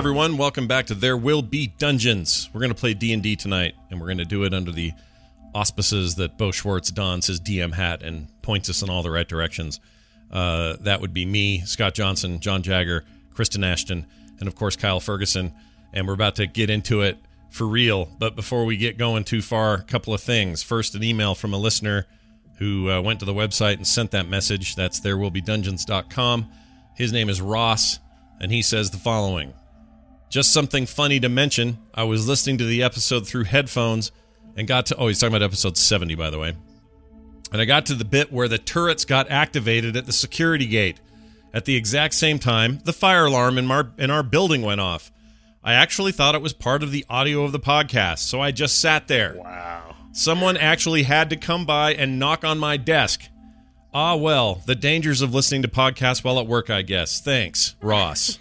everyone. Welcome back to There Will Be Dungeons. We're going to play D&D tonight, and we're going to do it under the auspices that Bo Schwartz dons his DM hat and points us in all the right directions. Uh, that would be me, Scott Johnson, John Jagger, Kristen Ashton, and of course Kyle Ferguson. And we're about to get into it for real. But before we get going too far, a couple of things. First, an email from a listener who uh, went to the website and sent that message. That's therewillbedungeons.com. His name is Ross, and he says the following Just something funny to mention. I was listening to the episode through headphones and got to. Oh, he's talking about episode 70, by the way. And I got to the bit where the turrets got activated at the security gate. At the exact same time, the fire alarm in our, in our building went off. I actually thought it was part of the audio of the podcast, so I just sat there. Wow. Someone actually had to come by and knock on my desk. Ah, well, the dangers of listening to podcasts while at work, I guess. Thanks, Ross.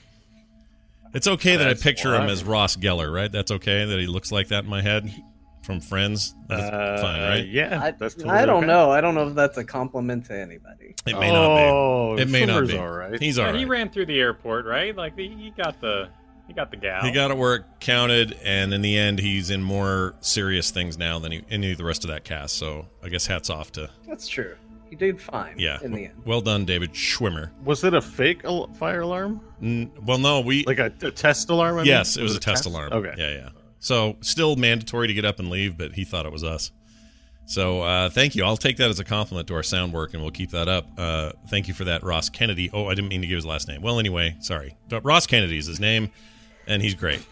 It's okay that I That's picture him as Ross Geller, right? That's okay that he looks like that in my head from Friends. That's Uh, fine, right? Yeah, I, that's totally I don't okay. know. I don't know if that's a compliment to anybody. It may oh, not be. Oh, it may not be. All right. He's all Yeah, right. He ran through the airport, right? Like he, he got the he got the gal. He got it where it counted, and in the end, he's in more serious things now than he, any of the rest of that cast. So I guess hats off to That's true. He did fine. yeah. In the end. Well done, David Schwimmer. Was it a fake al- fire alarm? N- well, no, we Like a, a test alarm? I mean? yes, it was, a test, alarm. Okay. Yeah, yeah. So still mandatory to get up and leave, but he thought it was us. So uh, thank you. I'll take that as a compliment to our sound work, and we'll keep that up. Uh, thank you for that, Ross Kennedy. Oh, I didn't mean to give his last name. Well, anyway, sorry. Ross Kennedy is his name, and he's great.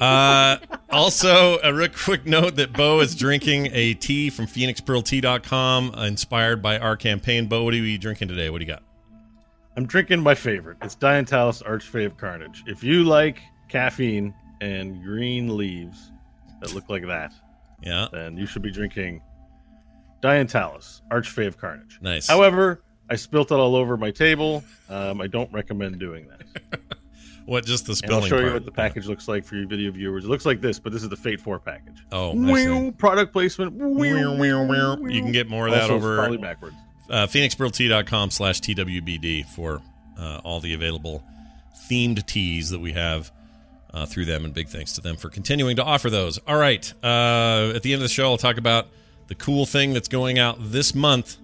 Uh, also, a real quick note that Bo is drinking a tea from PhoenixPearlTea.com, inspired by our campaign. Bo, what are you drinking today? What do you got? I'm drinking my favorite. It's Dientalis Archfey of Carnage. If you like caffeine and green leaves that look like that, Yeah, then you should be drinking Dientalis Archfey of Carnage. nice. However, I spilt it all over my table. Um, I don't recommend doing that. what just the And spelling I'll show you what the package looks like for your video viewers. It looks like this, but this is the Fate 4 package. Oh. Meow, product placement. You can get more of that Also, over probably backwards. uh, phoenixpearltea.com slash TWBD for uh, all the available themed teas that we have uh, through them. And big thanks to them for continuing to offer those. All right. Uh, at the end of the show, I'll talk about the cool thing that's going out this month,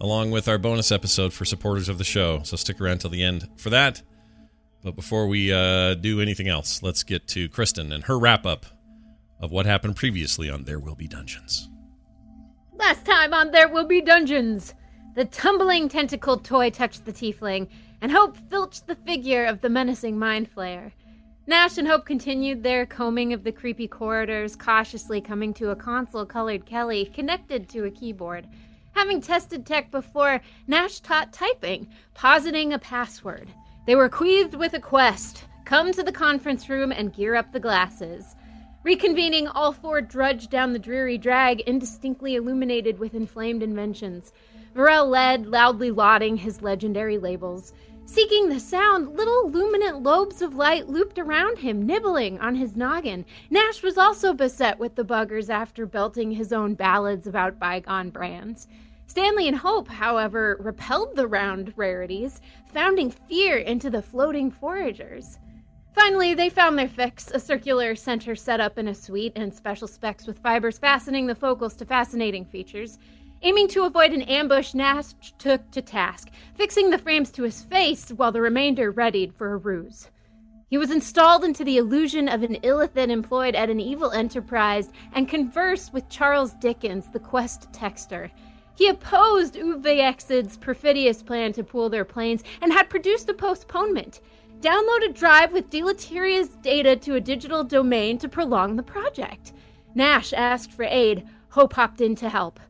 along with our bonus episode for supporters of the show. So stick around till the end for that. But before we uh, do anything else, let's get to Kristen and her wrap up of what happened previously on There Will Be Dungeons. Last time on There Will Be Dungeons, the tumbling tentacled toy touched the tiefling, and Hope filched the figure of the menacing mind flayer. Nash and Hope continued their combing of the creepy corridors, cautiously coming to a console colored Kelly connected to a keyboard. Having tested tech before, Nash taught typing, positing a password. They were queathed with a quest come to the conference room and gear up the glasses. Reconvening, all four drudged down the dreary drag, indistinctly illuminated with inflamed inventions. Varel led, loudly lauding his legendary labels. Seeking the sound, little luminant lobes of light looped around him, nibbling on his noggin. Nash was also beset with the buggers after belting his own ballads about bygone brands. Stanley and Hope, however, repelled the round rarities, founding fear into the floating foragers. Finally, they found their fix a circular center set up in a suite and special specs with fibers fastening the focals to fascinating features. Aiming to avoid an ambush, Nash took to task, fixing the frames to his face while the remainder readied for a ruse. He was installed into the illusion of an illithid employed at an evil enterprise and conversed with Charles Dickens, the quest texter. He opposed Uwe perfidious plan to pool their planes and had produced a postponement. Download a drive with deleterious data to a digital domain to prolong the project. Nash asked for aid. Hope hopped in to help.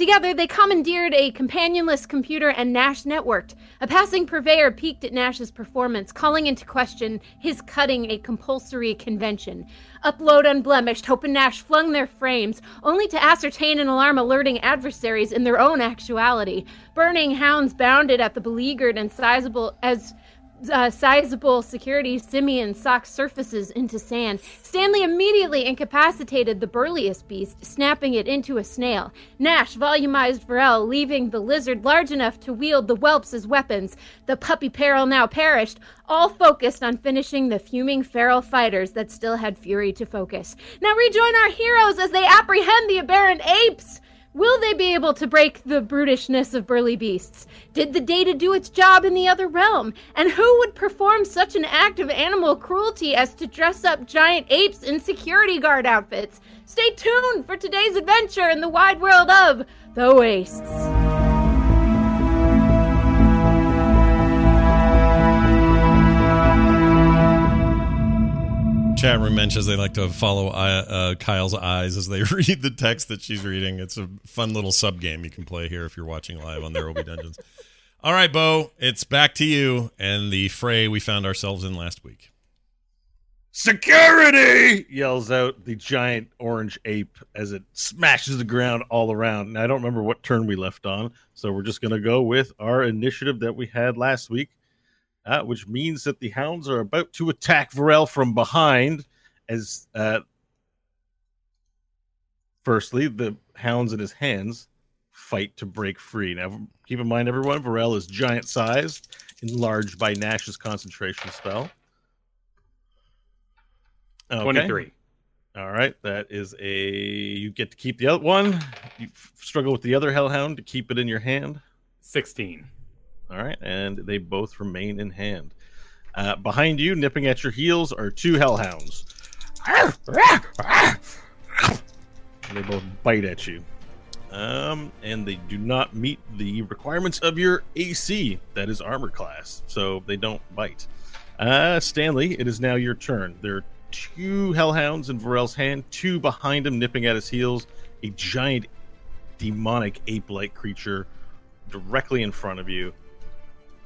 Together, they commandeered a companionless computer and Nash networked. A passing purveyor peeked at Nash's performance, calling into question his cutting a compulsory convention. Upload unblemished, Hope and Nash flung their frames, only to ascertain an alarm alerting adversaries in their own actuality. Burning hounds bounded at the beleaguered and sizable as uh, sizable security simian socked surfaces into sand. Stanley immediately incapacitated the burliest beast, snapping it into a snail. Nash volumized Varel, leaving the lizard large enough to wield the whelps as weapons. The puppy peril now perished, all focused on finishing the fuming feral fighters that still had fury to focus. Now rejoin our heroes as they apprehend the aberrant apes! Will they be able to break the brutishness of burly beasts? Did the data do its job in the other realm? And who would perform such an act of animal cruelty as to dress up giant apes in security guard outfits? Stay tuned for today's adventure in the wide world of the Wastes. Chat room mentions they like to follow uh, uh, Kyle's eyes as they read the text that she's reading. It's a fun little sub game you can play here if you're watching live on There Will Be Dungeons. All right, Bo, it's back to you and the fray we found ourselves in last week. Security! yells out the giant orange ape as it smashes the ground all around. And I don't remember what turn we left on, so we're just going to go with our initiative that we had last week, uh, which means that the hounds are about to attack Varel from behind. As uh, firstly, the hounds in his hands fight to break free. Now, keep in mind, everyone, Varel is giant sized, enlarged by Nash's concentration spell. Okay. 23. All right, that is a. You get to keep the other one. You f- struggle with the other hellhound to keep it in your hand. 16. All right, and they both remain in hand. Uh, behind you, nipping at your heels, are two hellhounds. They both bite at you. Um, and they do not meet the requirements of your AC, that is armor class, so they don't bite. Uh, Stanley, it is now your turn. There are two hellhounds in Varel's hand, two behind him, nipping at his heels. A giant, demonic ape-like creature directly in front of you.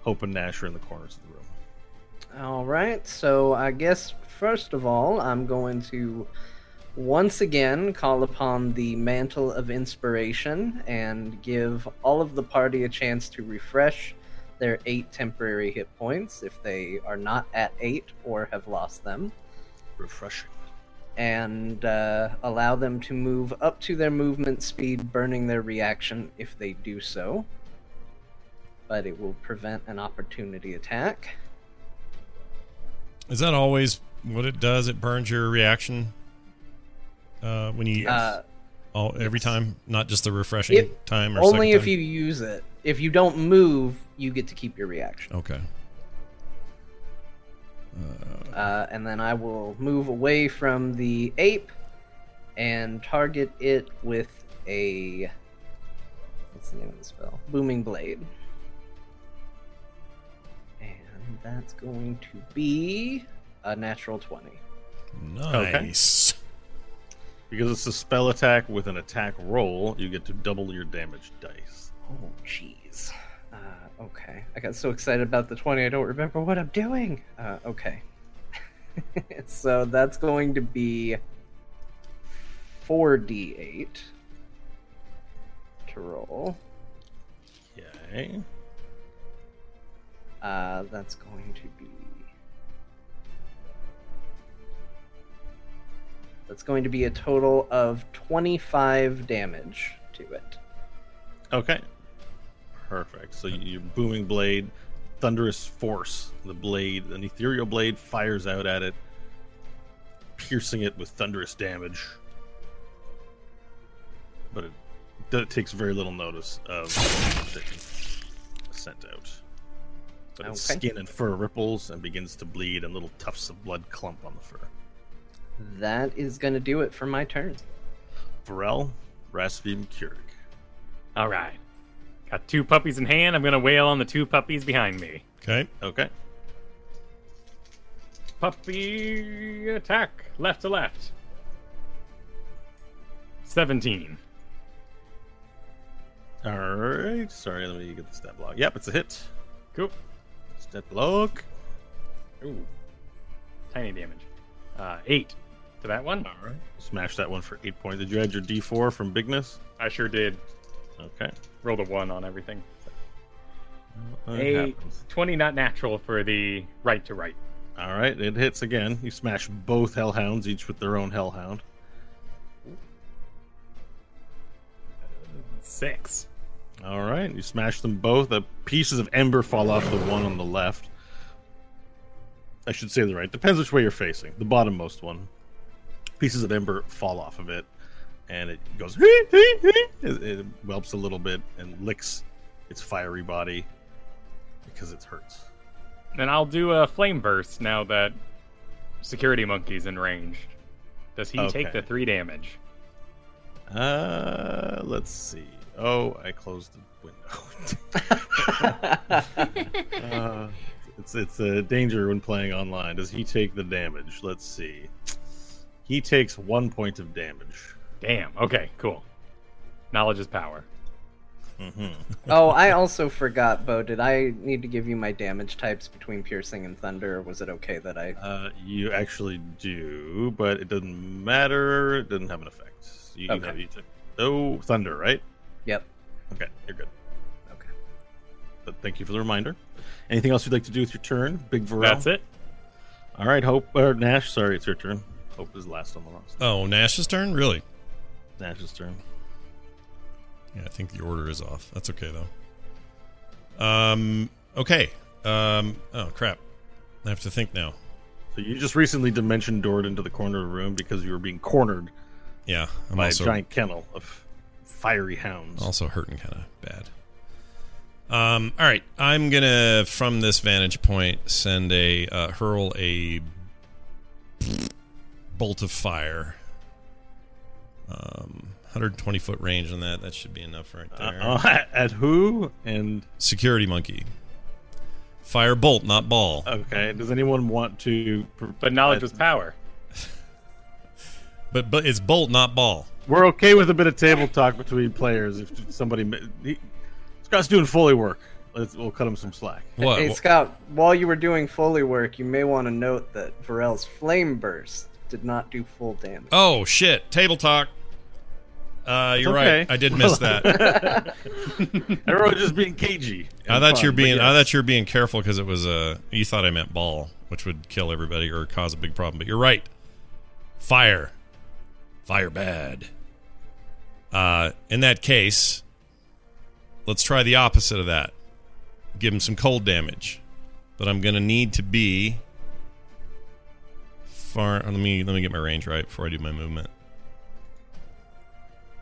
Hope and Nash are in the corners of the room. All right, so I guess first of all, I'm going to once again call upon the Mantle of Inspiration and give all of the party a chance to refresh their eight temporary hit points if they are not at eight or have lost them, Refreshing. and uh, allow them to move up to their movement speed, burning their reaction if they do so. But it will prevent an opportunity attack. Is that always what it does? It burns your reaction uh, when you Uh, all every yes. time, not just the refreshing If- time or Only if time? you use it. If you don't move, you get to keep your reaction. Okay. Uh, and then I will move away from the ape and target it with a. What's the name of the spell? Booming Blade. And that's going to be a natural 20. Nice. Because it's a spell attack with an attack roll, you get to double your damage dice. Oh, jeez. Uh, okay. I got so excited about the 20, I don't remember what I'm doing. Uh, okay. so that's going to be 4d8 to roll. Okay. Uh, that's going to be. That's going to be a total of 25 damage to it. Okay. Perfect. So your booming blade, thunderous force, the blade, an ethereal blade fires out at it, piercing it with thunderous damage. But it, it takes very little notice of the sent out. But its skin and fur ripples and begins to bleed, and little tufts of blood clump on the fur. That is going to do it for my turn. Varel, Rasvim, Keurig. All right. Got two puppies in hand. I'm going to wail on the two puppies behind me. Okay. Okay. Puppy attack. Left to left. 17. All right. Sorry, let me get the stat block. Yep, it's a hit. Cool. Stat block. Ooh. Tiny damage. Uh, 8 to that one. All right. Smash that one for eight points. Did you add your D4 from bigness? I sure did. Okay. Rolled a 1 on everything. That A happens. 20 not natural for the right to right. All right, it hits again. You smash both hellhounds, each with their own hellhound. Six. All right, you smash them both. The pieces of ember fall off the one on the left. I should say the right. Depends which way you're facing. The bottommost one. Pieces of ember fall off of it, and it goes. hee hee it, it whelps a little bit and licks its fiery body because it hurts. Then I'll do a flame burst now that security monkey's in range. Does he take the three damage? Uh, let's see. Oh, I closed the window. uh, it's it's a danger when playing online. Does he take the damage? Let's see. He takes one point of damage. Damn. Okay, cool. Knowledge is power. hmm oh, I also forgot, Bo. Did I need to give you my damage types between piercing and thunder, or was it okay that I? Uh, you actually do, but it doesn't matter. It doesn't have an effect. You, Okay. have, you took no thunder, right? Yep. Okay, you're good. Okay. But thank you for the reminder. Anything else you'd like to do with your turn, Big Varel? That's it. All right, Hope or Nash. Sorry, it's your turn. Hope is last on the list. Oh, Nash's turn? Really? Nash's turn. Yeah, I think the order is off. That's okay though. Um. Okay. Um. Oh crap. I have to think now. So you just recently dimension doored into the corner of the room because you were being cornered Yeah, I'm by also a giant kennel of fiery hounds. also hurting kind of bad. Um. All right. I'm gonna from this vantage point send a uh, hurl a bolt of fire. Um. 120 foot range on that. That should be enough right Uh, there. uh, at who? And Security monkey. Fire bolt, not ball. okay, does anyone want to? But knowledge uh, was power. But but it's bolt, not ball. We're okay with a bit of table talk between players. If somebody, he, Scott's doing Foley work. Let's, we'll cut him some slack. What? Hey Scott, while you were doing Foley work, you may want to note that Varel's flame burst did not do full damage. Oh shit! Table talk. Uh, you're okay. right. I did miss that. Everyone just being cagey. I thought you were but being. I thought you were being careful because it was Uh, you thought I meant ball, which would kill everybody or cause a big problem. But you're right. Fire. Fire bad. Uh, in that case, let's try the opposite of that. Give him some cold damage, but I'm gonna need to be far. Let me let me get my range right before I do my movement.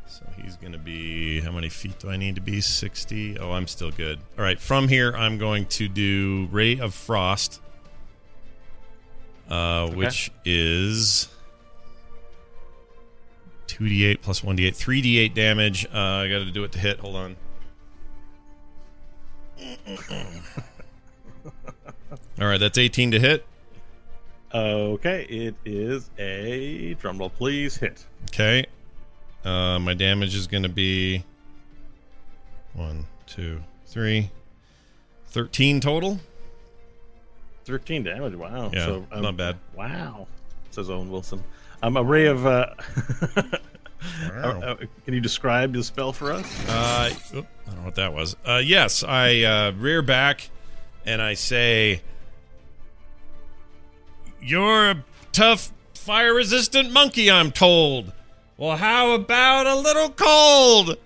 So he's going to be. How many feet do I need to be? 60. Oh, I'm still good. All right. From here, I'm going to do Ray of Frost, uh, which is 2d8 plus 1d8. 3d8 damage. Uh, I got to do it to hit. Hold on. All right. That's 18 to hit. Okay, it is a drumroll, please hit. Okay. Uh, my damage is going to be one, two, three, 13 total. Thirteen damage. Wow. Yeah, so, um, not bad. Wow, says Owen Wilson. Um, a ray of. Uh, Wow. uh, can you describe the spell for us? Uh, oop, I don't know what that was. Uh, yes, I uh, rear back and I say, You're a tough, fire resistant monkey, I'm told. Well, how about a little cold?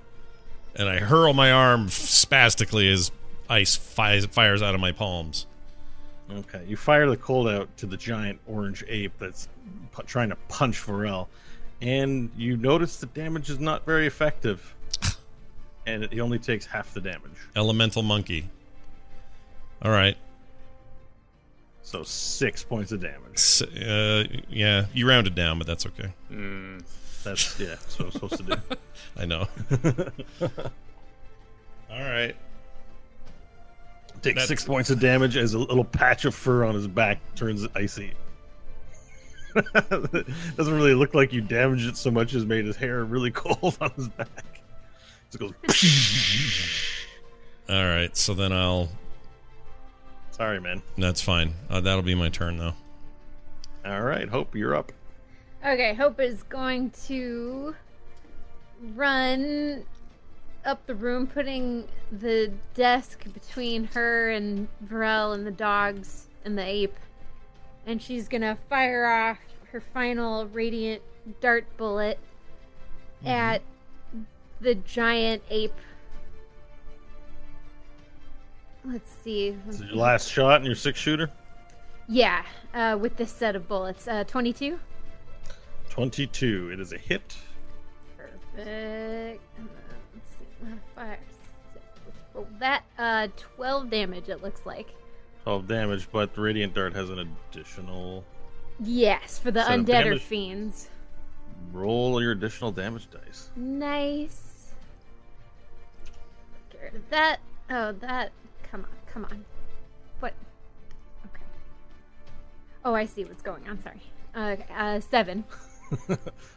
And I hurl my arm spastically as ice fires out of my palms. Okay, you fire the cold out to the giant orange ape that's pu- trying to punch Varel, and you notice the damage is not very effective, and it, he only takes half the damage. Elemental monkey. All right. So six points of damage. S- uh, yeah, you rounded down, but that's okay. Mm, That's yeah, that's what I'm supposed to do. I know. All right. Takes That's- six points of damage as a little patch of fur on his back turns icy. Doesn't really look like you damaged it so much as made his hair really cold on his back. Just goes. All right. So then I'll. Sorry, man. That's fine. Uh, that'll be my turn, though. All right, Hope, you're up. Okay, Hope is going to run up the room, putting the desk between her and Varel and the dogs and the ape. And she's gonna fire off her final radiant dart bullet at the giant ape. Let's see. This is your last shot in your six shooter. Yeah, uh, with this set of bullets. Uh, 22? 22. It is a hit. Perfect. And Five, six, roll that. Uh, 12 damage, it looks like. 12 damage, but the Radiant Dart has an additional. Yes, for the undead or fiends. Roll your additional damage dice. Nice. Get rid of that. Oh, that. Come on, come on. What? Okay. Oh, I see what's going on. Sorry. Uh, uh seven.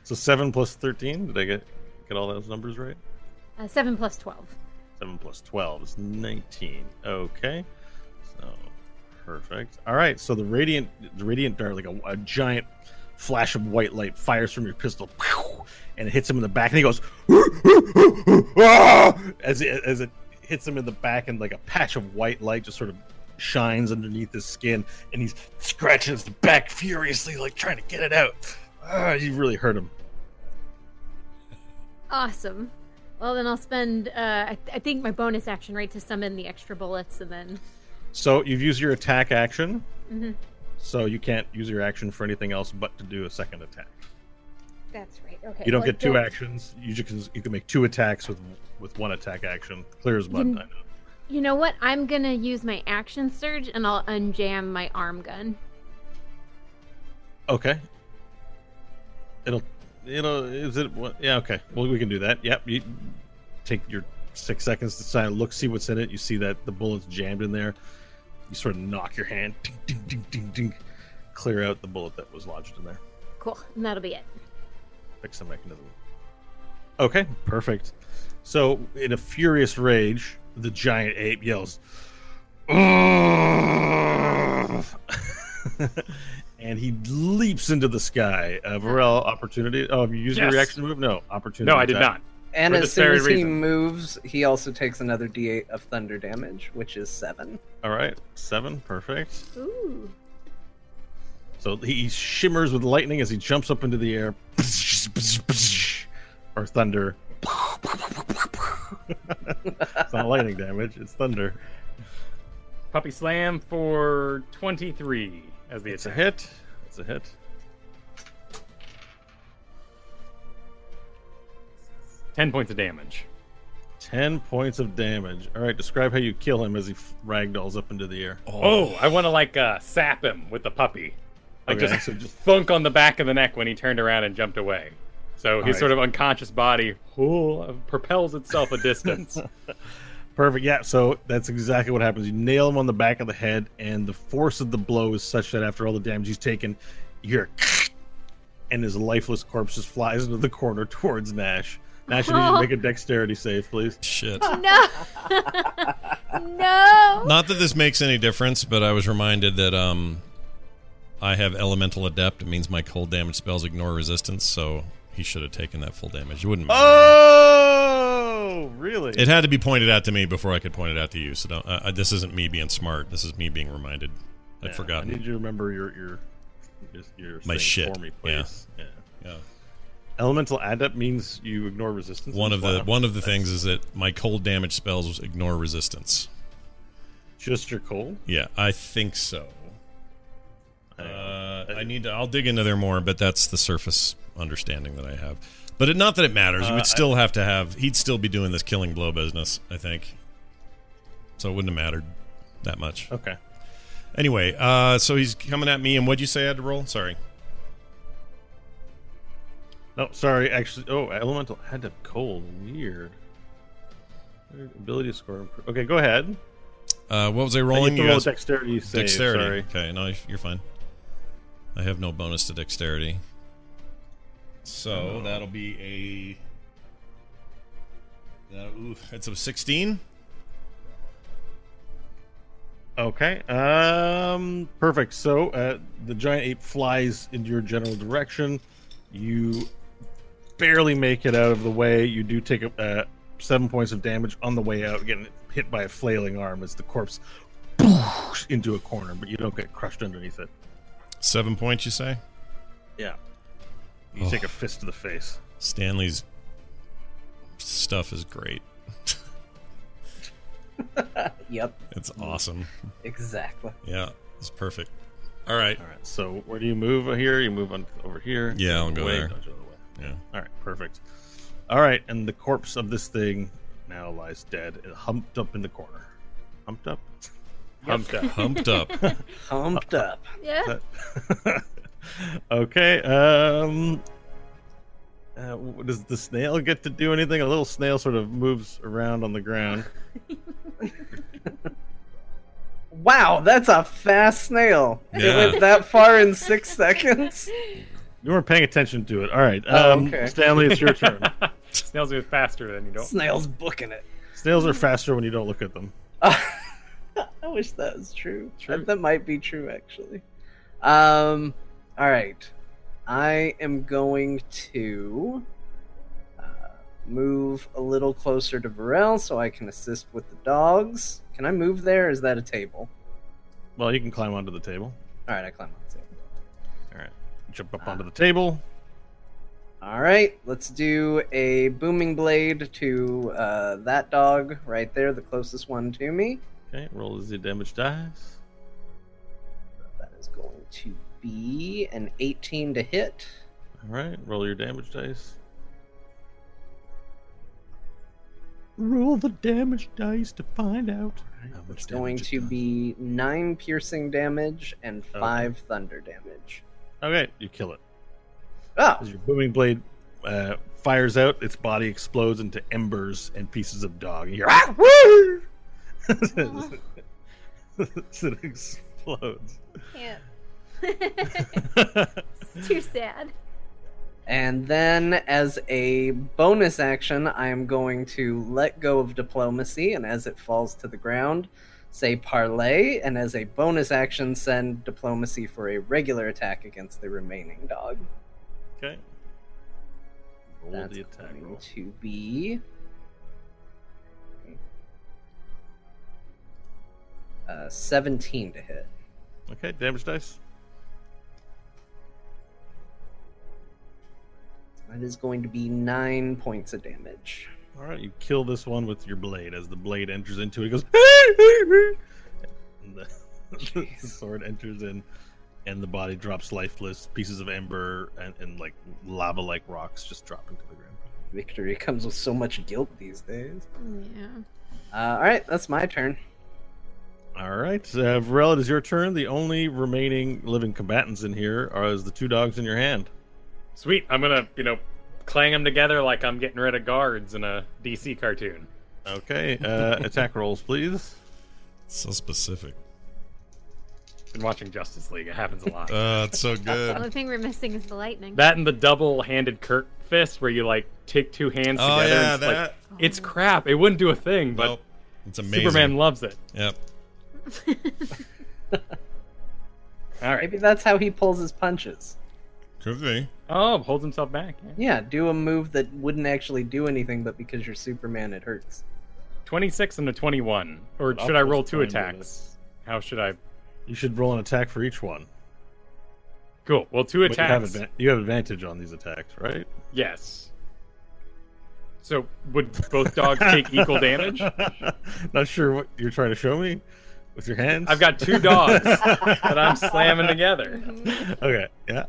So 7 plus 13. Did I get, get all those numbers right? Uh, seven plus twelve. 7 plus 12 is 19. Okay. So, perfect. All right. So the radiant, the radiant dart, like a, a giant flash of white light, fires from your pistol, and it hits him in the back, and he goes "Ah!" as it, as it hits him in the back, and like a patch of white light just sort of shines underneath his skin, and he's scratching his back furiously, like trying to get it out. Ah, you really hurt him. Awesome. Well, then I'll spend. Uh, I, I think my bonus action right to summon the extra bullets, and then. So you've used your attack action. Mhm. So you can't use your action for anything else but to do a second attack. That's right. Okay. You don't well, get two actions. You just can, you can make two attacks with with one attack action. Clear as mud. You- I know. You know what? I'm gonna use my action surge, and I'll unjam my arm gun. Okay. It'll it'll is it what? Yeah. Okay. Well, we can do that. Yep. You take your six seconds to and look, see what's in it. You see that the bullet's jammed in there. You sort of knock your hand, ding, ding, ding, ding, ding, clear out the bullet that was lodged in there. Cool. And that'll be it. fix the mechanism. Okay, perfect. So, in a furious rage, the giant ape yells! and he leaps into the sky. Uh, Varel, opportunity. Oh, have you used Yes. your reaction move? No, opportunity. No, I did attack. not. And For as soon very as he reason. moves, he also takes another d8 of thunder damage, which is seven. All right, seven, perfect. Ooh. So he shimmers with lightning as he jumps up into the air, or thunder. it's not lightning damage; it's thunder. Puppy slam for 23 as the It's a hit. It's a hit. 10 points of damage. 10 points of damage. All right, describe how you kill him as he f- ragdolls up into the air. Oh, I want to like uh, sap him with the puppy. Like Okay, just, so just- thunk on the back of the neck when he turned around and jumped away. So his right. sort of unconscious body oh, propels itself a distance. Perfect. Yeah, so that's exactly what happens. You nail him on the back of the head, and the force of the blow is such that after all the damage he's taken, you hear and his lifeless corpse just flies into the corner towards Nash. Nash, you need to make a dexterity save, please. Shit. No. no. Not that this makes any difference, but I was reminded that um, I have elemental adept. It means my cold damage spells ignore resistance, so he should have taken that full damage. It wouldn't matter. Oh, really? It had to be pointed out to me before I could point it out to you. So don't, uh, uh, this isn't me being smart. This is me being reminded. I'd Yeah, forgotten. I need you to remember your your your, your My shit. for me, Yeah. please. Yeah. Yeah. Elemental adept means you ignore resistance. One of the one of the things is that my cold damage spells ignore resistance. just your cold. Yeah, I think so. Uh, I need to. I'll dig into there more, but that's the surface understanding that I have. But it, not that it matters. Uh, We'd I- still have to have. He'd still be doing this killing blow business. I think. So it wouldn't have mattered that much. Okay. Anyway, uh, so he's coming at me, and what'd you say I had to roll? Sorry. No, sorry. Actually, oh, elemental adept cold. Weird. Ability score. Okay, go ahead. Uh, what was I rolling? You roll guys- dexterity save. dexterity. Sorry. Okay, no, you're fine. I have no bonus to dexterity. So Oh. that'll be a. That, ooh, it's a 16. Okay. Um. Perfect. So, uh, the giant ape flies in your general direction. You barely make it out of the way. You do take a, uh, seven points of damage on the way out, getting hit by a flailing arm as the corpse into a corner, but you don't get crushed underneath it. Seven points, you say? Yeah. You Oh. take a fist to the face. Stanley's stuff is great. Yep, It's awesome. exactly. Yeah, it's perfect. All right. All right. So where do you move here? You move on over here. Yeah, I'll go Away, there. dodge the way. Yeah. All right. Perfect. All right, and the corpse of this thing now lies dead, humped up in the corner. Humped up. Humped up. Humped up. Humped up. Yeah. Okay. Um. Uh, does the snail get to do anything? A little snail sort of moves around on the ground. Wow, that's a fast snail. Yeah. It went that far in six seconds. You weren't paying attention to it. All right, Oh, um, okay. Stanley, it's your turn. Snails are faster than you don't. Snail's booking it. Snails are faster when you don't look at them. I wish that was true. True. That, that might be true, actually. Um. All right. I am going to uh, move a little closer to Varel so I can assist with the dogs. Can I move there? Is that a table? Well, you can climb onto the table. All right, I climb onto the table. All right, jump up onto the table. All right, let's do a booming blade to uh, that dog right there, the closest one to me. Okay, roll the damage dice. That is going to be an 18 to hit. All right, roll your damage dice. Roll the damage dice to find out. how much It's going to be nine piercing damage and five thunder damage. Okay, you kill it. Oh, As your booming blade uh, fires out, its body explodes into embers and pieces of dog. And you hear, "Ah, woo!" As it explodes. Can't. It's too sad. and then as a bonus action, I am going to let go of diplomacy, and as it falls to the ground, say parlay, and as a bonus action, send diplomacy for a regular attack against the remaining dog. Okay. Roll That's the attack going roll. to be uh, 17 to hit. Okay, damage dice. That is going to be nine points of damage. All right, you kill this one with your blade. As the blade enters into it, it goes. and the, the sword enters in, and the body drops lifeless. Pieces of ember and, and like lava like rocks just drop into the ground. Victory comes with so much guilt these days. Yeah. Uh, all right, that's my turn. All right, uh, Varel, it is your turn. The only remaining living combatants in here are as the two dogs in your hand. Sweet. I'm gonna, you know, clang them together like I'm getting rid of guards in a DC cartoon. Okay, uh, attack rolls, please. So specific. Been watching Justice League. It happens a lot. Uh, it's so good. The only thing we're missing is the lightning. that and the double-handed Kirk fist, where you like take two hands Oh together. yeah, and it's like- that. it's crap. It wouldn't do a thing, but Nope. It's amazing. Superman loves it. Yep. All right. Maybe that's how he pulls his punches. Could be. Oh, holds himself back. Yeah. Yeah, do a move that wouldn't actually do anything, but because you're Superman, it hurts. 26 and a 21. Or I'll should I roll two attacks? How should I? You should roll an attack for each one. Cool. Well, two But you have, attacks. you have advantage on these attacks, right? Yes. So would both dogs take equal damage? Not sure what you're trying to show me with your hands. I've got two dogs that I'm slamming together. okay. Yeah.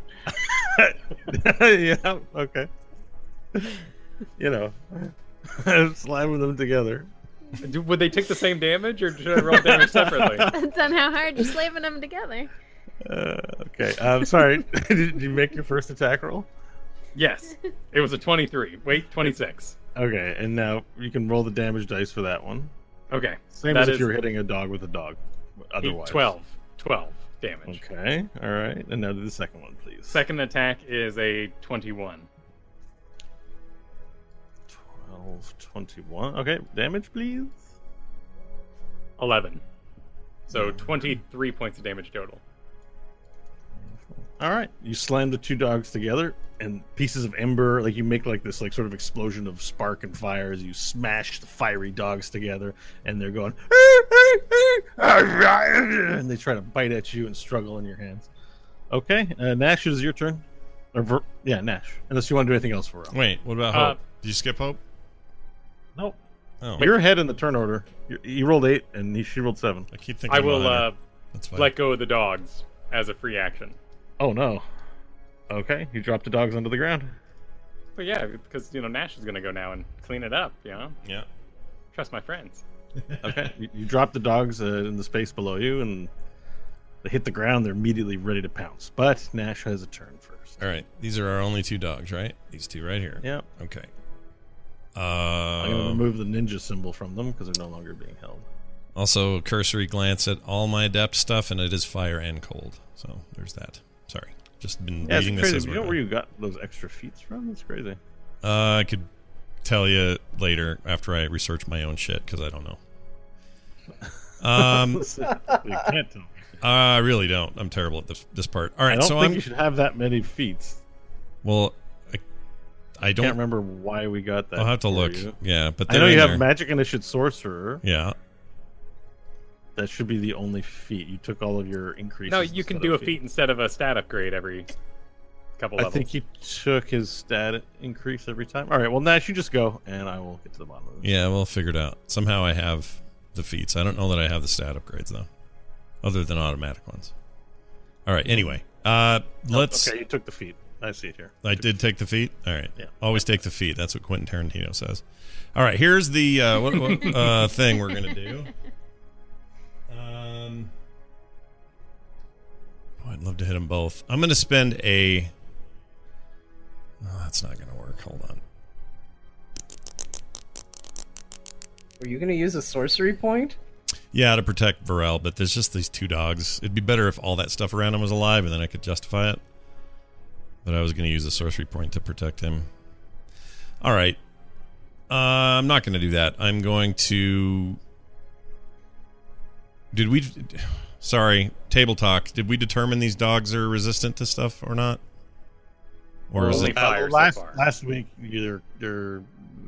yeah. Okay. You know, slamming them together. Do, would they take the same damage, or should I roll damage separately? Depends on how hard you're slamming them together. Uh, okay. I'm sorry. Did you make your first attack roll? Yes. It was a 23. Wait, 26. Okay, and now you can roll the damage dice for that one. Okay. Same That as if is you're hitting a dog with a dog. Otherwise, 12. 12 damage. Okay. All right. And now do the second one, please. Second attack is a 21. 12, 21. Okay. Damage, please. 11. So 23 points of damage total. All right, you slam the two dogs together, and pieces of ember, like you make like this like sort of explosion of spark and fire as you smash the fiery dogs together, and they're going, and they try to bite at you and struggle in your hands. Okay, uh, Nash, it is your turn. Or Ver- yeah, Nash. Unless you want to do anything else for him. Wait, what about Uh, Hope? Did you skip Hope? Nope. Oh, You're ahead in the turn order. You, you rolled eight, and he, she rolled seven. I keep thinking. I will uh, That's let go of the dogs as a free action. Oh no. Okay, you drop the dogs under the ground. But yeah, because you know Nash is gonna go now and clean it up. You know, yeah. trust my friends. Okay, you, you drop the dogs uh, in the space below you, and they hit the ground. They're immediately ready to pounce. But Nash has a turn first. All right. These are our only two dogs, right? These two right here. Yep. Okay. I'm gonna Uh, remove the ninja symbol from them because they're no longer being held. also, a cursory glance at all my adept stuff, and it is fire and cold. So there's that. Sorry. Just been Yeah, reading this as You know where you got those extra feats from? That's crazy. Uh, I could tell you later after I research my own shit because I don't know. Um, you can't tell. I really don't. I'm terrible at this this part. All I don't so think I'm you should have that many feats. well. I, I I don't. can't remember why we got that. I'll have to look. you. Yeah, but I know you in have there. magic initiate sorcerer. Yeah. That should be the only feat. You took all of your increases. No, you can do a of feat instead of a stat upgrade every couple levels. I levels. think he took his stat increase every time. All right, well, Nash, you just go, and I will get to the bottom of this. Yeah, we'll figure it out. Somehow I have the feats. I don't know that I have the stat upgrades though, other than automatic ones. All right. Anyway, uh, let's. Okay, you took the feat. I see it here. I did take the feet. All right. Yeah. Always take the feet. That's what Quentin Tarantino says. All right. Here's the uh, what, what, uh, thing we're gonna do. I'd love to hit them both. I'm gonna spend a. Oh, that's not gonna work. Hold on. Were you gonna use a sorcery point? Yeah, to protect Varel, but there's just these two dogs. It'd be better if all that stuff around him was alive, and then I could justify it. But I was going to use a sorcery point to protect him. All right. Uh, I'm not going to do that. I'm going to. Did we? Sorry, table talk. Did we determine these dogs are resistant to stuff or not? Or is it fire so last far. last week, they're they're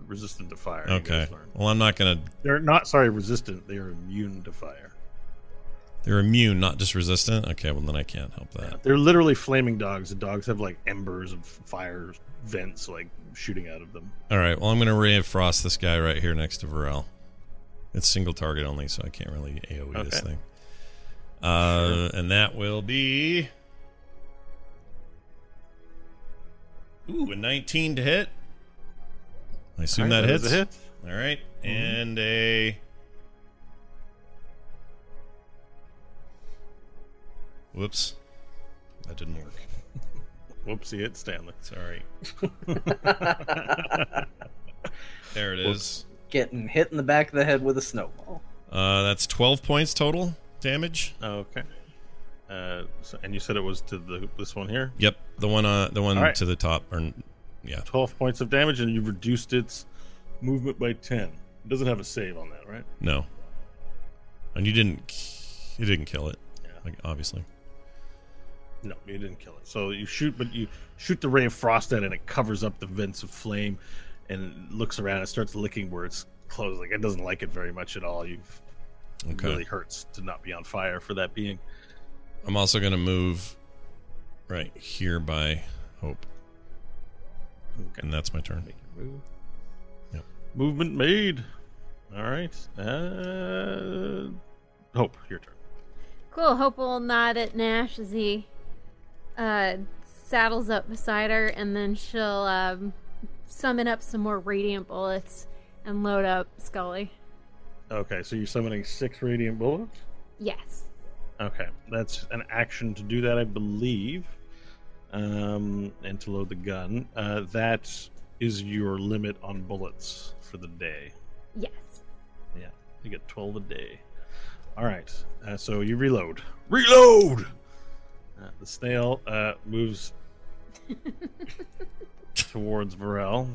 resistant to fire. okay? Well, I'm not going to. They're not sorry resistant. They are immune to fire. They're immune, not just resistant. Okay, well then I can't help that. They're literally flaming dogs. The dogs have like embers of fire vents like shooting out of them. All right. Well, I'm going to ray of frost this guy right here next to Varel. It's single target only, so I can't really AOE this thing. Uh, and that will be ooh a 19 to hit. I assume All that right, hits. is a hit. All right, and a whoops, that didn't work. Whoopsie, hit Stanley. Sorry. There it is. Getting hit in the back of the head with a snowball. Uh, that's 12 points total damage. Okay. Uh, so, and you said it was to the this one here. Yep, the one uh the one right. to the top or yeah. Twelve points of damage, and you've reduced its movement by ten. It doesn't have a save on that, right? No. And you didn't you didn't kill it. Yeah. Like obviously. No, you didn't kill it. So you shoot, but you shoot the ray of frost at it, and it covers up the vents of flame, and looks around. and starts licking where it's closed. Like it doesn't like it very much at all. You've it really hurts to not be on fire for that being. I'm also going to move right here by Hope. Okay. And that's my turn. Make move. Yep. Movement made. All right. Uh, Hope, your turn. Cool. Hope will nod at Nash as he uh, saddles up beside her, and then she'll um, summon up some more radiant bullets and load up Scully. Okay, so you're summoning six radiant bullets. Yes. Okay, that's an action to do that, I believe. Um, and to load the gun. Uh, that is your limit on bullets for the day. Yes. Yeah, you get 12 a day. All right, uh, so you reload. Reload! Uh, the snail uh, moves towards Varel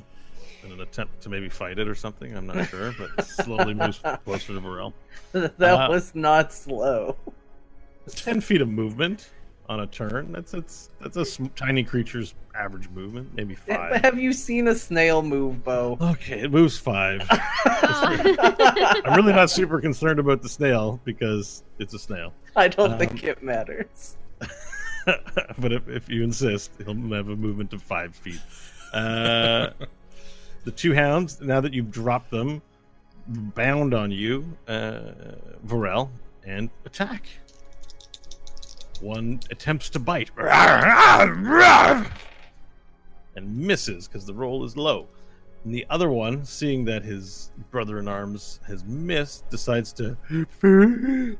in an attempt to maybe fight it or something. I'm not sure, but slowly moves closer to Varel. that Uh, was not slow. 10 feet of movement. on a turn. That's that's that's a sm- tiny creature's average movement, maybe five. Have you seen a snail move, Bo? Okay, it moves five. I'm really not super concerned about the snail because it's a snail. I don't Um, think it matters. but if, if you insist, he'll have a movement of five feet. Uh, the two hounds, now that you've dropped them, bound on you, uh, Varel, and attack. One attempts to bite and misses because the roll is low. And the other one, seeing that his brother in arms has missed, decides to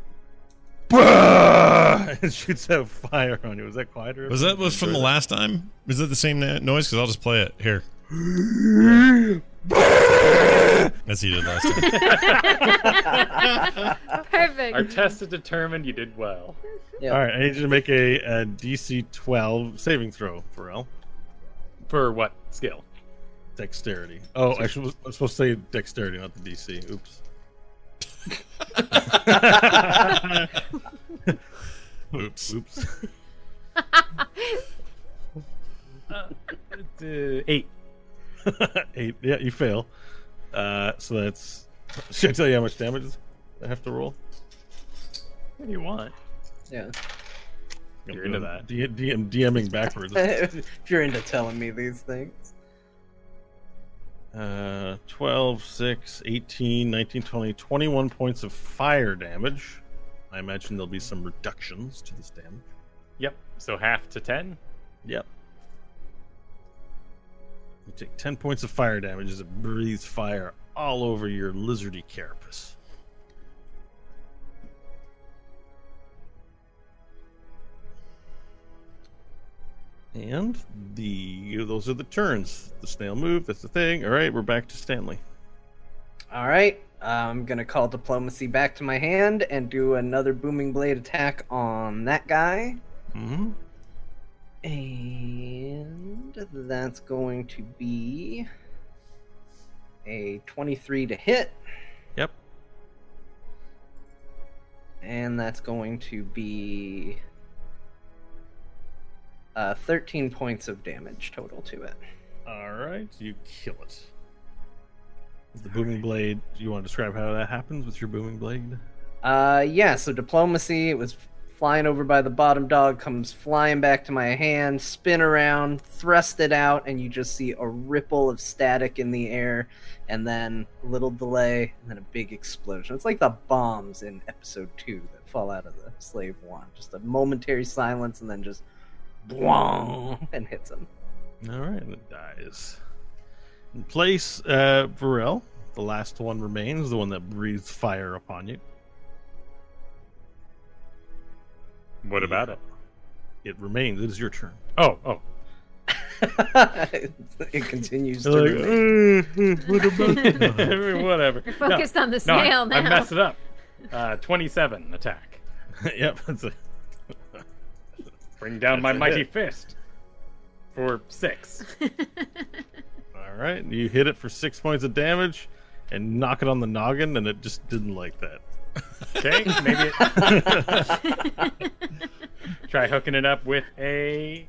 and shoots out fire on you. Was that quieter? Was that was from the last time? Is that the same noise? Because I'll just play it here. As he did last time. Perfect. Our test has determined you did well. Yeah. All right, I need you to make a, a DC 12 saving throw, Varel. For what skill? Dexterity. Oh, I should, I was supposed to say dexterity, not the DC. Oops. Oops. Oops. Uh, eight. Eight. Yeah, you fail. Uh, so that's. Should I tell you how much damage I have to roll? What do you want? Yeah. You're into that. D- DM, DMing backwards. if you're into telling me these things. Uh, 12, 6, 18, 19, 20, 21 points of fire damage. I imagine there'll be some reductions to this damage. Yep. So half to ten. Yep. You take 10 points of fire damage as it breathes fire all over your lizardy carapace. And the those are the turns. The snail move, that's the thing. All right, we're back to Stanley. All right. I'm gonna call diplomacy back to my hand and do another booming blade attack on that guy. Mm-hmm. And that's going to be a 23 to hit. Yep. And that's going to be uh, 13 points of damage total to it. All right, you kill it. The booming blade. Do you want to describe how that happens with your booming blade? Uh, yeah, so diplomacy, it was flying over by the bottom dog, comes flying back to my hand, spin around, thrust it out, and you just see a ripple of static in the air, and then a little delay, and then a big explosion. It's like the bombs in episode two that fall out of the slave one. Just a momentary silence, and then just boom, and hits him. All right, and it dies. In place, uh, Varel, the last one remains, the one that breathes fire upon you. What about it? It remains. It is your turn. Oh, oh. it continues to Like, remain. "Uh, what about Whatever. You're focused on the No, I- snail I, messed it up. Uh, 27 attack. yep, that's a, Bring down my That's a mighty hit. fist. For six. all right. You hit it for six points of damage, and knock it on the noggin, and it just didn't like that. Okay, maybe it... try hooking it up with a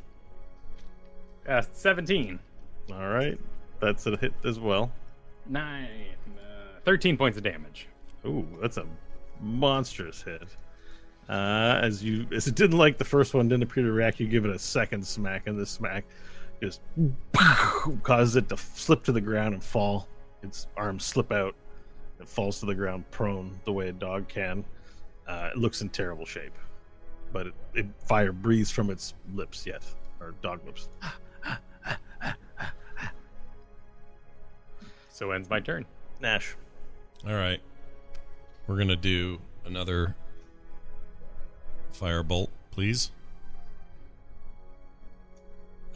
uh, 17. All right, that's a hit as well. Nine, uh, 13 points of damage. Ooh, that's a monstrous hit. Uh, as you, as it didn't like the first one, didn't appear to react. You give it a second smack, and this smack just causes it to slip to the ground and fall. Its arms slip out. It falls to the ground prone, the way a dog can. Uh, it looks in terrible shape, but it, it fire breathes from its lips yet, or dog lips. So ends my turn. Nash. All right. We're going to do another firebolt, please.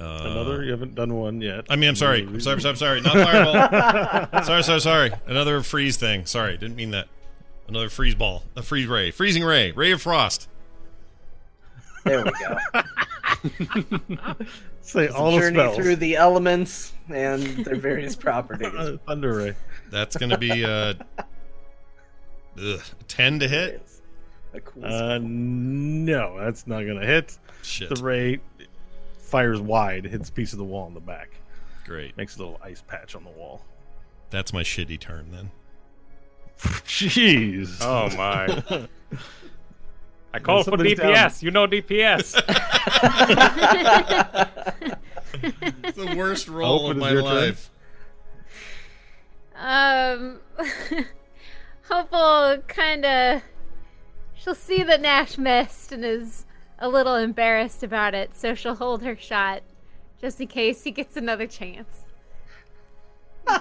Uh, Another? You haven't done one yet. I mean, I'm sorry. I'm sorry, I'm sorry, sorry. Not firebolt. sorry, sorry, sorry. Another freeze thing. Sorry, didn't mean that. Another freeze ball. A freeze ray. Freezing ray. Ray of frost. There we go. Say It's a all the journey spells. through the elements and their various properties. Thunder ray. That's going to be uh, ugh, 10 to hit. A cool Uh, no, that's not gonna hit. Shit. The ray fires wide, hits a piece of the wall in the back, Great. makes a little ice patch on the wall. That's my shitty turn then. Jeez. Oh my. I call for DPS. down. You know DPS. It's the worst role of my life. Um, Hopeful kind of. She'll see that Nash missed and is a little embarrassed about it, so she'll hold her shot just in case he gets another chance.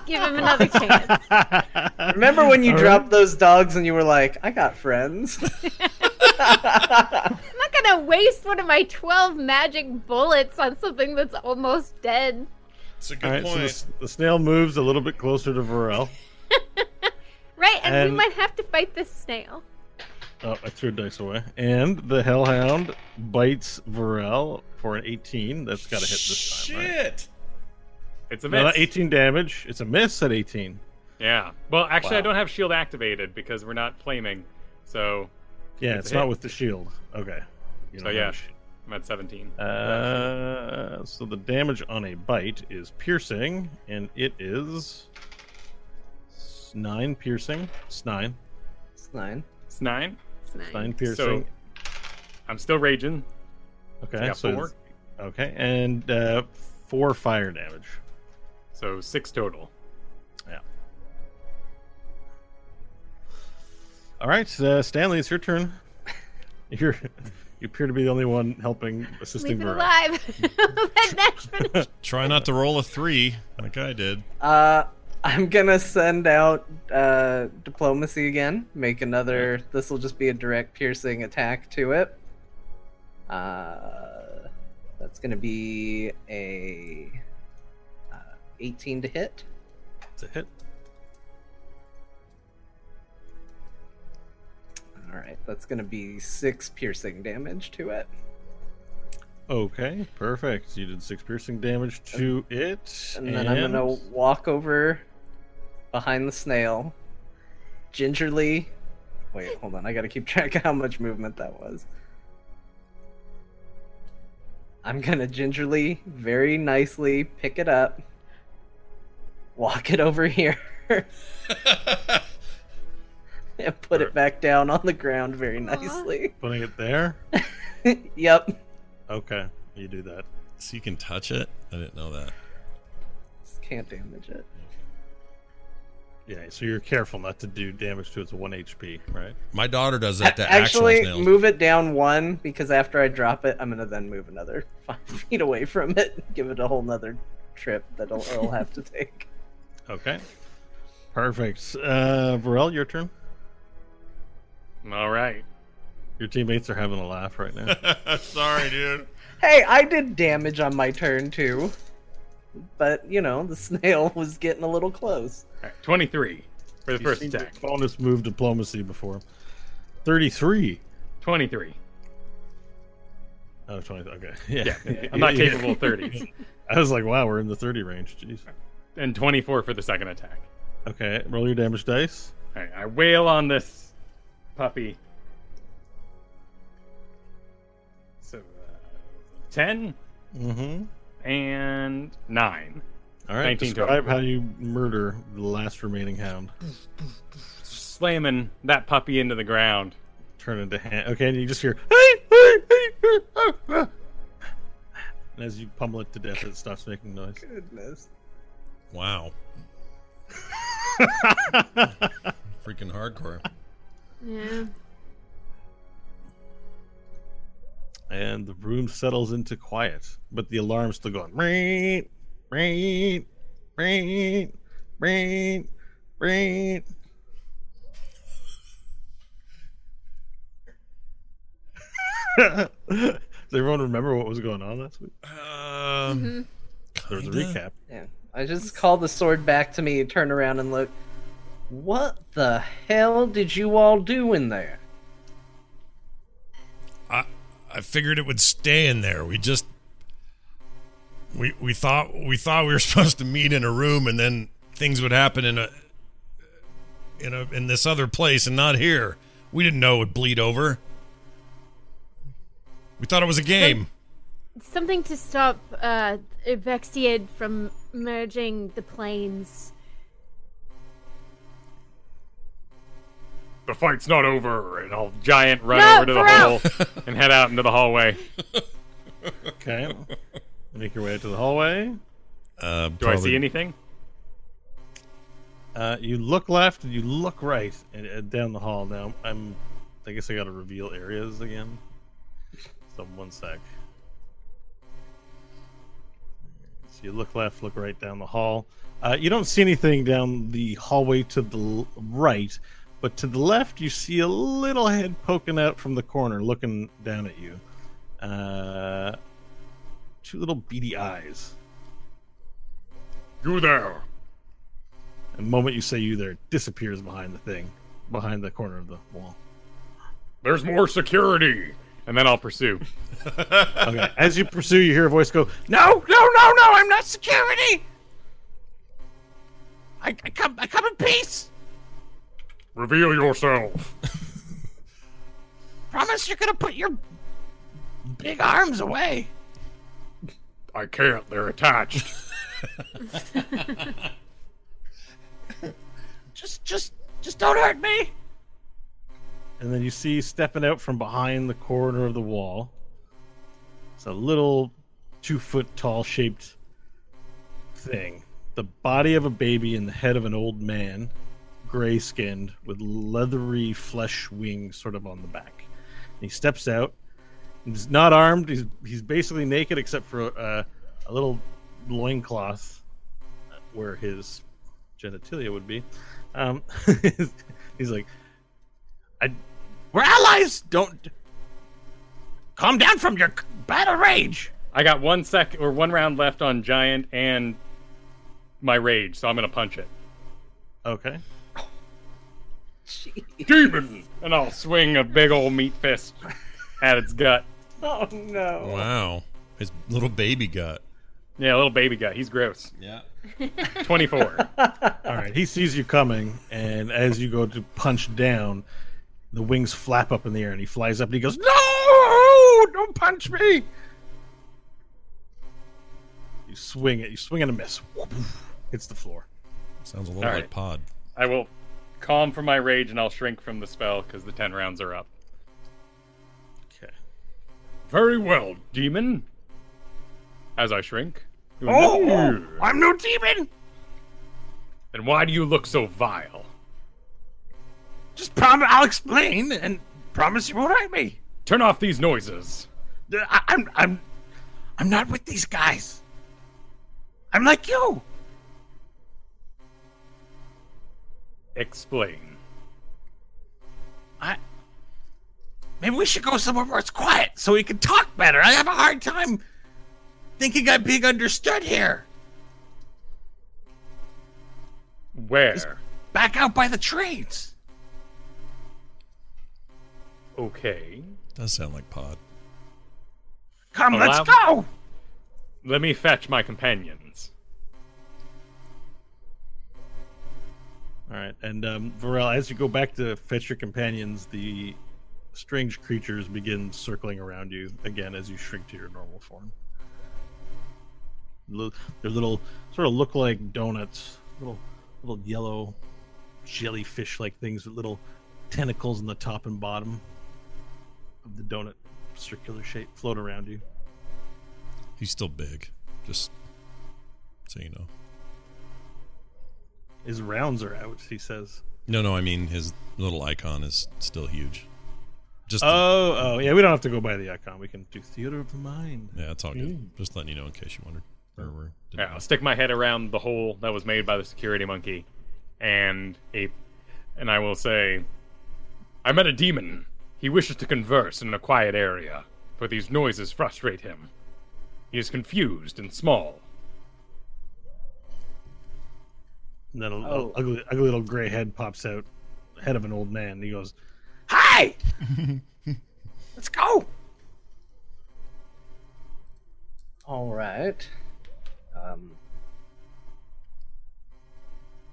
Give him another chance. Remember when you dropped those dogs and you were like, I got friends? I'm not gonna waste one of my 12 magic bullets on something that's almost dead. It's a good All right, so the, point. s- the snail moves a little bit closer to Varel. Right, and, we might have to fight this snail. Oh, I threw a dice away. And the hellhound bites Varel for an 18. That's got to hit this time, right? Shit. It's a miss. not 18 damage. It's a miss at 18. Yeah. Well, actually, I don't have shield activated because we're not flaming. So Yeah, It's it's, not with the shield. Okay. You So yeah. have. I'm at 17. Uh, so the damage on a bite is piercing, and it is s- nine piercing. It's nine. It's nine. It's nine. It's nice. Nine piercing. I'm still raging. okay, got so four. okay, and uh, four fire damage. So six total. Yeah. All right, uh, Stanley, it's your turn. You're you appear to be the only one helping assisting Leave it Varel. alive. Let Nash finish. Try not to roll a three like I did. Uh, I'm gonna send out uh, diplomacy again. Make another. This will just be a direct piercing attack to it. Uh, that's gonna be a uh, 18 to hit. It's a hit. All right, that's gonna be six piercing damage to it. Okay, perfect. You did six piercing damage to it, And then I'm gonna walk over behind the snail, gingerly. Wait, hold on. I gotta keep track of how much movement that was. I'm gonna gingerly, very nicely pick it up, walk it over here, and put it back down on the ground very nicely. putting it there. yep. Okay, you do that. So you can touch it? I didn't know that. Just can't damage it. Yeah, so you're careful not to do damage to its one HP, right? My daughter does that to Actually, actual move it down one because after I drop it, I'm gonna then move another five feet away from it, and give it a whole nother trip that it'll, it'll have to take. Okay. Perfect. Uh, Varel, your turn. All right. Your teammates are having a laugh right now. Sorry, dude. Hey, I did damage on my turn too, but you know the snail was getting a little close. All right. 23 for the You've first attack. bonus move diplomacy before. 33. 23. Oh, 20. Okay. Yeah. Yeah. I'm not capable of 30s. I was like, wow, we're in the 30 range. Jeez. And 24 for the second attack. Okay, roll your damage dice. All right. I wail on this puppy. So uh, 10 Mm-hmm. And 9. All right, 19 total. describe how you murder the last remaining hound. Slamming that puppy into the ground. Turn into hand. Okay, and you just hear. "Hey, hey, hey, hey, ah, ah." And as you pummel it to death, it stops making noise. Goodness. Wow. Freaking hardcore. Yeah. And the room settles into quiet, but the alarm's still going. Ring, ring, ring, ring, ring. Does everyone remember what was going on last week? Um, There was a recap. Yeah, I just called the sword back to me, turn around and look. What the hell did you all do in there? I figured it would stay in there. We just we we thought we thought we were supposed to meet in a room and then things would happen in a in a in this other place and not here. We didn't know it would bleed over. We thought it was a game. Something to stop uh, Vexiad from merging the planes. The fight's not over, and I'll giant run No, over to the Varel! hole and head out into the hallway. Okay. Make your way to the hallway. Uh, Do I see anything? Uh, you look left and you look right and, and down the hall. Now I'm, I guess I got to reveal areas again. So one sec. So you look left, look right down the hall. Uh, you don't see anything down the hallway to the l- right, but to the left you see a little head poking out from the corner, looking down at you. Uh, two little beady eyes. You there. And the moment you say you there, it disappears behind the thing, behind the corner of the wall. There's more security. And then I'll pursue. Okay. As you pursue, you hear a voice go, "No, no, no, no! I'm not security. I, I come, I come in peace. Reveal yourself. Promise you're gonna put your big arms away." I can't. They're attached. just just just don't hurt me and then you see stepping out from behind the corner of the wall it's a little two foot tall shaped thing the body of a baby and the head of an old man gray skinned with leathery flesh wings sort of on the back he steps out he's not armed he's he's basically naked except for uh, a little loincloth where his genitalia would be um, he's like, I, "We're allies. Don't calm down from your battle rage." I got one sec or one round left on giant and my rage, so I'm gonna punch it. Okay. Demon! And I'll swing a big old meat fist at its gut. Oh no. Wow. His little baby gut. Yeah, little baby guy. He's gross. Yeah. 24. All right. He sees you coming, and as you go to punch down, the wings flap up in the air, and he flies up, and he goes, "No! Don't punch me!" You swing it. You swing and a miss. Hits the floor. Sounds a little All like right. Pod. I will calm from my rage and I'll shrink from the spell because the 10 rounds are up. Okay. Very well, demon. As I shrink. Oh, oh, I'm no demon. Then why do you look so vile? Just promise. I'll explain, and promise you won't hurt me. Turn off these noises. I, I'm I'm I'm not with these guys. I'm like you. Explain. I maybe we should go somewhere where it's quiet so we can talk better. I have a hard time thinking I'm being understood here. Where? Back out by the trains. Okay. Does sound like Pod. Come, let's go. Let me fetch my companions. All right, and um, Varel, as you go back to fetch your companions, the strange creatures begin circling around you again as you shrink to your normal form. They're little, sort of look like donuts, little, little yellow jellyfish-like things with little tentacles in the top and bottom of the donut circular shape float around you. He's still big. Just so you know. His rounds are out, he says. No, no, I mean his little icon is still huge. Just Oh, oh, yeah. We don't have to go by the icon. We can do theater of the mind. yeah, it's all good. Hmm. Just letting you know in case you wondered. Or were- didn't Yeah. I'll stick my head around the hole that was made by the security monkey and ape, and I will say, I met a demon. He wishes to converse in a quiet area, for these noises frustrate him. He is confused and small. And then a, a Oh. ugly, ugly little gray head pops out, head of an old man. And he goes, "Hi, let's go." All right. Um,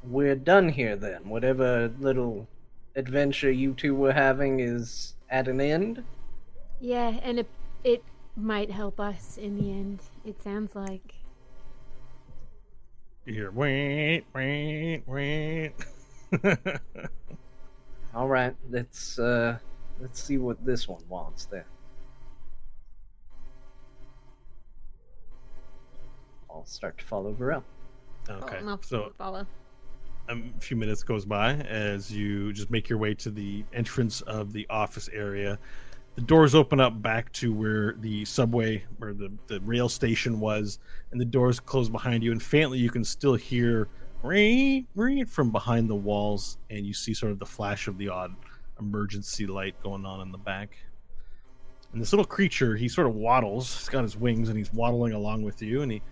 we're done here then. Whatever little adventure you two were having is at an end? Yeah, and it it might help us in the end. It sounds like. You hear wait, wait, wait. All right, let's uh let's see what this one wants then. I'll start to follow Varel. okay, Well, enough so follow. a few minutes goes by as you just make your way to the entrance of the office area. The doors open up back to where the subway, or the, the rail station was, and the doors close behind you. And faintly, you can still hear ring, ring from behind the walls, and you see sort of the flash of the odd emergency light going on in the back. And this little creature, he sort of waddles. He's got his wings, and he's waddling along with you, and he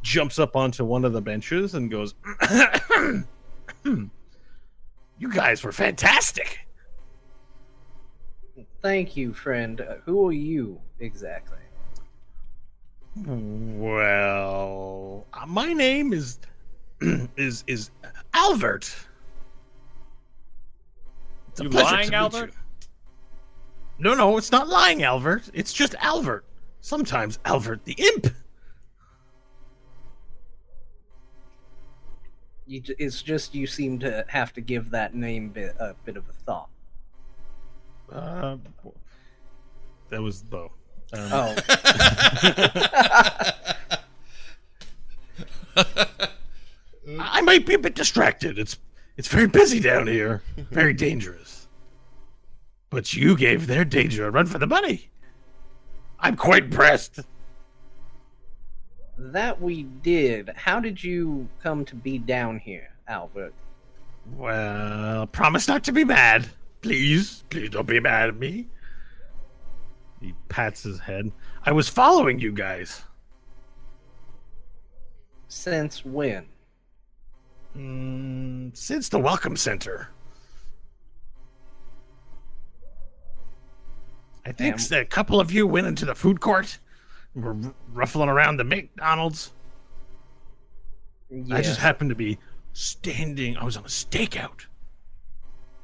jumps up onto one of the benches and goes, "You guys were fantastic." Thank you, friend. Uh, who are you exactly? Well, uh, my name is is is Albert. It's a You pleasure lying, to meet Albert? you. No, no, it's not lying, Albert. It's just Albert. Sometimes Albert the imp. You, it's just you seem to have to give that name bit, a bit of a thought. Uh, that was Bo. Um, Oh, I might be a bit distracted. It's it's very busy down here, very dangerous. But you gave their danger a run for the money. I'm quite impressed. that we did. How did you come to be down here, Albert? Well, promise not to be mad. Please, please don't be mad at me. He pats his head. I was following you guys. Since when? Mm, since the Welcome Center. I think Damn. a couple of you went into the food court and were ruffling around the McDonald's. I just happened to be standing. I was on a stakeout.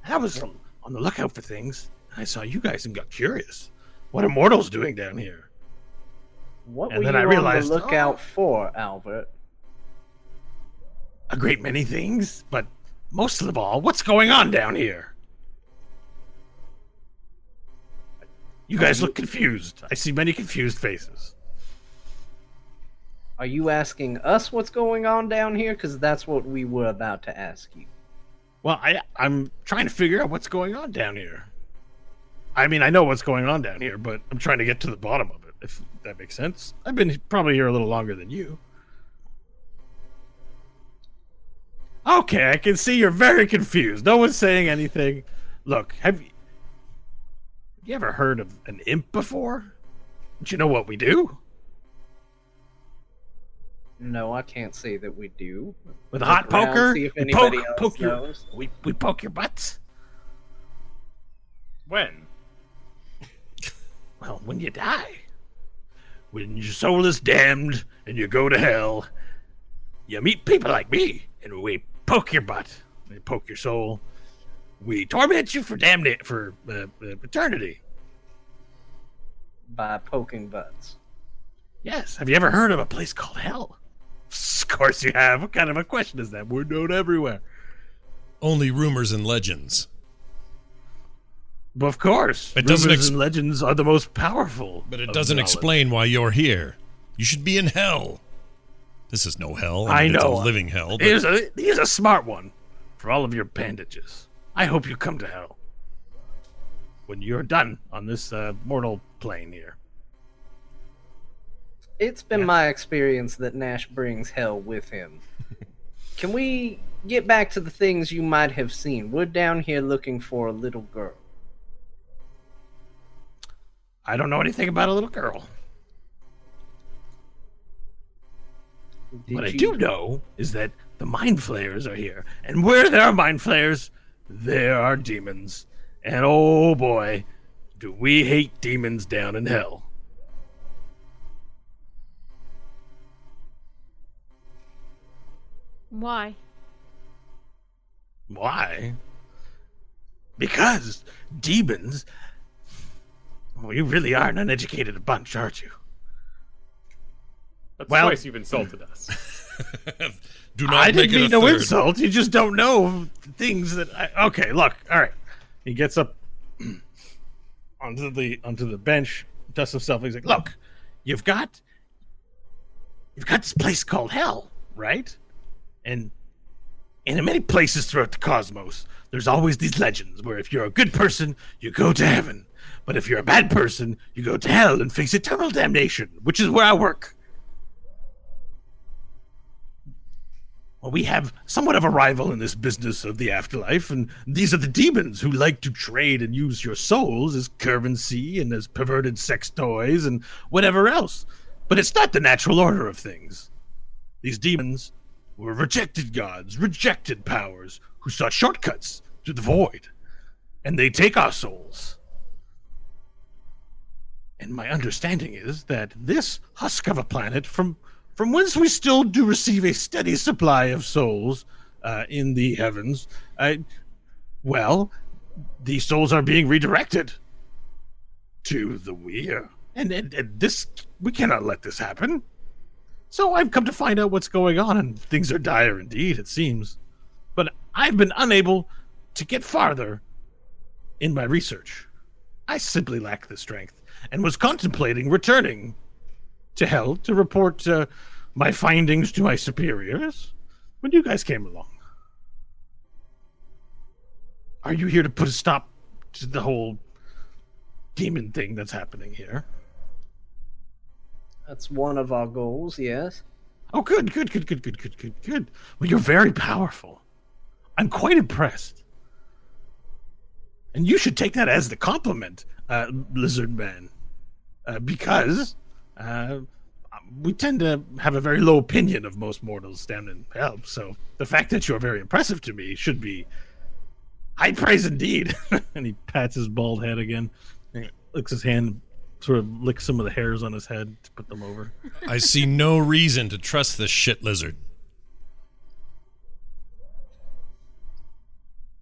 I was on on the lookout for things. And I saw you guys and got curious. What are mortals doing down here? What and then I realized, on the lookout oh. for, Albert? A great many things, but most of all, what's going on down here? You guys look confused. I see many confused faces. Are you asking us what's going on down here? Because that's what we were about to ask you. Well, I I'm trying to figure out what's going on down here. I mean, I know what's going on down here, but I'm trying to get to the bottom of it. If that makes sense. I've been probably here a little longer than you. Okay, I can see you're very confused. No one's saying anything. Look, have you, have you ever heard of an imp before? Do you know what we do? No, I can't say that we do. With a hot around, poker, see if we anybody poke, else poke your, we, we poke your butts. When? Well, when you die. When your soul is damned and you go to hell, you meet people like me, and we poke your butt. We poke your soul. We torment you for damn it for uh, uh, eternity. by poking butts. Yes. Have you ever heard of a place called hell? Of course you have. What kind of a question is that? We're known everywhere. Only rumors and legends. But of course, It doesn't rumors ex- and legends are the most powerful. But it doesn't knowledge. explain why you're here. You should be in hell. This is no hell. I mean, it's know. a living hell. But Here's a here's a smart one for all of your bandages. I hope you come to hell when you're done on this uh, mortal plane here. It's been Yeah. my experience that Nash brings hell with him. Can we get back to the things you might have seen? We're down here looking for a little girl. I don't know anything about a little girl. Did what I do know is that the mind flayers are here, and where there are mind flayers, there are demons. And oh boy, do we hate demons down in hell. Why? Why? because demons. Well, you really are an uneducated bunch, aren't you? That's Well- twice you've insulted us. Do not I make didn't it mean a no third. insult. You just don't know things that. I, okay, look. All right. He gets up onto the onto the bench, dusts himself. He's like, "Look, you've got you've got this place called Hell, right? And in many places throughout the cosmos, there's always these legends where if you're a good person, you go to heaven, but if you're a bad person, you go to hell and face eternal damnation, which is where I work." Well, we have somewhat of a rival in this business of the afterlife, and these are the demons who like to trade and use your souls as currency and as perverted sex toys and whatever else. But it's not the natural order of things. These demons were rejected gods, rejected powers, who sought shortcuts to the void. And they take our souls. And my understanding is that this husk of a planet, from from whence we still do receive a steady supply of souls uh, in the heavens, uh, well, these souls are being redirected to the weir. And, and, and this, we cannot let this happen. So I've come to find out what's going on, and things are dire indeed, it seems. But I've been unable to get farther in my research. I simply lack the strength, and was contemplating returning to hell to report uh, my findings to my superiors when you guys came along. Are you here to put a stop to the whole demon thing that's happening here? That's one of our goals, yes. Oh, good, good, good, good, good, good, good, good. Well, you're very powerful. I'm quite impressed. And you should take that as the compliment, uh, Lizard Man, uh, because uh, we tend to have a very low opinion of most mortals down in hell. So the fact that you're very impressive to me should be high praise indeed. and he pats his bald head again, and licks his hand, sort of lick some of the hairs on his head to put them over. I see no reason to trust this shit lizard.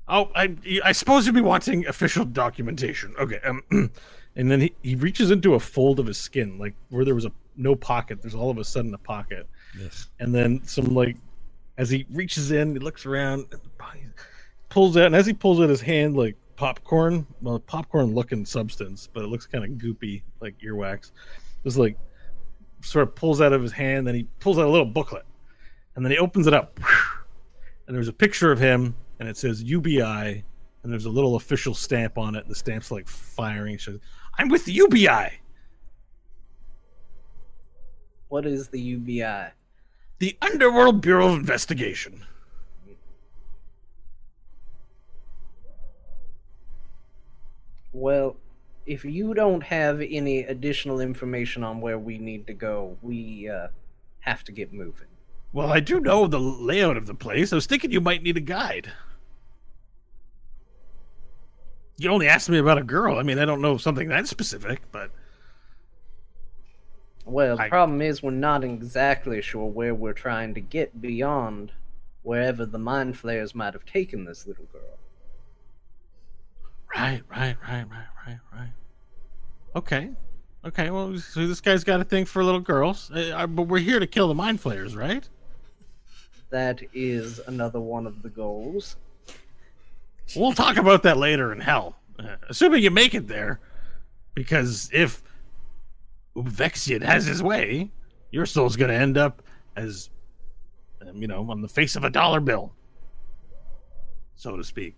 Oh, I I suppose you'd be wanting official documentation. Okay, um, and then he, he reaches into a fold of his skin, like where there was a no pocket. There's all of a sudden a pocket, Ugh. and then some like as he reaches in, he looks around, pulls out, and as he pulls out his hand, like popcorn, well, popcorn looking substance, but it looks kind of goopy, like earwax. Just like sort of pulls out of his hand, then he pulls out a little booklet, and then he opens it up, and there's a picture of him, and it says UBI, and there's a little official stamp on it. And the stamp's like firing. It says, "I'm with the UBI." What is the UBI? the Underworld Bureau of Investigation. Well, if you don't have any additional information on where we need to go, we uh, have to get moving. Well, I do know the layout of the place. I was thinking you might need a guide. You only asked me about a girl. I mean, I don't know something that specific, but Well, the I- problem is we're not exactly sure where we're trying to get beyond wherever the mind flayers might have taken this little girl. Right, right, right, right, right, right. Okay, okay. Well, so this guy's got a thing for little girls, uh, uh, but we're here to kill the mind flayers, right? That is another one of the goals. We'll talk about that later in hell, uh, assuming you make it there. Because if Vexian has his way, your soul's going to end up as, um, you know, on the face of a dollar bill, so to speak.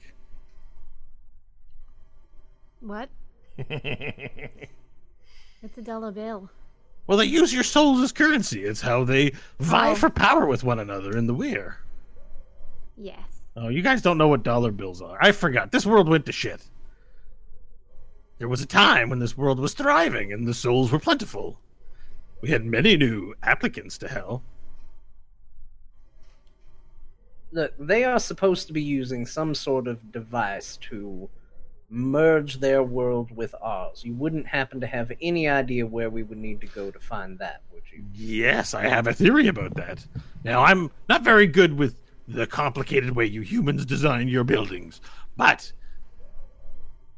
What? It's a dollar bill. Well, they use your souls as currency. It's how they vie Oh. for power with one another in the weir. Yes. Oh, you guys don't know what dollar bills are. I forgot. This world went to shit. There was a time when this world was thriving and the souls were plentiful. We had many new applicants to hell. Look, they are supposed to be using some sort of device to merge their world with ours. You wouldn't happen to have any idea where we would need to go to find that, would you? Yes, I have a theory about that. Now, I'm not very good with the complicated way you humans design your buildings, but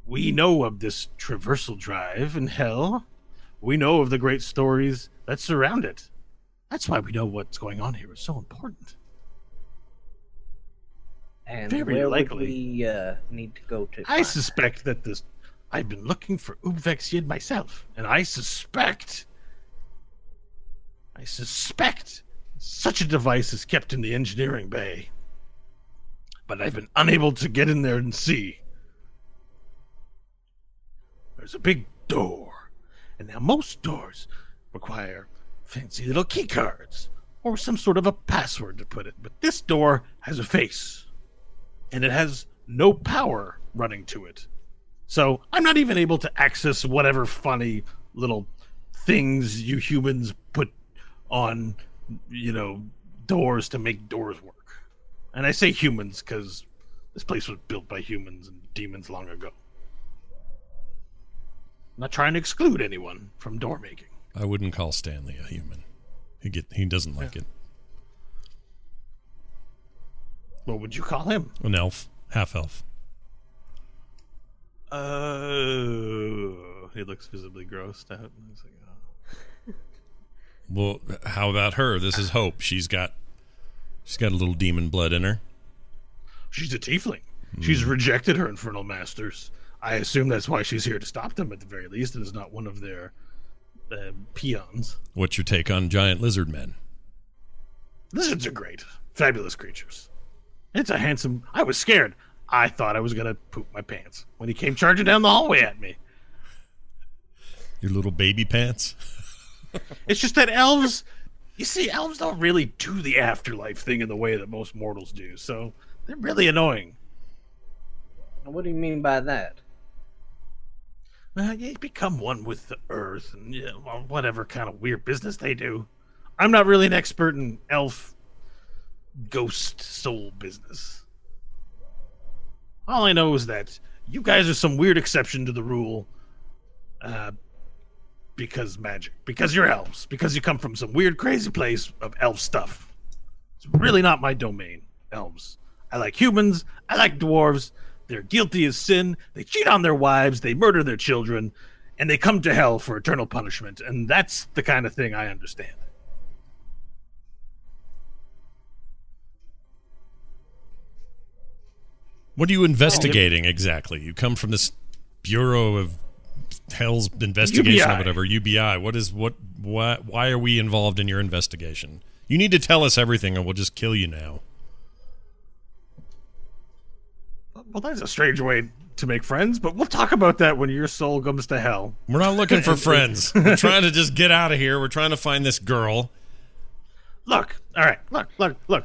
we know of this traversal drive in hell. We know of the great stories that surround it. That's why we know what's going on here is so important. And Very where likely. we uh, need to go to? I suspect that this. I've been looking for Ubvex Yid myself, and I suspect. I suspect such a device is kept in the engineering bay. But I've been unable to get in there and see. There's a big door, and now most doors require fancy little key cards or some sort of a password to put it. But this door has a face, and it has no power running to it. So I'm not even able to access whatever funny little things you humans put on, you know, doors to make doors work. And I say humans because this place was built by humans and demons long ago. I'm not trying to exclude anyone from door making. I wouldn't call Stanley a human. He get he doesn't like it. What would you call him? An elf, half elf. Oh, he looks visibly grossed out. Like, oh. Well, how about her? This is Hope. She's got she's got a little demon blood in her. She's a tiefling. She's rejected her infernal masters. I assume that's why she's here to stop them at the very least, and is not one of their uh, peons. What's your take on giant lizard men? Lizards are great, fabulous creatures. It's a handsome. I was scared. I thought I was gonna poop my pants when he came charging down the hallway at me. Your little baby pants? It's just that elves, you see, elves don't really do the afterlife thing in the way that most mortals do, so they're really annoying. What do you mean by that? Uh, you become one with the earth and you know, whatever kind of weird business they do. I'm not really an expert in elf ghost soul business. All I know is that you guys are some weird exception to the rule uh, because magic, because you're elves, because you come from some weird, crazy place of elf stuff. It's really not my domain, elves. I like humans, I like dwarves. They're guilty as sin. They cheat on their wives. They murder their children. And they come to hell for eternal punishment. And that's the kind of thing I understand. What are you investigating exactly? You come from this Bureau of Hell's investigation or whatever, UBI. What is what why why are we involved in your investigation? You need to tell us everything or we'll just kill you now. Well, that's a strange way to make friends, but we'll talk about that when your soul comes to hell. We're not looking for friends. We're trying to just get out of here. We're trying to find this girl. Look, all right, look, look, look.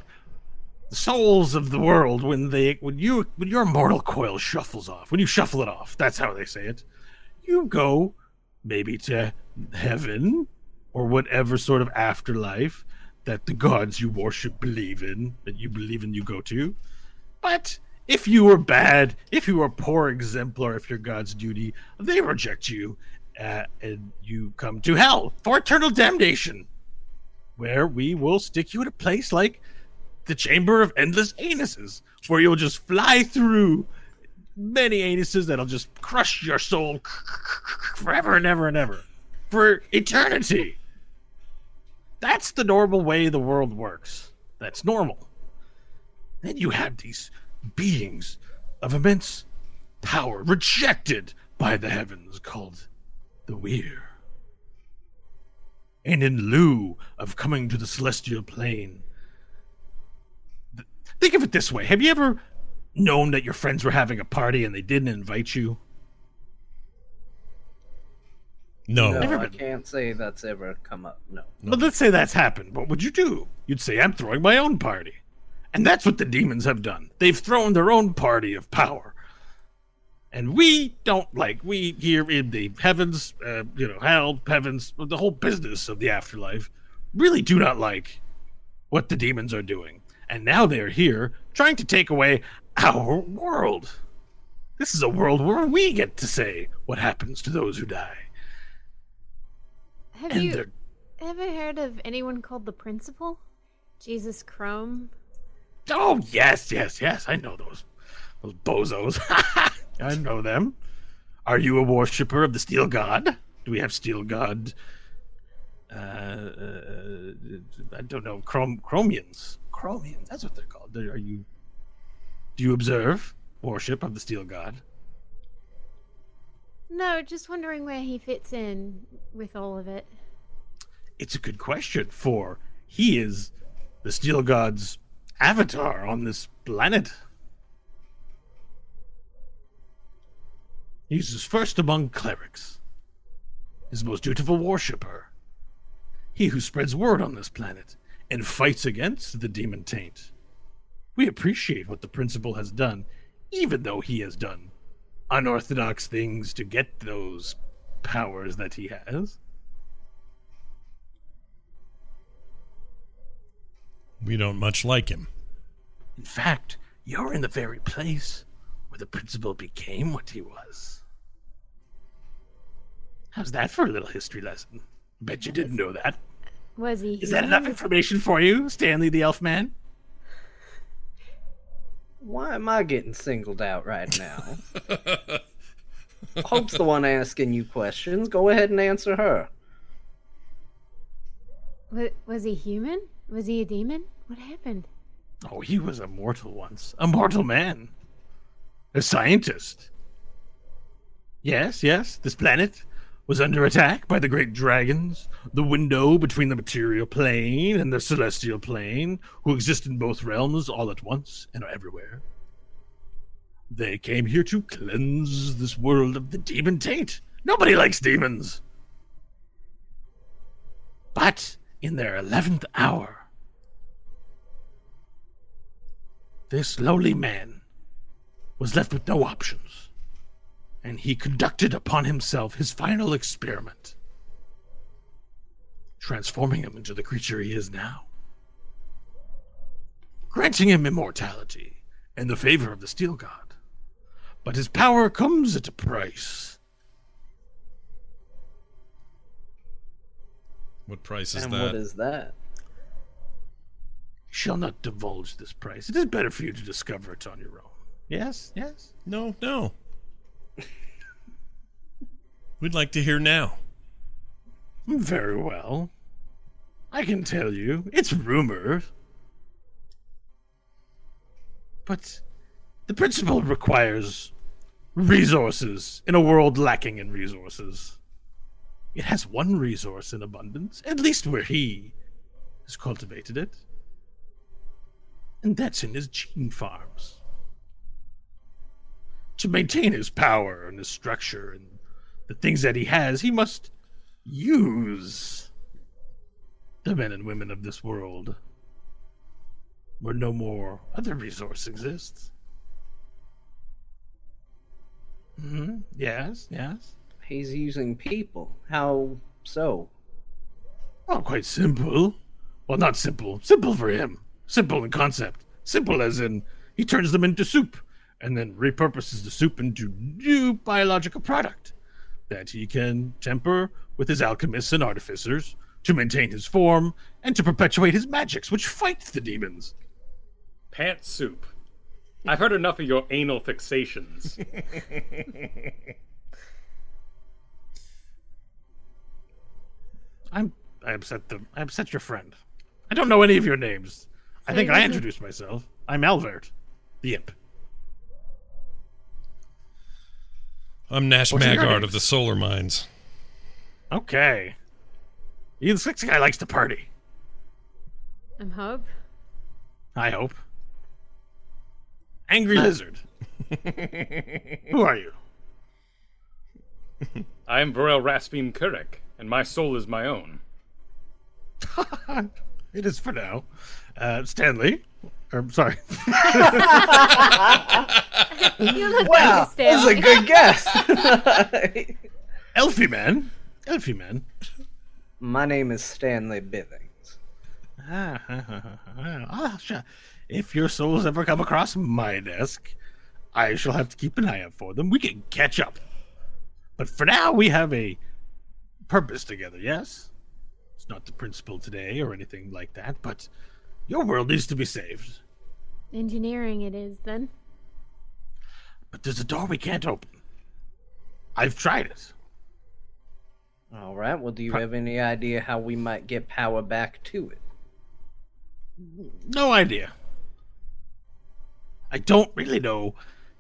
The souls of the world, when they, when you, when your mortal coil shuffles off, when you shuffle it off, that's how they say it. You go, maybe to heaven, or whatever sort of afterlife that the gods you worship believe in, that you believe in, you go to. But if you were bad, if you were a poor exemplar of your God's duty, they reject you, uh, and you come to hell for eternal damnation where we will stick you in a place like the Chamber of Endless Anuses, where you'll just fly through many anuses that'll just crush your soul forever and ever and ever for eternity. That's the normal way the world works. That's normal. Then you have these beings of immense power rejected by the heavens called the Weir. And in lieu of coming to the celestial plane, think of it this way: Have you ever known that your friends were having a party and they didn't invite you? No. No, Never I can't say that's ever come up. No. But let's say that's happened. What would you do? You'd say, I'm throwing my own party. And that's what the demons have done. They've thrown their own party of power. And we don't like, we here in the heavens, uh, you know, hell, heavens, the whole business of the afterlife, really do not like what the demons are doing. And now they're here trying to take away our world. This is a world where we get to say what happens to those who die. Have And you they're ever heard of anyone called the Principal? Jesus Chrome? Oh yes, yes, yes. I know those those bozos. I know them. Are you a worshipper of the Steel God? Do we have Steel God? Uh, uh, I don't know. Chrom- Chromians. Chromians. That's what they're called. Are you? Do you observe worship of the Steel God? No, just wondering where he fits in with all of it. It's a good question. For he is the Steel God's avatar on this planet. He's his first among clerics, his most dutiful worshipper, he who spreads word on this planet and fights against the demon taint. We appreciate what the principal has done, even though he has done unorthodox things to get those powers that he has. We don't much like him. In fact, you're in the very place where the principal became what he was. How's that for a little history lesson? Bet you didn't know that. Was he? Is that enough information for you, Stanley the Elf Man? Why am I getting singled out right now? Hope's the one asking you questions. Go ahead and answer her. Wa- Was he human? Was he a demon? What happened? Oh, he was a mortal once. A mortal man. A scientist. Yes, yes, this planet was under attack by the great dragons, the window between the material plane and the celestial plane, who exist in both realms all at once and are everywhere. They came here to cleanse this world of the demon taint. Nobody likes demons. But in their eleventh hour, this lowly man was left with no options, and he conducted upon himself his final experiment, transforming him into the creature he is now, granting him immortality and the favor of the Steel God. But his power comes at a price. What price is and that? what is that? Shall not divulge this price. It is better for you to discover it on your own. Yes, yes. No, no. We'd like to hear now. Very well. I can tell you, it's rumored. But the principal requires resources in a world lacking in resources. It has one resource in abundance, at least where he has cultivated it. And that's in his gene farms. To maintain his power and his structure and the things that he has, he must use the men and women of this world where no more other resource exists. hmm Yes, yes. He's using people. How so? Well, quite simple. Well, not simple. Simple for him. Simple in concept. Simple as in he turns them into soup and then repurposes the soup into new biological product that he can temper with his alchemists and artificers to maintain his form and to perpetuate his magics which fight the demons. Pant soup. I've heard enough of your anal fixations. I'm I upset the I upset your friend. I don't know any of your names. I think I your name. introduced myself. I'm Albert, the imp. I'm Nash What's your Magard of the Solar Mines. Okay. You the six guy likes to party. I'm Hope. I hope. Angry lizard. Who are you? I am Varel Raspin Kurek, and my soul is my own. it is for now. Uh, Stanley. Or, sorry. You look Wow, like that was a good guess. Elfie man. Elfie man. My name is Stanley Billings. Ah, ah, ah, ah, sure. If your souls ever come across my desk, I shall have to keep an eye out for them. We can catch up. But for now, we have a purpose together, yes? It's not the principle today or anything like that, but your world needs to be saved. Engineering it is then. But there's a door we can't open. I've tried it. All right. Well, do you Pro- have any idea how we might get power back to it? No idea. I don't really know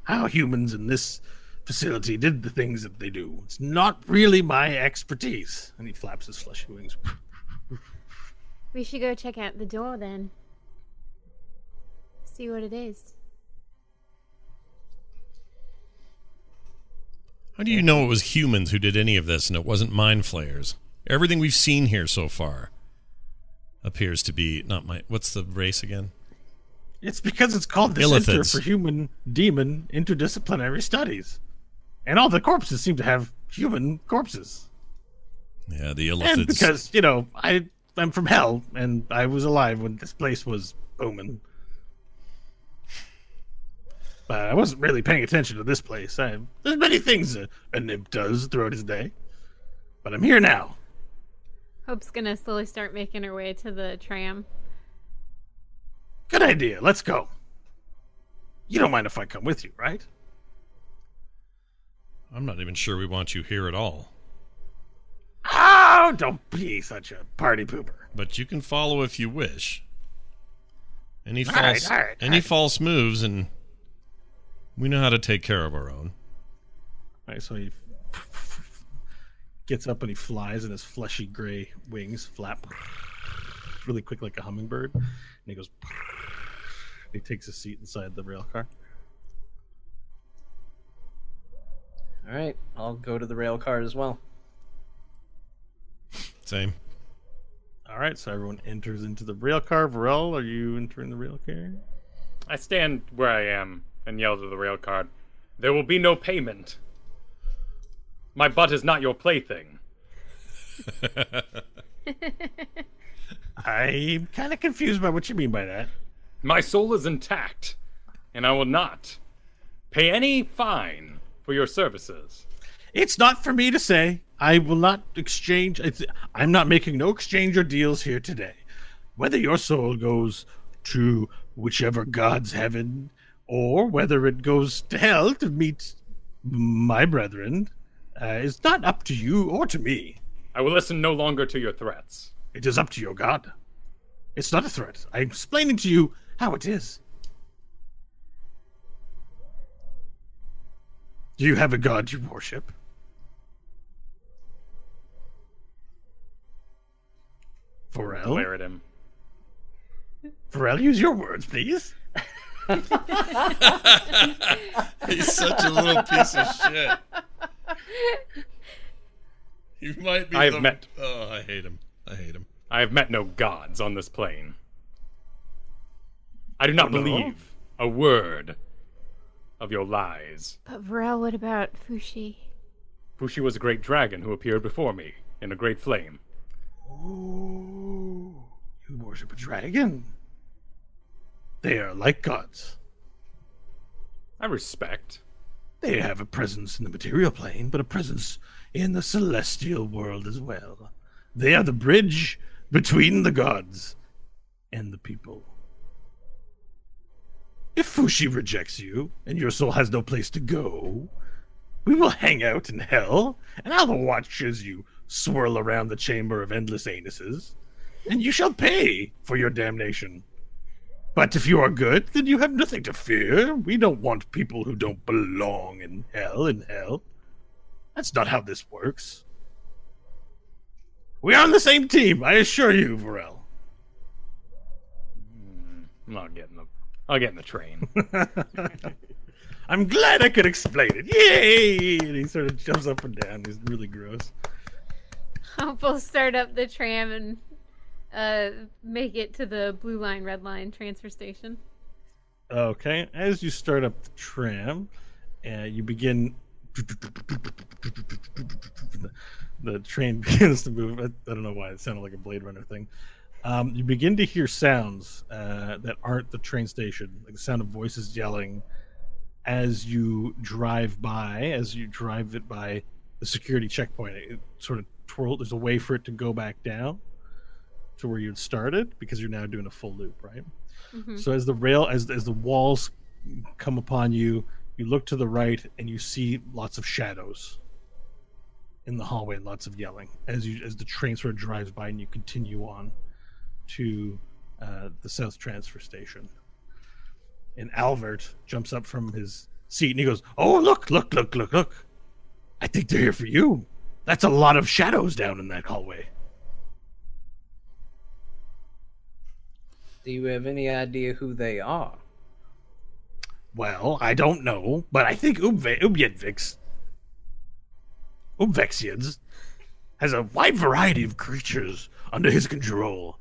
how humans in this facility did the things that they do. It's not really my expertise. And he flaps his fleshy wings. We should go check out the door then. See what it is. How do you know it was humans who did any of this and it wasn't mind flayers? Everything we've seen here so far appears to be not my. What's the race again? It's because it's called the Center for Human Demon Interdisciplinary Studies. And all the corpses seem to have human corpses. Yeah, the Illithids. And because, you know, I I'm from hell and I was alive when this place was booming. But I wasn't really paying attention to this place. I, there's many things a, a nymph does throughout his day. But I'm here now. Hope's gonna slowly start making her way to the tram. Good idea. Let's go. You don't mind if I come with you, right? I'm not even sure we want you here at all. Oh, don't be such a party pooper. But you can follow if you wish. Any All false, right, all right, any all right. false moves, and we know how to take care of our own. Right, so he gets up and he flies, and his fleshy gray wings flap really quick like a hummingbird. And he goes. He takes a seat inside the rail car. All right. I'll go to the rail car as well. Same. All right, so everyone enters into the rail car. Varel, are you entering the rail car? I stand where I am and yell to the rail car, There will be no payment. My butt is not your plaything. I'm kind of confused by what you mean by that. My soul is intact, and I will not pay any fine for your services. It's not for me to say. I will not exchange. I'm not making no exchange or deals here today. Whether your soul goes to whichever god's heaven or whether it goes to hell to meet my brethren uh, is not up to you or to me. I will listen no longer to your threats. It is up to your god. It's not a threat. I'm explaining to you how it is. Do you have a god you worship? Varel? Glare at him. Varel, use your words, please. He's such a little piece of shit. You might be. I have the- met- Oh, I hate him. I hate him. I have met no gods on this plane. I do not Oh, no? believe a word of your lies. But Varel, what about Fushi? Fushi was a great dragon who appeared before me in a great flame. You worship a dragon. They are like gods. I respect. They have a presence in the material plane, but a presence in the celestial world as well. They are the bridge between the gods and the people. If Fushi rejects you and your soul has no place to go, we will hang out in hell, and I'll watch as you swirl around the chamber of endless anuses, and you shall pay for your damnation. But if you are good, then you have nothing to fear. We don't want people who don't belong in hell in hell. That's not how this works. We are on the same team, I assure you, Varel. Hmm, I'm not getting the. I'll get in the train. I'm glad I could explain it. Yay! And he sort of jumps up and down. He's really gross. Will start up the tram and uh, make it to the blue line, red line transfer station. Okay, as you start up the tram, uh, you begin. The train begins to move. I, I don't know why it sounded like a Blade Runner thing. Um, you begin to hear sounds uh, that aren't the train station, like the sound of voices yelling as you drive by. As you drive it by the security checkpoint, it sort of twirl. There's a way for it to go back down to where you'd started because you're now doing a full loop, right? Mhm. So as the rail as as the walls come upon you, you look to the right and you see lots of shadows in the hallway, and lots of yelling as you as the train sort of drives by and you continue on to uh, the South Transfer Station. And Albert jumps up from his seat and he goes, "Oh, look, look, look, look, look! I think they're here for you. That's a lot of shadows down in that hallway." Do you have any idea who they are? Well, I don't know, but I think Ubve- Ubjedvix, Ubvexians, has a wide variety of creatures under his control.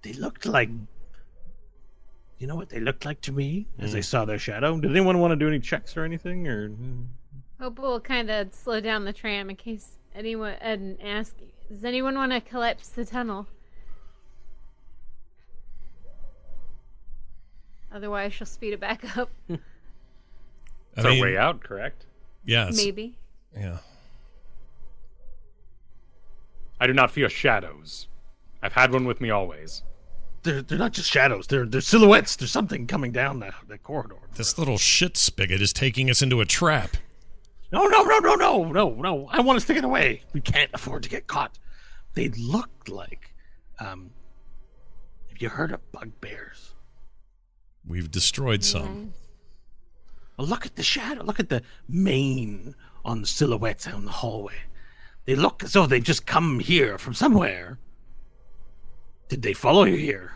They looked like. You know what they looked like to me as I hmm. saw their shadow? Did anyone want to do any checks or anything? Or Hope we'll kind of slow down the tram in case anyone and ask, does anyone want to collapse the tunnel? Otherwise, she'll speed it back up. I It's our way out, correct? Yes. Maybe. Yeah. I do not fear shadows. I've had one with me always. they're they're not just shadows; they're they're silhouettes. There's something coming down that that corridor. This little shit spigot is taking us into a trap. No, no, no, no, no, no, no. I want us to get away. We can't afford to get caught. They looked like. Um, have you heard of bugbears? We've destroyed some. Well, look at the shadow. Look at the mane on the silhouettes out in the hallway. They look as though they've just come here from somewhere. Did they follow you here?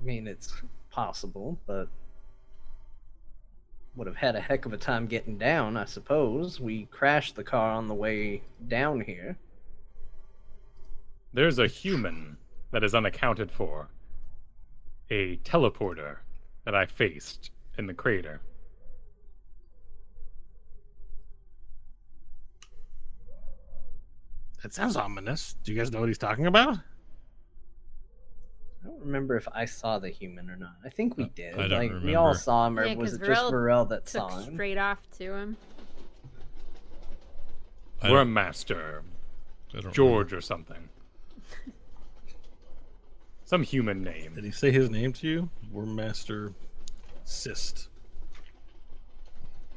I mean, it's possible, but would have had a heck of a time getting down, I suppose. We crashed the car on the way down here. There's a human that is unaccounted for. A teleporter that I faced in the crater. That sounds ominous. Do you guys know what he's talking about? I don't remember if I saw the human or not. I think we did. I don't like we all saw him, or Yeah, was 'cause it just Varel Varel that Took saw him? straight off to him. I We're a master. I don't George or something. Some human name. Did he say his name to you? Wormmaster Cyst.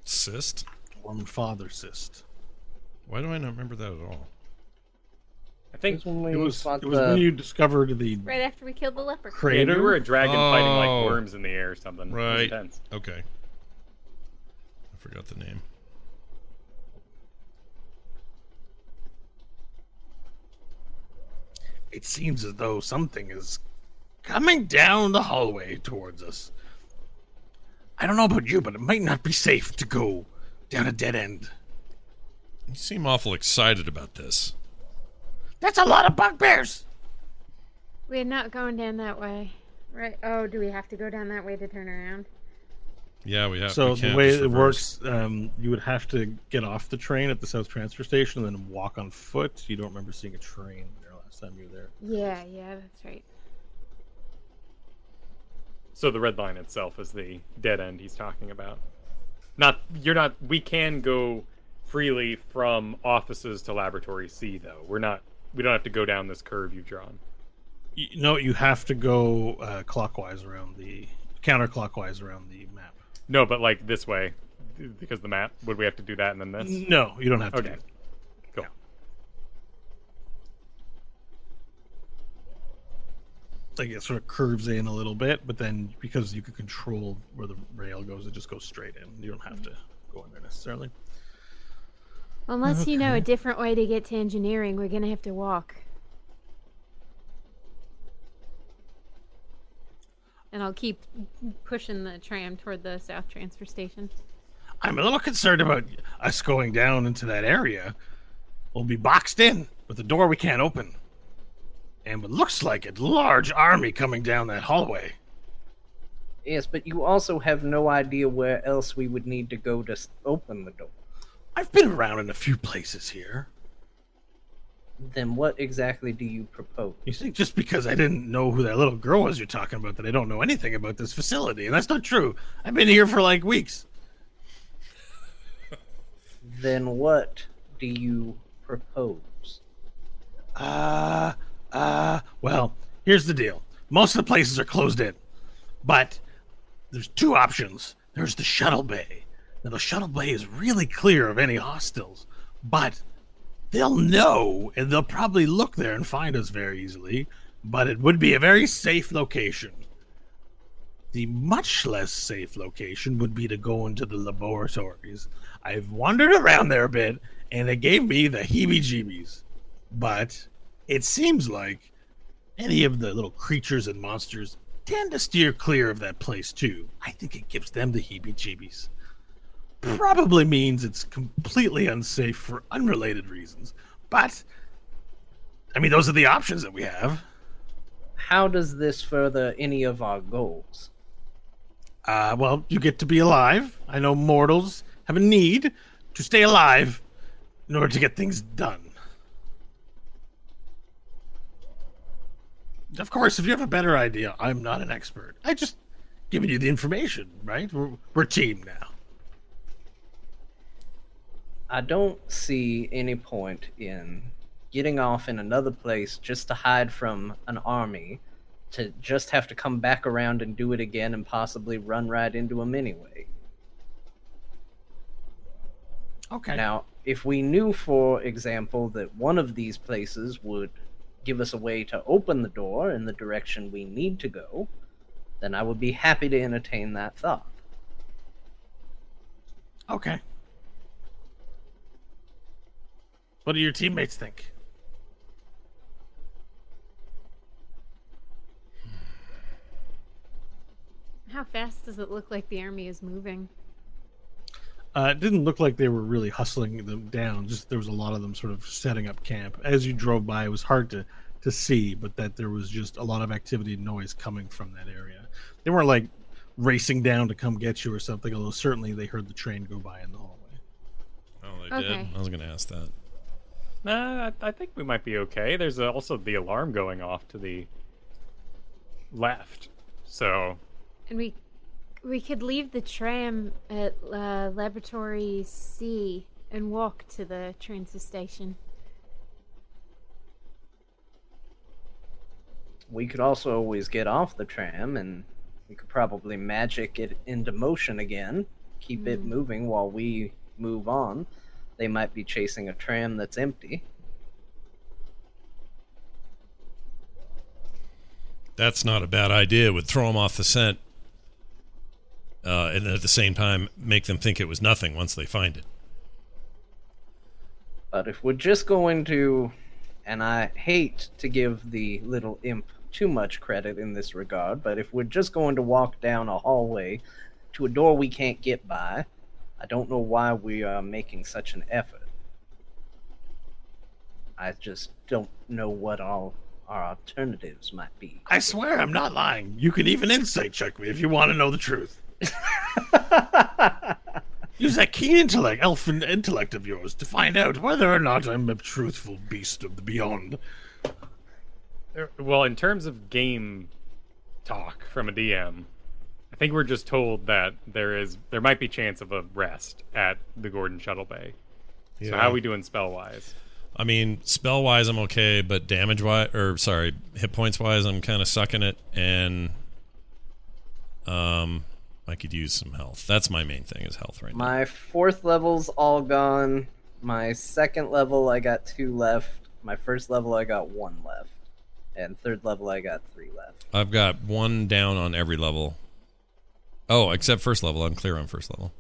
Cyst? Wormfather Cyst. Why do I not remember that at all? I think It was when It was, fought it was the- when you discovered the Right after we killed the leper. yeah, crater. you were a dragon fighting Oh. like worms in the air or something. Right. intense. Okay. I forgot the name. It seems as though something is coming down the hallway towards us. I don't know about you, but it might not be safe to go down a dead end. You seem awful excited about this. That's a lot of bugbears. We're not going down that way. Right. Oh, do we have to go down that way to turn around? Yeah, we have. So we the way it works, um, you would have to get off the train at the South Transfer Station and then walk on foot. You don't remember seeing a train there last time you were there. Yeah, yeah, that's right. So the red line itself is the dead end he's talking about. Not you're not. We can go freely from offices to laboratory C though. We're not. We don't have to go down this curve you've drawn. You, no, you have to go uh, clockwise around the counterclockwise around the map. No, but like this way, because the map. Would we have to do that and then this? No, you don't have to. Okay. do that. Cool. like it sort of curves in a little bit, but then because you can control where the rail goes, it just goes straight in. You don't have to go in there necessarily. Unless you know a different way to get to engineering, we're gonna have to walk. And I'll keep pushing the tram toward the south transfer station. I'm a little concerned about us going down into that area. We'll be boxed in with a door we can't open. And what looks like a large army coming down that hallway. Yes, but you also have no idea where else we would need to go to open the door. I've been around in a few places here. Then what exactly do you propose? You think just because I didn't know who that little girl was you're talking about that I don't know anything about this facility, and that's not true. I've been here for like weeks. Then what do you propose? Uh, uh, well, here's the deal. Most of the places are closed in, but there's two options. There's the shuttle bay. Now, the shuttle bay is really clear of any hostiles, but they'll know and they'll probably look there and find us very easily. But it would be a very safe location. The much less safe location would be to go into the laboratories. I've wandered around there a bit, and it gave me the heebie jeebies. But it seems like any of the little creatures and monsters tend to steer clear of that place too. I think it gives them the heebie jeebies. Probably means it's completely unsafe for unrelated reasons. But, I mean, those are the options that we have. How does this further any of our goals? Uh, well, you get to be alive. I know mortals have a need to stay alive in order to get things done. Of course, if you have a better idea, I'm not an expert. I just giving you the information, right? We're, we're team now. I don't see any point in getting off in another place just to hide from an army to just have to come back around and do it again and possibly run right into them anyway. Okay. Now, if we knew, for example, that one of these places would give us a way to open the door in the direction we need to go, then I would be happy to entertain that thought. Okay. What do your teammates think? How fast does it look like the army is moving? Uh, it didn't look like they were really hustling them down. Just there was a lot of them sort of setting up camp. As you drove by, it was hard to to see, but that there was just a lot of activity and noise coming from that area. They weren't like racing down to come get you or something. Although certainly they heard the train go by in the hallway. Oh, they Okay. did. I was going to ask that. Nah, I, I think we might be okay. There's also the alarm going off to the left. So, And we we could leave the tram at uh, Laboratory C and walk to the transit station. We could also always get off the tram and we could probably magic it into motion again, keep it Hmm. moving while we move on. They might be chasing a tram that's empty. That's not a bad idea. Would throw them off the scent, uh, and at the same time make them think it was nothing once they find it. But if we're just going to, and I hate to give the little imp too much credit in this regard, but if we're just going to walk down a hallway to a door we can't get by, I don't know why we are making such an effort. I just don't know what all our alternatives might be. I swear I'm not lying. You can even insight check me if you want to know the truth. Use that keen intellect, elfin intellect of yours, to find out whether or not I'm a truthful beast of the beyond. er, well, in terms of game talk from a DM, I think we're just told that there is there might be chance of a rest at the Gordon Shuttle Bay. So how are we doing spell wise? I mean, spell wise, I'm okay, but damage wise, or sorry, hit points wise, I'm kind of sucking it, and um, I could use some health. That's my main thing is health right now. My fourth level's all gone. My second level, I got two left. My first level, I got one left. And third level, I got three left. I've got one down on every level. Oh, except first level. I'm clear on first level.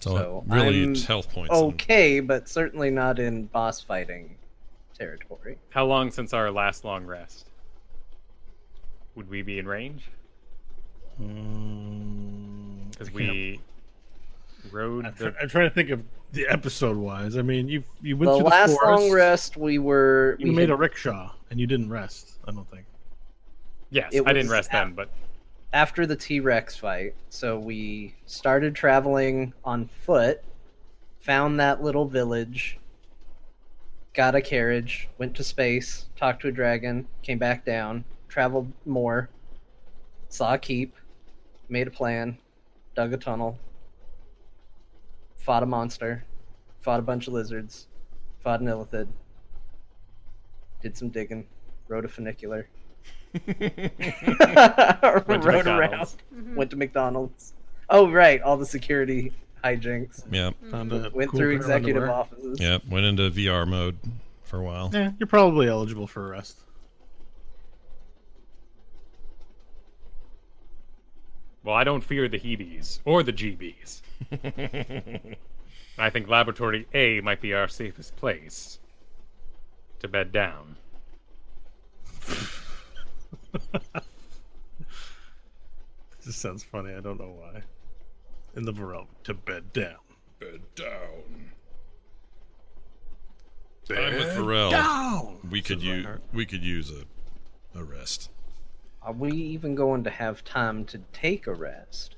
So, So, really, I'm it's health points. and- Okay, but certainly not in boss fighting territory. How long since our last long rest? Would we be in range? Mm, Because I we rode I'm, the I'm trying to think of the episode wise. I mean, you you went The through the last forest. long rest, we were. You we made had- a rickshaw and you didn't rest. I don't think. yes. it I didn't rest at- then, but after the T Rex fight, so we started traveling on foot, found that little village, got a carriage, went to space, talked to a dragon, came back down, traveled more, saw a keep, made a plan, dug a tunnel, fought a monster, fought a bunch of lizards, fought an illithid, did some digging, rode a funicular. Went to rode around McDonald's. Mm-hmm. went to McDonald's, Oh right, all the security hijinks Yep. Found a went cool through executive underwear. offices. Yep. Went into VR mode for a while. Yeah, you're probably eligible for arrest. Well, I don't fear the Hebes or the GBs. I think Laboratory A might be our safest place to bed down. This sounds funny. I don't know why. In the Varel to bed down. Bed down. I'm with Varel. Down. We could use we could use a a rest. Are we even going to have time to take a rest?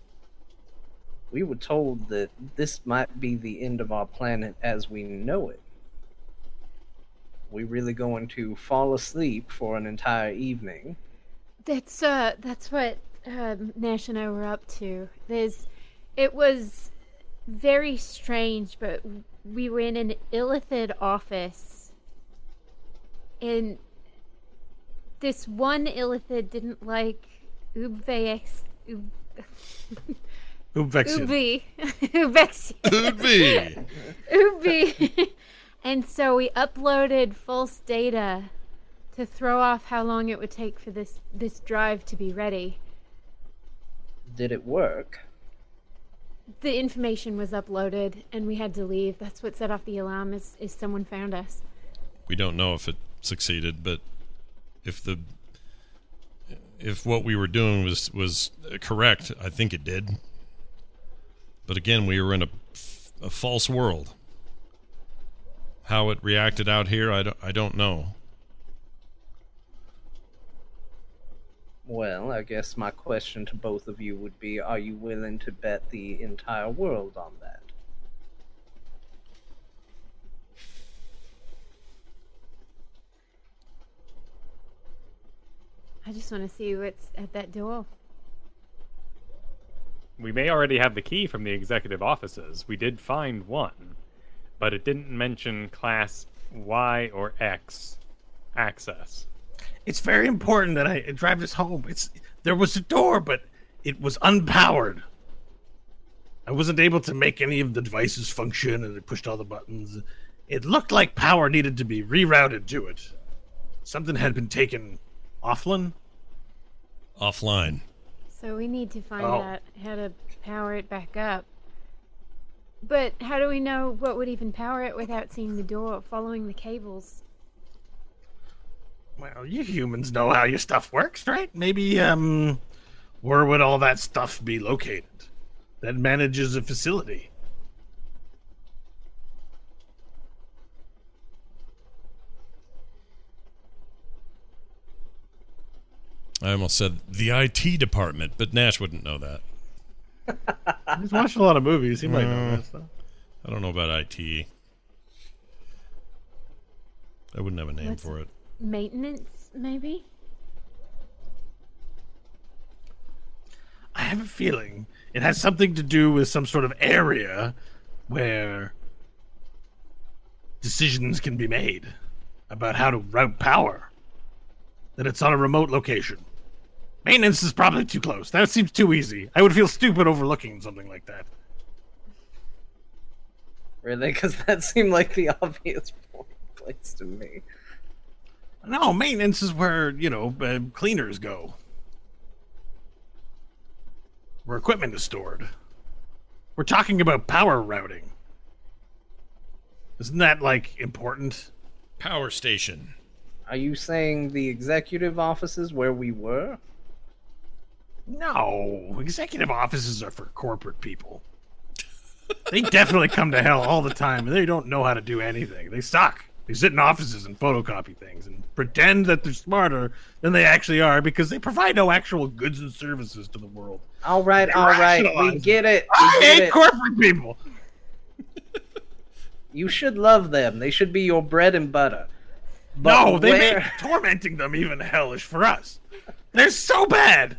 We were told that this might be the end of our planet as we know it. We really going to fall asleep for an entire evening? That's uh, that's what um, Nash and I were up to. There's, it was very strange, but we were in an Illithid office, and this one Illithid didn't like Ubvex. Ub, Ubvexian. Ubi. Ubexian. Could be. Ubi. and so we uploaded false data to throw off how long it would take for this this drive to be ready. Did it work? The information was uploaded and we had to leave. That's what set off the alarm is, is someone found us. We don't know if it succeeded, but if the if what we were doing was was correct, I think it did. But again, we were in a, a false world. How it reacted out here, I don't, I don't know. Well, I guess my question to both of you would be are you willing to bet the entire world on that? I just want to see what's at that door. We may already have the key from the executive offices. We did find one, but it didn't mention class Y or X access. It's very important that I drive this home. It's there was a door, but it was unpowered. I wasn't able to make any of the devices function, and it pushed all the buttons. It looked like power needed to be rerouted to it. Something had been taken offline. Offline. So we need to find Oh. out how to power it back up. But how do we know what would even power it without seeing the door, following the cables? Well, you humans know how your stuff works, right? Maybe, um, where would all that stuff be located? That manages a facility. I almost said the IT department, but Nash wouldn't know that. He's watched a lot of movies. He might know Mm. that stuff. I don't know about IT. I wouldn't have a name What's- for it. Maintenance, maybe? I have a feeling it has something to do with some sort of area where decisions can be made about how to route power. That it's on a remote location. Maintenance is probably too close. That seems too easy. I would feel stupid overlooking something like that. Really? Because that seemed like the obvious point place to me. No, maintenance is where, you know, uh, cleaners go. Where equipment is stored. We're talking about power routing. Isn't that, like, important? Power station. Are you saying the executive offices where we were? No, executive offices are for corporate people. they definitely come to hell all the time, and they don't know how to do anything. They suck. They sit in offices and photocopy things and pretend that they're smarter than they actually are because they provide no actual goods and services to the world. All right, all right, we get it. We I get hate it. corporate people. You should love them. They should be your bread and butter. But no, they where... make tormenting them even hellish for us. They're so bad.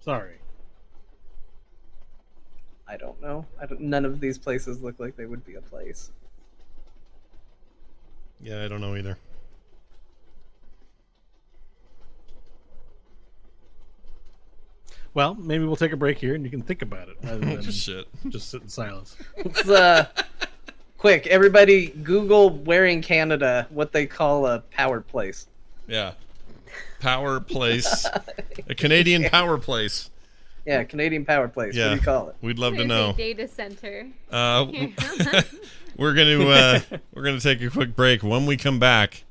Sorry. I don't know. I don't, none of these places look like they would be a place. Yeah, I don't know either. Well, maybe we'll take a break here and you can think about it rather than Shit. just sit in silence. Let's, uh, quick, everybody, Google where in Canada what they call a power place. Yeah. Power place. A Canadian power place. Yeah, Canadian power place. What do you call it? We'd love to There's know. a data center. Uh, we're gonna uh, we're gonna take a quick break. When we come back,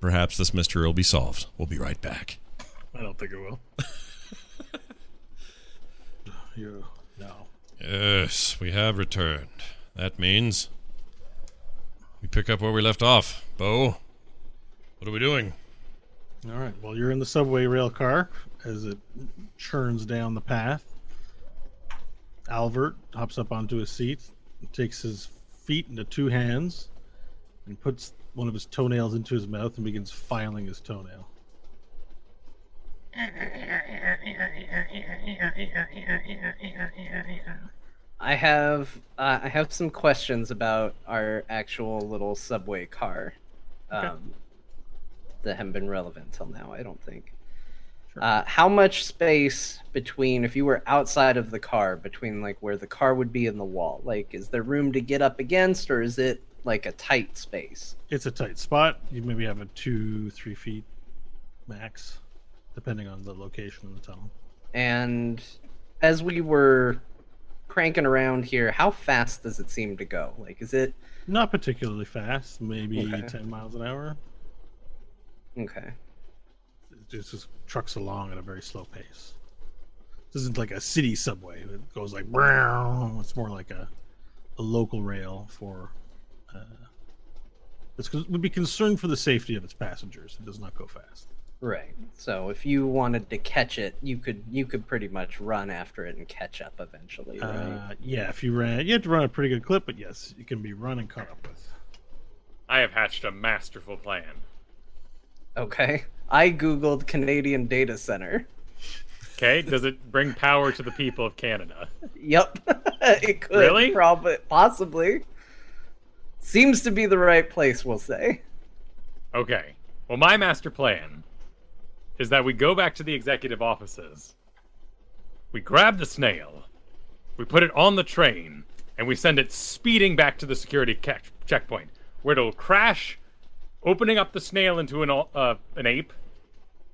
perhaps this mystery will be solved. We'll be right back. I don't think it will. you no. Yes, we have returned. That means we pick up where we left off. Bo, what are we doing? All right. Well, you're in the subway rail car as it churns down the path. Albert hops up onto his seat, takes his feet into two hands, and puts one of his toenails into his mouth and begins filing his toenail. I have uh, I have some questions about our actual little subway car um, that haven't been relevant till now. I don't think. Uh, how much space between if you were outside of the car between like where the car would be and the wall? Like, is there room to get up against, or is it like a tight space? It's a tight spot. You maybe have a two, three feet max, depending on the location of the tunnel. And as we were cranking around here, how fast does it seem to go? Like, is it Not particularly fast, maybe Okay. 10 miles an hour. okay? It just, just trucks along at a very slow pace. This isn't like a city subway that goes like brown. It's more like a, a local rail for. Uh, it's would be concerned for the safety of its passengers. It does not go fast. Right. So if you wanted to catch it, you could you could pretty much run after it and catch up eventually, right? Uh, yeah, if you ran, you have to run a pretty good clip, but yes, you can be run and caught up with. I have hatched a masterful plan. okay. I googled Canadian data center. Okay, does it bring power to the people of Canada? Yep. it could Really? probably possibly. Seems to be the right place, we'll say. Okay. Well, my master plan is that we go back to the executive offices. We grab the snail, we put it on the train, and we send it speeding back to the security ca- checkpoint, where it'll crash, opening up the snail into an uh, an ape,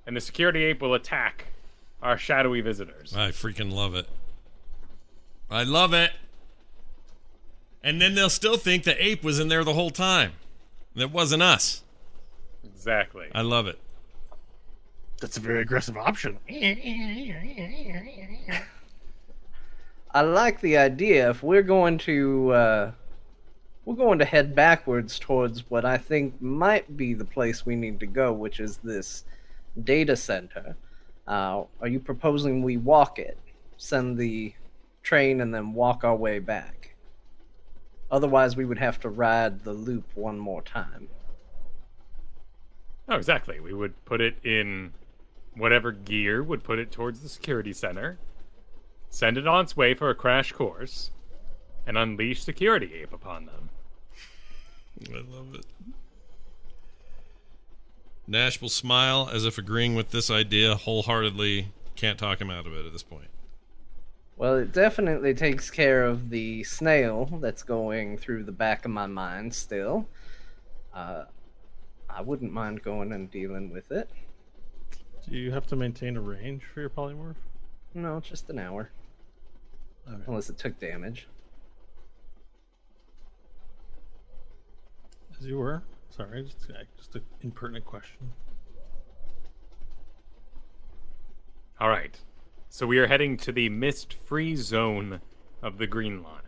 and the security ape will attack our shadowy visitors. I freaking love it. I love it. And then they'll still think the ape was in there the whole time. That wasn't us. Exactly. I love it. That's a very aggressive option. I like the idea. If we're going to uh, we're going to head backwards towards what I think might be the place we need to go, which is this data center. Uh, are you proposing we walk it, send the train, and then walk our way back? Otherwise, we would have to ride the loop one more time. Oh, exactly. We would put it in whatever gear would put it towards the security center, send it on its way for a crash course, and unleash security ape upon them. I love it. Nash will smile as if agreeing with this idea wholeheartedly. Can't talk him out of it at this point. Well, it definitely takes care of the snail that's going through the back of my mind still. Uh, I wouldn't mind going and dealing with it. Do you have to maintain a range for your polymorph? No, just an hour. Okay. Unless it took damage. As you were. Sorry, just, just an impertinent question. All right. So we are heading to the mist free zone of the Green Line.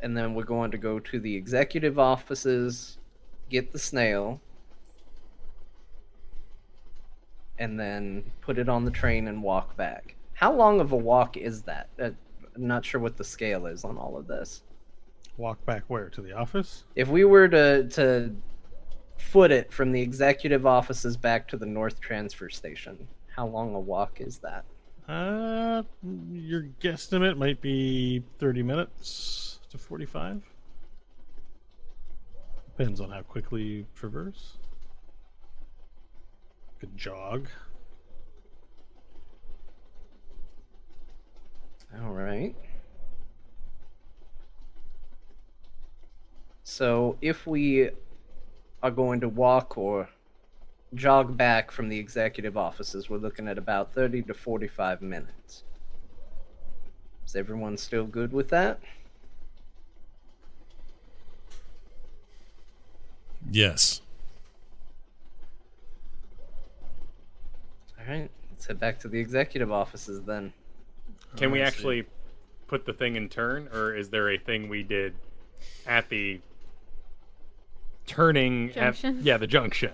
And then we're going to go to the executive offices, get the snail, and then put it on the train and walk back. How long of a walk is that? Uh, I'm not sure what the scale is on all of this. Walk back where? To the office? If we were to to foot it from the executive offices back to the North Transfer Station, how long a walk is that? Uh, your guesstimate might be 30 minutes to 45. Depends on how quickly you traverse. Could jog. All right. So if we are going to walk or jog back from the executive offices, we're looking at about 30 to 45 minutes. Is everyone still good with that? Yes. All right, let's head back to the executive offices then. Can oh, we I see. actually put the thing in turn, or is there a thing we did at the turning Junction? at yeah the junction?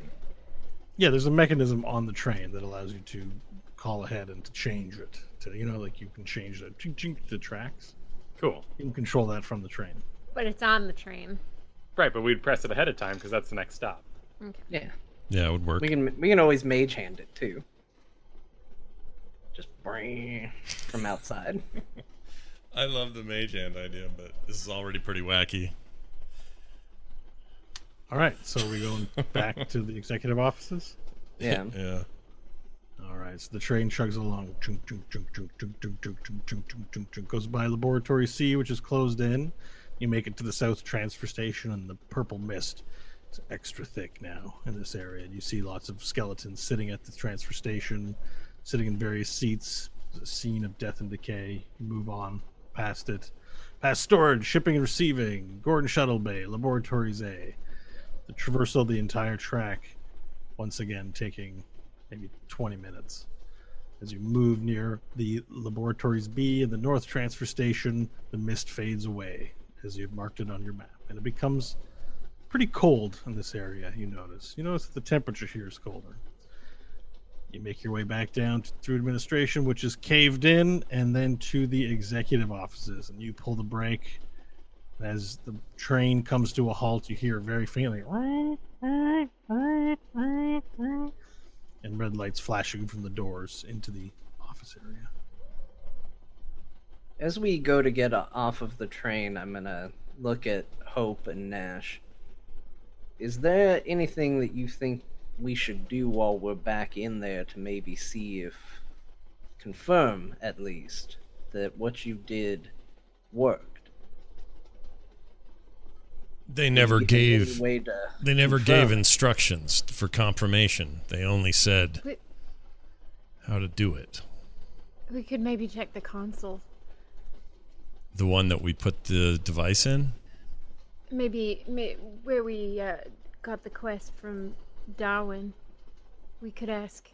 Yeah, there's a mechanism on the train that allows you to call ahead and to change it. To you know, like you can change the chink, chink, the tracks. Cool. You can control that from the train. But it's on the train. Right, but we'd press it ahead of time because that's the next stop. Okay. Yeah, Yeah, it would work. we can we can always mage hand it too. Just bring from outside. I love the mage hand idea, but this is already pretty wacky. All right, so we're going back to the executive offices. Yeah. Yeah. All right, so the train chugs along, chunk, chunk, chunk, chunk, chunk, chunk, chunk, chunk, chunk, chunk, chunk, chunk, goes by Laboratory C, which is closed in. You make it to the south transfer station, and the purple mist is extra thick now in this area. And You see lots of skeletons sitting at the transfer station, sitting in various seats. A scene of death and decay. You move on past it, past storage, shipping and receiving, Gordon Shuttle Bay, Laboratories A. The traversal of the entire track, once again taking maybe 20 minutes. As you move near the Laboratories B and the North Transfer Station, the mist fades away as you've marked it on your map. And it becomes pretty cold in this area, you notice. You notice that the temperature here is colder. You make your way back down to, through administration, which is caved in, and then to the executive offices. And you pull the brake. As the train comes to a halt, you hear very faintly and red lights flashing from the doors into the office area. As we go to get off of the train, I'm gonna look at Hope and Nash. Is there anything that you think we should do while we're back in there to maybe see if, confirm at least, that what you did worked? They never Do gave way to they never confirm gave instructions for confirmation. They only said We, how to do it. we could maybe check the console. The one that we put the device in? Maybe may, where we uh, got the quest from Darwin. We could ask.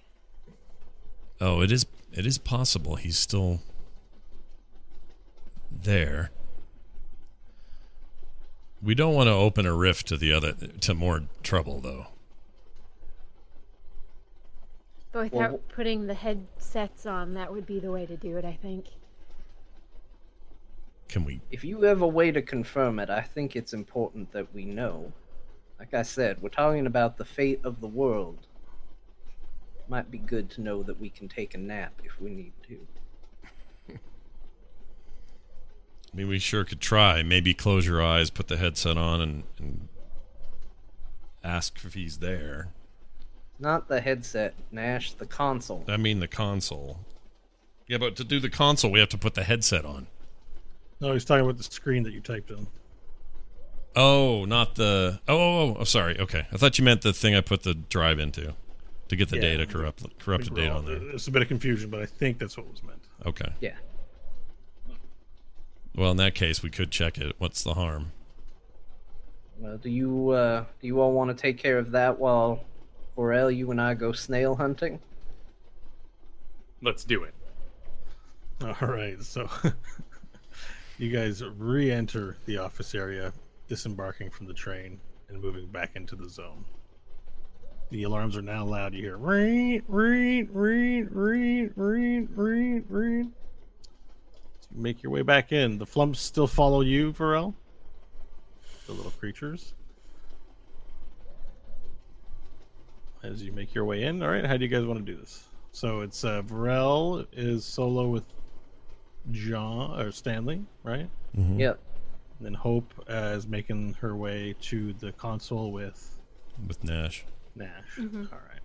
Oh, it is it is possible he's still there. We don't want to open a rift to the other to more trouble though. But without Well, putting the headsets on, that would be the way to do it, I think. Can we If you have a way to confirm it, I think it's important that we know. Like I said, we're talking about the fate of the world. Might be good to know that we can take a nap if we need to. I mean we sure could try. Maybe close your eyes, put the headset on and, and ask if he's there. Not the headset, Nash, the console. I mean the console. Yeah, but to do the console we have to put the headset on. No, he's talking about the screen that you typed in. Oh, not the. Oh, oh, oh, oh, sorry. Okay, I thought you meant the thing I put the drive into to get the Yeah. data corrupt, corrupted data on there. There's a bit of confusion, but I think that's what was meant. Okay. Yeah. Well, in that case, we could check it. What's the harm? Well, do you uh, do you all want to take care of that while Varel, you and I go snail hunting? Let's do it. All right, so you guys re-enter the office area, disembarking from the train and moving back into the zone. The alarms are now loud. You hear read, read, read, read, read, read, read. So you make your way back in. The flumps still follow you, Varel. The little creatures. As you make your way in, all right. How do you guys want to do this? So it's uh, Varel is solo with John or Stanley, right? Mhm. Yep. And then Hope uh, is making her way to the console with with Nash. Nash. All right.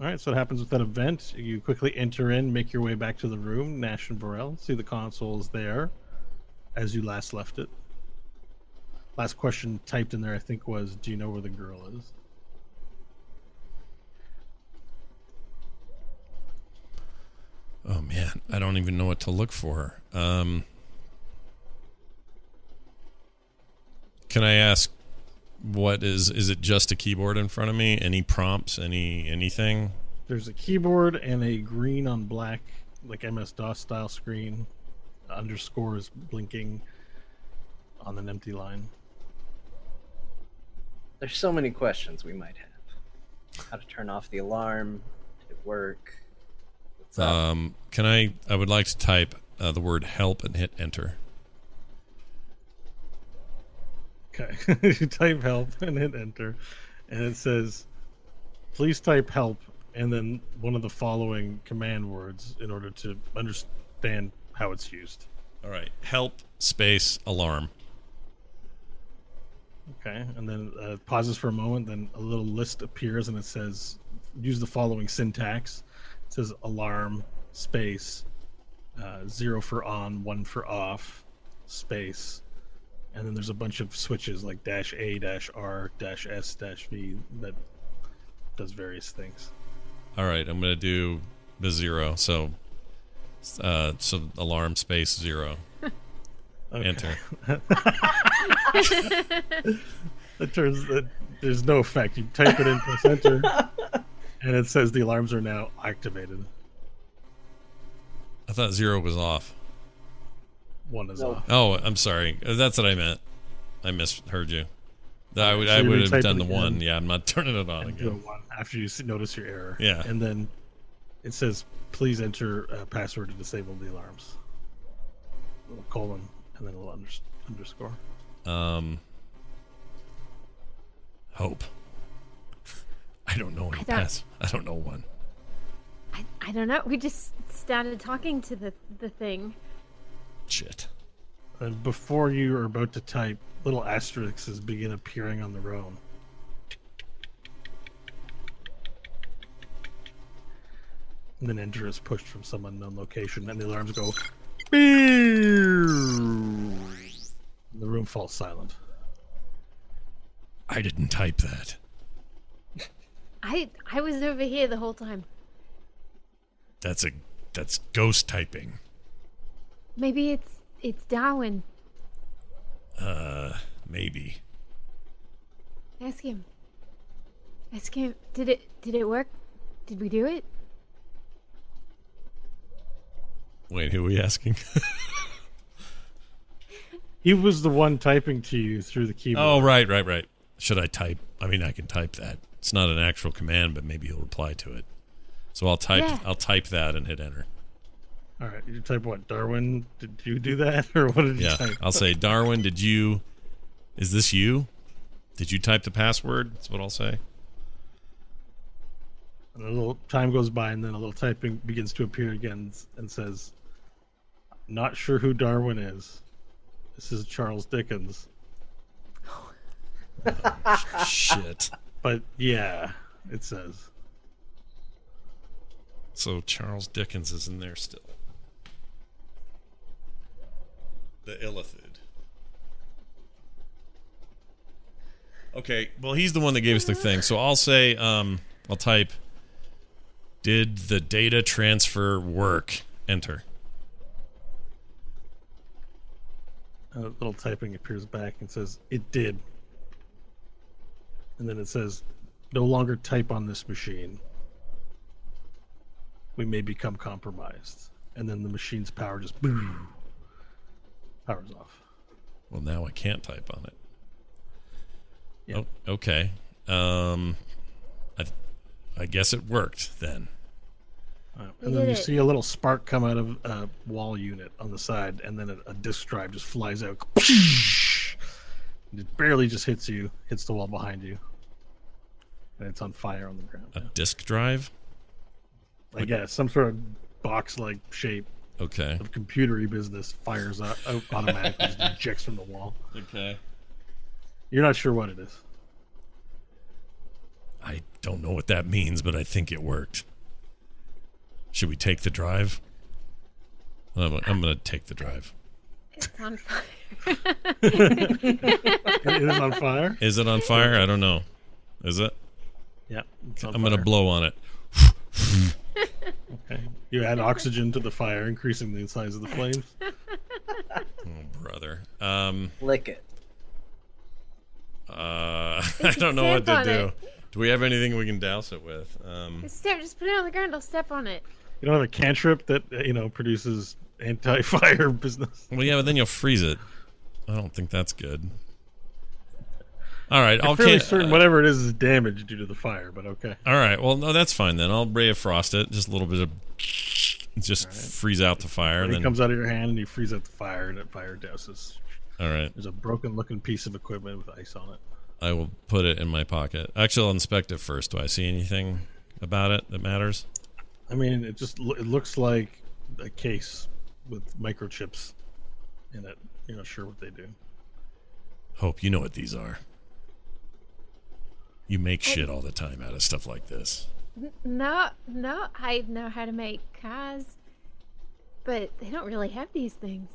All right. So what happens with that event? You quickly enter in, make your way back to the room. Nash and Varel see the console is there, as you last left it. Last question typed in there, I think, was, "Do you know where the girl is?" Oh man, I don't even know what to look for. Um, can I ask what is is it just a keyboard in front of me? Any prompts? Any anything? There's a keyboard and a green on black, like MS DOS style screen. Underscores blinking on an empty line. There's so many questions we might have. How to turn off the alarm? Did it work? Um, can I? I would like to type uh, the word help and hit enter. Okay. you type help and hit enter, and it says, please type help and then one of the following command words in order to understand how it's used. All right, help space alarm. Okay. And then uh, pauses for a moment, then a little list appears and it says, use the following syntax. It says alarm, space, uh, zero for on, one for off, space. And then there's a bunch of switches like dash A, dash R, dash S, dash V that does various things. All right, I'm gonna do the zero. So, uh, so alarm space zero. Enter. It turns that there's no effect. You type it in, press enter, and it says the alarms are now activated. I thought zero was off. One is No. off. Oh, I'm sorry. Uh, That's what I meant. I misheard you. I would, so I would have done it the one. Yeah, I'm not turning it on and do a again. one after you notice your error. Yeah. And then it says, please enter a password to disable the alarms. little colon and then a little unders- underscore. Um, hope. I don't know any I don't- pass. I don't know one. I, I don't know. We just started talking to the the thing. Shit. And before you are about to type, little asterisks begin appearing on the roam. And then enter is pushed from some unknown location, and the alarms go. And the room falls silent. I didn't type that. I I was over here the whole time. That's a that's ghost typing. Maybe it's it's Darwin. Uh, maybe. Ask him. Ask him. Did it did it work? Did we do it? Wait, who are we asking? He was the one typing to you through the keyboard. oh, right, right, right. Should I type? I mean, I can type that. It's not an actual command, but maybe he'll reply to it. So I'll type. Yeah. I'll type that and hit enter. All right, you type what? Darwin? Did you do that, or what did you Yeah, type? I'll say, Darwin, did you? Is this you? Did you type the password? That's what I'll say. And a little time goes by, and then a little typing begins to appear again, and says, "Not sure who Darwin is. This is Charles Dickens, Shit. but yeah, it says." So Charles Dickens is in there still. The Illithid. Okay, well he's the one that gave us the thing. So I'll say um I'll type did the data transfer work? Enter. A little typing appears back and says, "It did." And then it says, "No longer type on this machine. We may become compromised." And then the machine's power just boom, powers off. Well now I can't type on it. Yeah. Oh, okay. Um I I guess it worked then. Uh, and then you see a little spark come out of a wall unit on the side, and then a, a disk drive just flies out. It barely just hits you, hits the wall behind you, and it's on fire on the ground. A disk drive? I guess some sort of box-like shape. Okay. of computery business fires out, out oh, automatically, just ejects from the wall. Okay. You're not sure what it is. I don't know what that means, but I think it worked. Should we take the drive? I'm, I'm going to take the drive. It's on fire. It is on fire. Is it on fire? I don't know. Is it? Yeah, I'm going to blow on it. Okay. You add oxygen to the fire, increasing the size of the flames. Oh, brother. Um, Lick it. uh, I don't know what to do. it. Do we have anything we can douse it with? Um, Step, just put it on the ground. I'll step on it. You don't have a cantrip that uh, you know produces anti-fire business. well, yeah, but then you'll freeze it. I don't think that's good. All right, I'll I'm fairly certain uh, whatever it is is damaged due to the fire, but okay. All right. Well, no, that's fine then. I'll ray of frost it. Just a little bit of, just freeze out the fire, and it then. comes out of your hand and you freeze out the fire, and it fire douses. all right. There's a broken-looking piece of equipment with ice on it. I will put it in my pocket. Actually, I'll inspect it first. Do I see anything about it that matters? I mean, it just it looks like a case with microchips in it. You're not sure what they do. Hope you know what these are. You make shit all the time out of stuff like this. No, no, I know how to make cars, but they don't really have these things.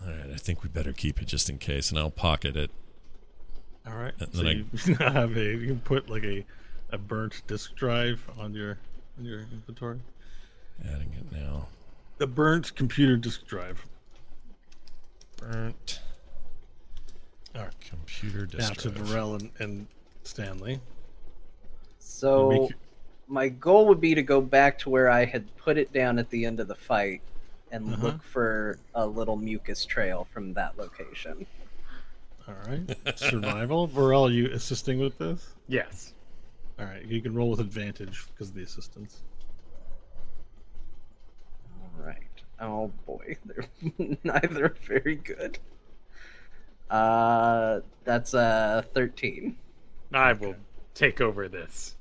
All right, I think we better keep it just in case, and I'll pocket it. All right. And So then you now have a you can put like a a burnt disk drive on your on your inventory. Adding it now. The burnt computer disk drive. Burnt. All right. Computer disk Now disk to. Varel and, and Stanley. So Make my goal would be to go back to where I had put it down at the end of the fight and Uh-huh. look for a little mucus trail from that location. All right. Survival. Varel, you assisting with this? Yes. All right. You can roll with advantage because of the assistance. All right. Oh boy, they're neither very good. Uh, that's a thirteen. I will take over this.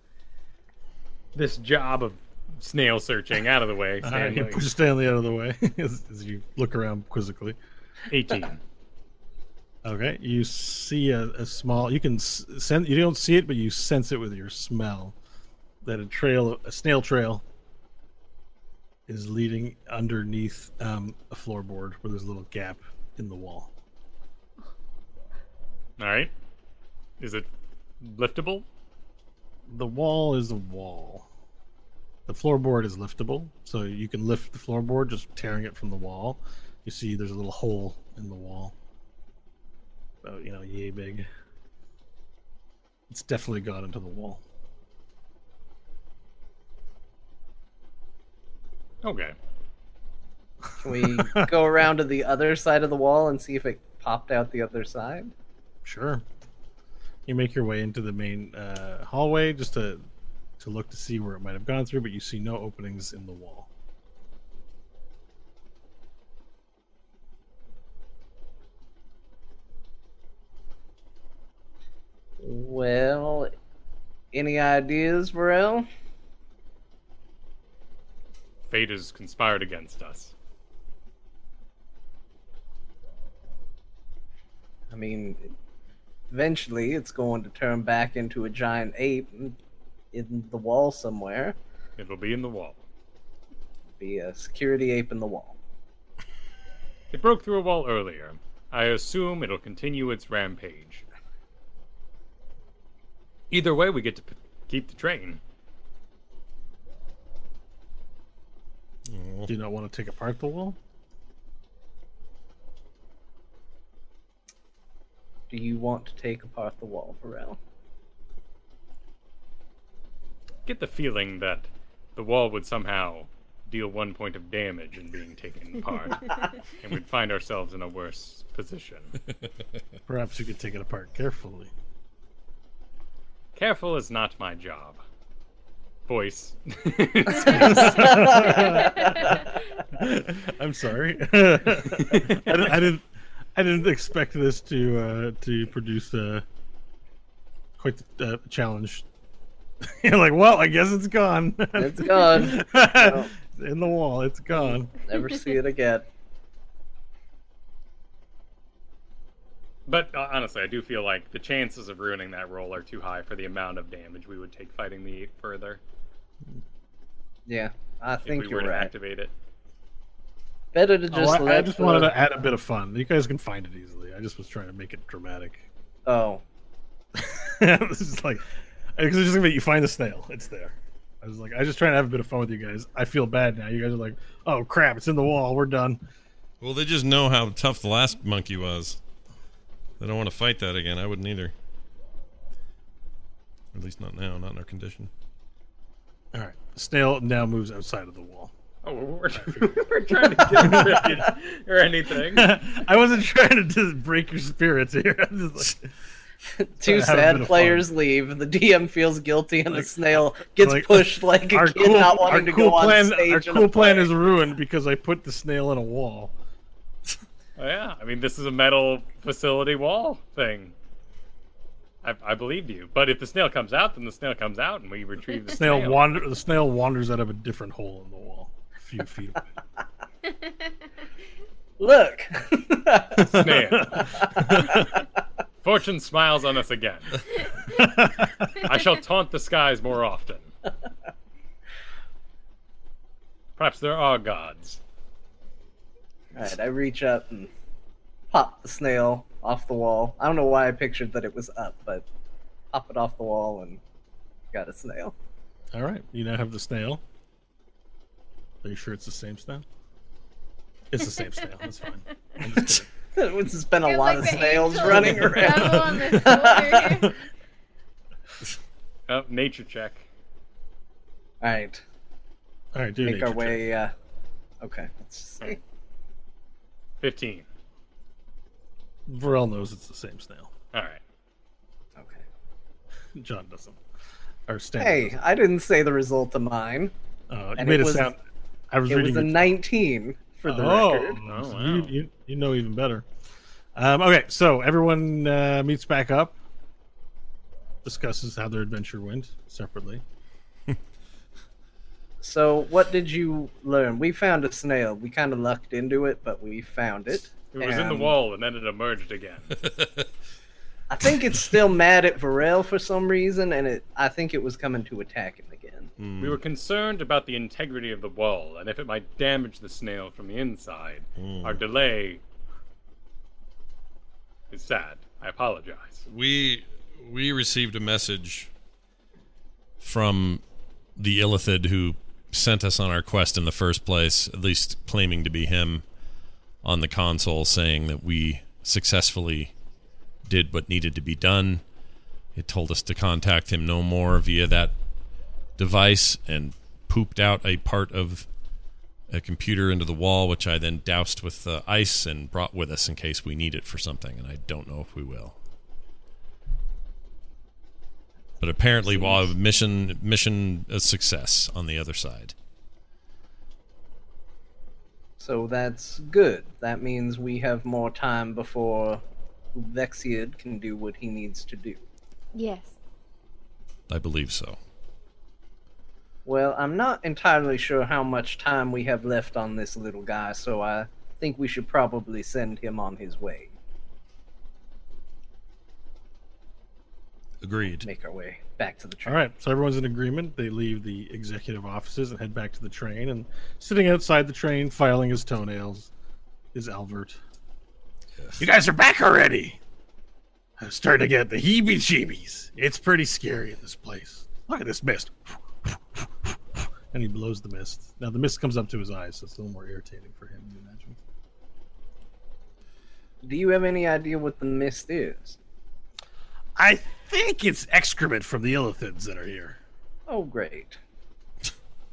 This job of snail searching out of the way. Right. You Stanley. push Stanley out of the way as, as you look around quizzically. 18. Okay, you see a, a small. You can sense. You don't see it, but you sense it with your smell. That a trail, a snail trail, is leading underneath um, a floorboard where there's a little gap in the wall. All right. Is it liftable? The wall is a wall. The floorboard is liftable, so you can lift the floorboard just tearing it from the wall. You see, there's a little hole in the wall, about you know, yay big. It's definitely got into the wall. Okay. Can we go around to the other side of the wall and see if it popped out the other side? Sure. You make your way into the main uh, hallway just to to look to see where it might have gone through, but you see no openings in the wall. Well, any ideas, Varel? Fate has conspired against us. I mean, eventually it's going to turn back into a giant ape in- in the wall somewhere. It'll be in the wall. Be a security ape in the wall. It broke through a wall earlier. I assume it'll continue its rampage. Either way, we get to p- keep the train. Do you not want to take apart the wall? Do you want to take apart the wall, Varel? Get the feeling that the wall would somehow deal one point of damage in being taken apart, and we'd find ourselves in a worse position. Perhaps you could take it apart carefully. Careful is not my job. Voice. I'm sorry. I, didn't, I didn't. I didn't expect this to uh, to produce uh, quite the uh, challenge. You're like, well, I guess it's gone. It's gone. it's in the wall. It's gone. Never see it again. But uh, honestly, I do feel like the chances of ruining that roll are too high for the amount of damage we would take fighting the ape further Yeah, I if think we you're were to right. activate it. Better to Oh, just I, let I just the- wanted to add a bit of fun. You guys can find it easily. I just was trying to make it dramatic. Oh, this is like because it's just gonna be you find the snail. It's there. I was like, I was just trying to have a bit of fun with you guys. I feel bad now. You guys are like, oh crap, it's in the wall. We're done. Well, they just know how tough the last monkey was. They don't want to fight that again. I wouldn't either. At least not now, not in our condition. All right, the snail now moves outside of the wall. Oh, we're, we're trying to get rid of or anything. I wasn't trying to just break your spirits here. I'm just like, two have a bit sad players leave. The DM feels guilty, and Like- the snail uh, gets like, pushed like a our kid cool, not wanting to cool go on plan, stage. our cool plan play. is ruined because I put the snail in a wall. Oh, yeah, I mean, this is a metal facility wall thing. I, I believed you, but if the snail comes out, then the snail comes out, and we retrieve the Snail snail. wander. The snail wanders out of a different hole in the wall, a few feet away. Look. Snail. Fortune smiles on us again. I shall taunt the skies more often. Perhaps there are gods. Alright, I reach up and pop the snail off the wall. I don't know why I pictured that it was up, but pop it off the wall and got a snail. All right, you now have the snail. Are you sure it's the same snail? It's the same snail. That's fine. I'm just kidding. It's just been a Feels lot like of the snails angel running devil around. on the shoulder here. Oh, nature check. Alright, All right, do a make our nature check. way. Uh... Okay, let's see. 15. Varel knows it's the same snail. All right. Okay. John doesn't. Or Stan. Hey, doesn't. I didn't say the result of mine. Uh, you and made it it was- sound. I was It reading was a your- 19 for the oh, record. Oh, wow. you, you, you know even better. Um, okay, so everyone uh, meets back up, discusses how their adventure went separately. So, what did you learn? We found a snail. We kind of lucked into it, but we found it. It was in the wall, and then it emerged again. I think it's still mad at Varel for some reason, and it. I think it was coming to attack him again. Hmm. We were concerned about the integrity of the wall, and if it might damage the snail from the inside. Hmm. Our delay is sad. I apologize. we we received a message from the Illithid who sent us on our quest in the first place, at least claiming to be him on the console, saying that we successfully did what needed to be done. It told us to contact him no more via that device and pooped out a part of a computer into the wall, which I then doused with uh, ice and brought with us in case we need it for something, and I don't know if we will. But apparently, while mission mission a success on the other side. So that's good. That means we have more time before Vexiad can do what he needs to do. Yes. I believe so. Well, I'm not entirely sure how much time we have left on this little guy, so I think we should probably send him on his way. Agreed. Make our way back to the train. All right, so everyone's in agreement. They leave the executive offices and head back to the train. And sitting outside the train, filing his toenails, is Albert. You guys are back already. I'm starting to get the heebie-jeebies. It's pretty scary in this place. Look at this mist. And he blows the mist. Now the mist comes up to his eyes, so it's a little more irritating for him, you imagine. Do you have any idea what the mist is? I think it's excrement from the illithids that are here. Oh, great.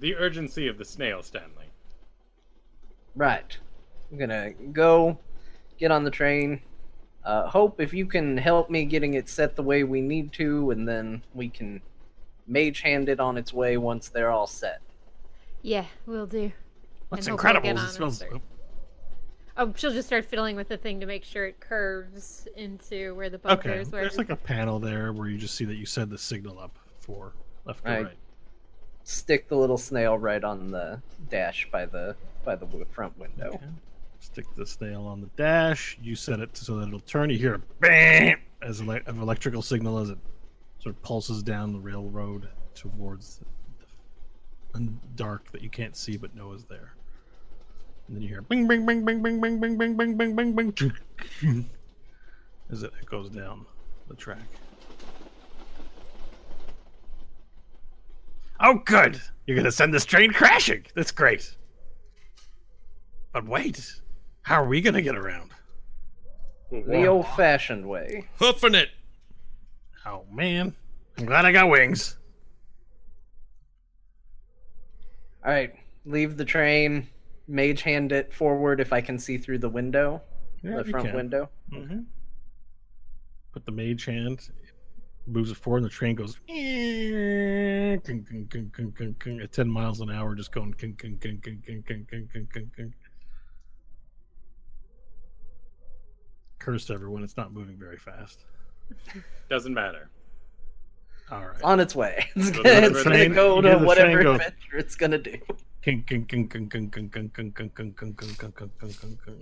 The urgency of the snail, Stanley. Right. I'm gonna go get on the train. Uh, Hope, if you can help me getting it set the way we need to, and then we can mage hand it on its way once they're all set. Yeah, we'll do. What's And incredible we'll is it smells. start- Oh, she'll just start fiddling with the thing to make sure it curves into where the Okay, bunkers were. there's like a panel there where you just see that you set the signal up for left or Right. right. stick the little snail right on the dash by the by the front window. Okay. Stick the snail on the dash. You set it so that it'll turn. You hear a bam as of electrical signal as it sort of pulses down the railroad towards the the dark that you can't see but know is there. And then you hear bing, bing, bing, bing, bing, bing, bing, bing, bing, bing, bing, bing, as it goes down the track. Oh, good! You're gonna send this train crashing. That's great. But wait, how are we gonna get around? The old-fashioned way. Hoofing it. Oh man, I'm glad I got wings. All right, leave the train. Mage hand it forward if I can see through the window, Yeah, the front can. window. Mm-hmm. Put the mage hand, moves it forward, and the train goes at ten miles an hour, just going. Cursed everyone, it's not moving very fast. Doesn't matter. All right. It's on its way. It's gonna, it's gonna go to whatever adventure it's gonna do.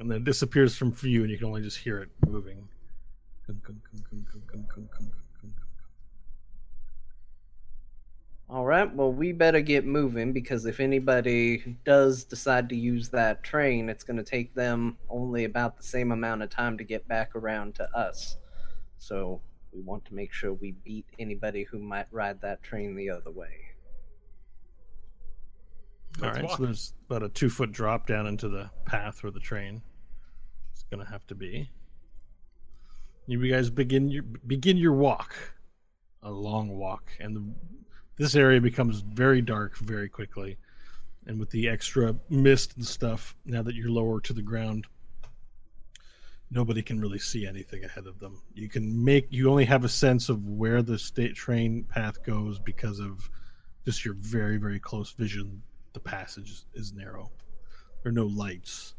and then it disappears from view, and you can only just hear it moving. All right, well, we better get moving because if anybody does decide to use that train, it's going to take them only about the same amount of time to get back around to us. So we want to make sure we beat anybody who might ride that train the other way. All Let's right, walk. so there's about a two foot drop down into the path where the train is going to have to be. You guys begin your begin your walk, a long walk, and the, this area becomes very dark very quickly. And with the extra mist and stuff, now that you're lower to the ground, nobody can really see anything ahead of them. You can make you only have a sense of where the state train path goes because of just your very very close vision the passage is, narrow. There are no lights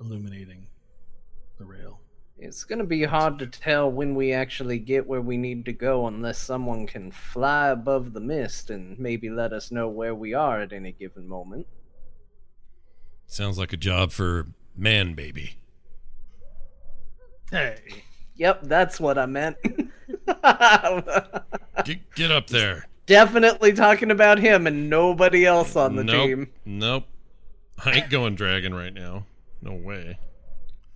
illuminating the rail. It's going to be hard to tell when we actually get where we need to go unless someone can fly above the mist and maybe let us know where we are at any given moment. Sounds like a job for man baby. Hey, Yep, that's what I meant. Get, get up there. Definitely talking about him and nobody else on the nope. team. Nope. I ain't going dragon right now. No way.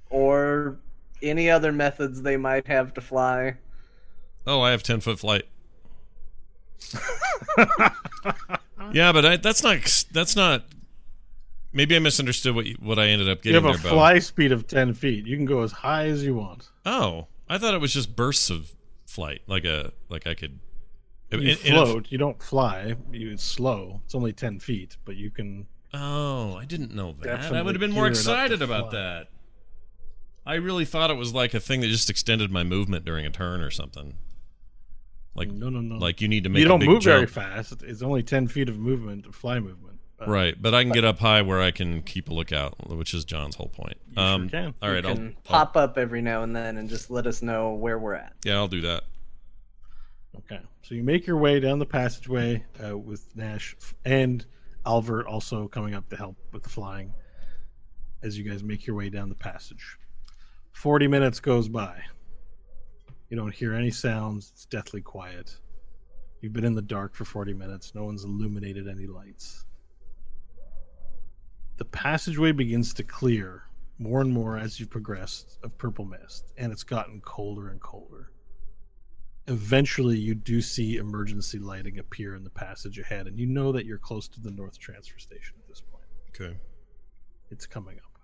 Or any other methods they might have to fly. Oh, I have ten foot flight. yeah, but I, that's not. That's not. Maybe I misunderstood what you, what I ended up getting. you getting have a there. Bo. fly speed of ten feet. You can go as high as you want. Oh, I thought it was just bursts of flight, like a like I could. You in- in a- float. you don't fly. You, it's slow. It's only ten feet, but you can. oh, I didn't know that. I would have been more gear it up to excited about fly. that. I really thought it was like a thing that just extended my movement during a turn or something. Like No, no, no. like you need to make you don't big move very fast. It's only ten feet of movement, of fly movement. Uh, Right, but I can get up high where I can keep a lookout, which is John's whole point. You sure um, can. All right, you I'll, can I'll pop up every now and then and just let us know where we're at. yeah, I'll do that. Okay, so you make your way down the passageway uh, with Nash and Albert also coming up to help with the flying. As you guys make your way down the passage, forty minutes goes by. You don't hear any sounds. It's deathly quiet. You've been in the dark for forty minutes. No one's illuminated any lights. The passageway begins to clear more and more as you progress of purple mist, and it's gotten colder and colder eventually you do see emergency lighting appear in the passage ahead and you know that you're close to the north transfer station at this point Okay. it's coming up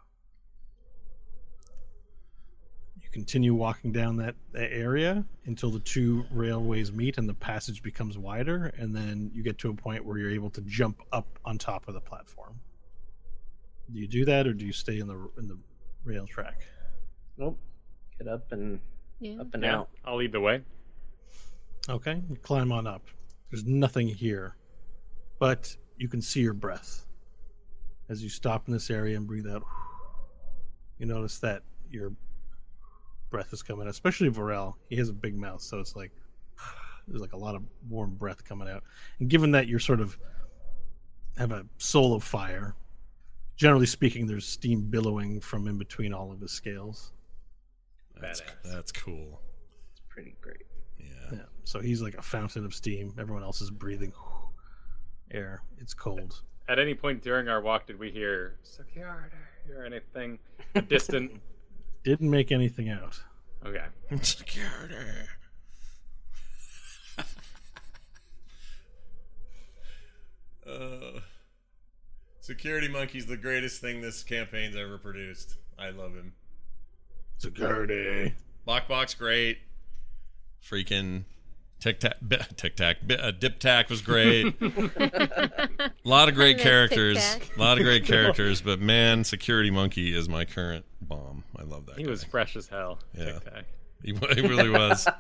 you continue walking down that, that area until the two railways meet and the passage becomes wider and then you get to a point where you're able to jump up on top of the platform do you do that or do you stay in the in the rail track Nope. Get up and Yeah. up and Yeah, out. I'll lead the way. Okay, you climb on up. There's nothing here, but you can see your breath as you stop in this area and breathe out. You notice that your breath is coming, out, especially Varel. He has a big mouth, so it's like there's like a lot of warm breath coming out. And given that you're sort of have a soul of fire. Generally speaking, there's steam billowing from in between all of his scales. That's, Badass. that's cool. It's pretty great. Yeah. Yeah. So he's like a fountain of steam. Everyone else is breathing air. It's cold. At any point during our walk, did we hear security or anything distant? Didn't make anything out. Okay. Security. uh, Security Monkey's the greatest thing this campaign's ever produced. I love him. Security. Lockbox, great. Freaking Tic Tac, Tic Tac, uh, Dip Tac was great. A lot of great characters. A lot of great characters, but man, Security Monkey is my current bomb. I love that. He guy. was fresh as hell. Yeah. Tic Tac. He, he really was.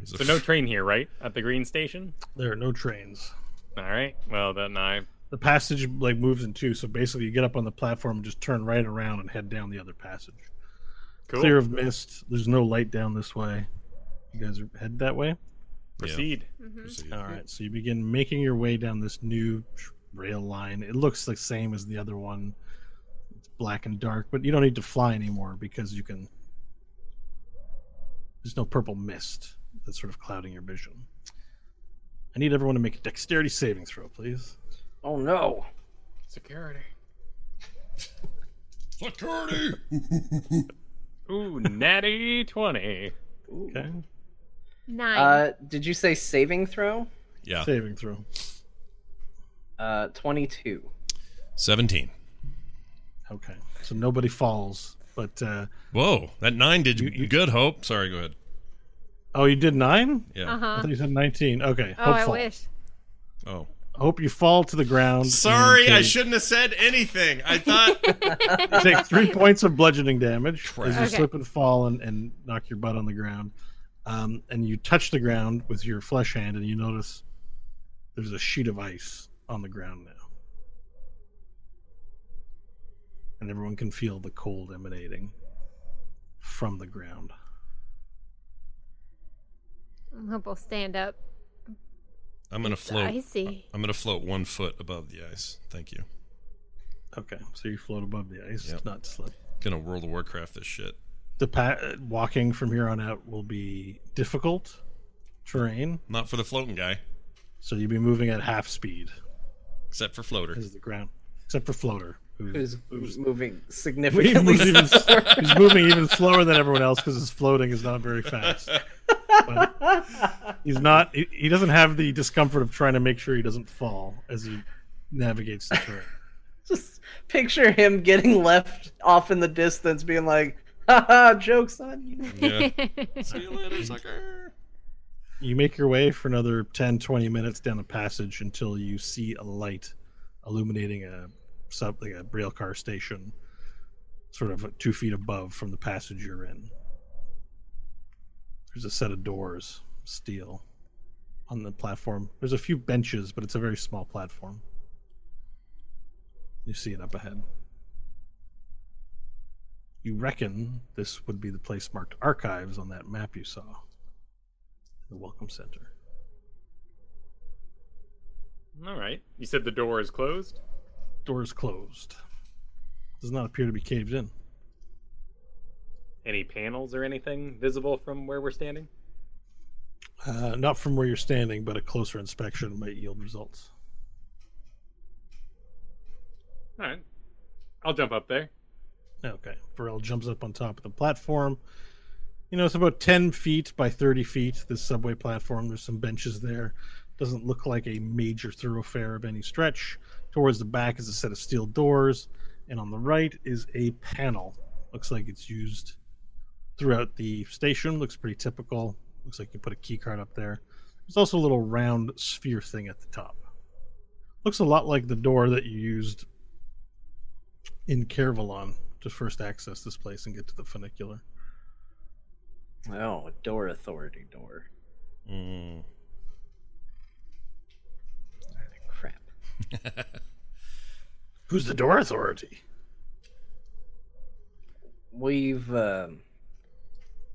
Was a So no train here, right? At the green station. There are no trains. All right. Well, then I. The passage like moves in two, so basically you get up on the platform and just turn right around and head down the other passage. Cool. Clear of mist. There's no light down this way. You guys are headed that way? Proceed. Mm-hmm. proceed. All right. So you begin making your way down this new rail line. It looks the same as the other one. It's black and dark, but you don't need to fly anymore because you can. There's no purple mist that's sort of clouding your vision. I need everyone to make a dexterity saving throw, please. Oh no! Security. Security. Ooh, natty twenty. Okay. Nine. Uh, did you say saving throw? Yeah, Saving throw. Uh, twenty-two. seventeen. Okay. So nobody falls, but uh Whoa, that nine did You- you- good. Hope. Sorry, go ahead. oh, you did nine. Yeah. uh I thought you said nineteen. Okay. Oh, Hope I fall. wish. Oh, Hope you fall to the ground. sorry, and I shouldn't have said anything. I thought. take three points of bludgeoning damage Crap. as you Okay. slip and fall and, and knock your butt on the ground. Um, and you touch the ground with your flesh hand, and you notice there's a sheet of ice on the ground now. And everyone can feel the cold emanating from the ground. I hope I'll stand up. I'm gonna float. Icy. I'm gonna float one foot above the ice. Thank you. Okay, so you float above the ice, Yep. not slip. Gonna World of Warcraft this shit. The pa- walking from here on out will be difficult terrain, Not for the floating guy, so you'd be moving at half speed. except for floater. This is the ground, except for floater, who's, Who's who's moving significantly moves even, slower. he's moving even slower than everyone else because his floating is not very fast. But he's not. He, he doesn't have the discomfort of trying to make sure he doesn't fall as he navigates the terrain. Just picture him getting left off in the distance, being like, "Haha, jokes on you." Yeah. See you later, sucker. You make your way for another 10, 20 minutes down the passage until you see a light illuminating a sub like a rail car station, sort of two feet above from the passage you're in. There's a set of doors, steel, on the platform. There's a few benches, but it's a very small platform. You see it up ahead. You reckon this would be the place marked archives on that map you saw. The Welcome Center. All right. You said the door is closed. Door is closed. Does not appear to be caved in. Any panels or anything visible from where we're standing? Uh, not from where you're standing, but a closer inspection might yield results. All right. I'll jump up there. Okay. Varel jumps up on top of the platform. You know, it's about 10 feet by 30 feet, this subway platform. There's some benches there. Doesn't look like a major thoroughfare of any stretch. Towards the back is a set of steel doors, and on the right is a panel. Looks like it's used throughout the station. Looks pretty typical. Looks like you put a key card up there. There's also a little round sphere thing at the top. Looks a lot like the door that you used in Caravallon to first access this place and get to the funicular. Oh, a door authority door. Mm. Crap. Who's the door authority? We've um,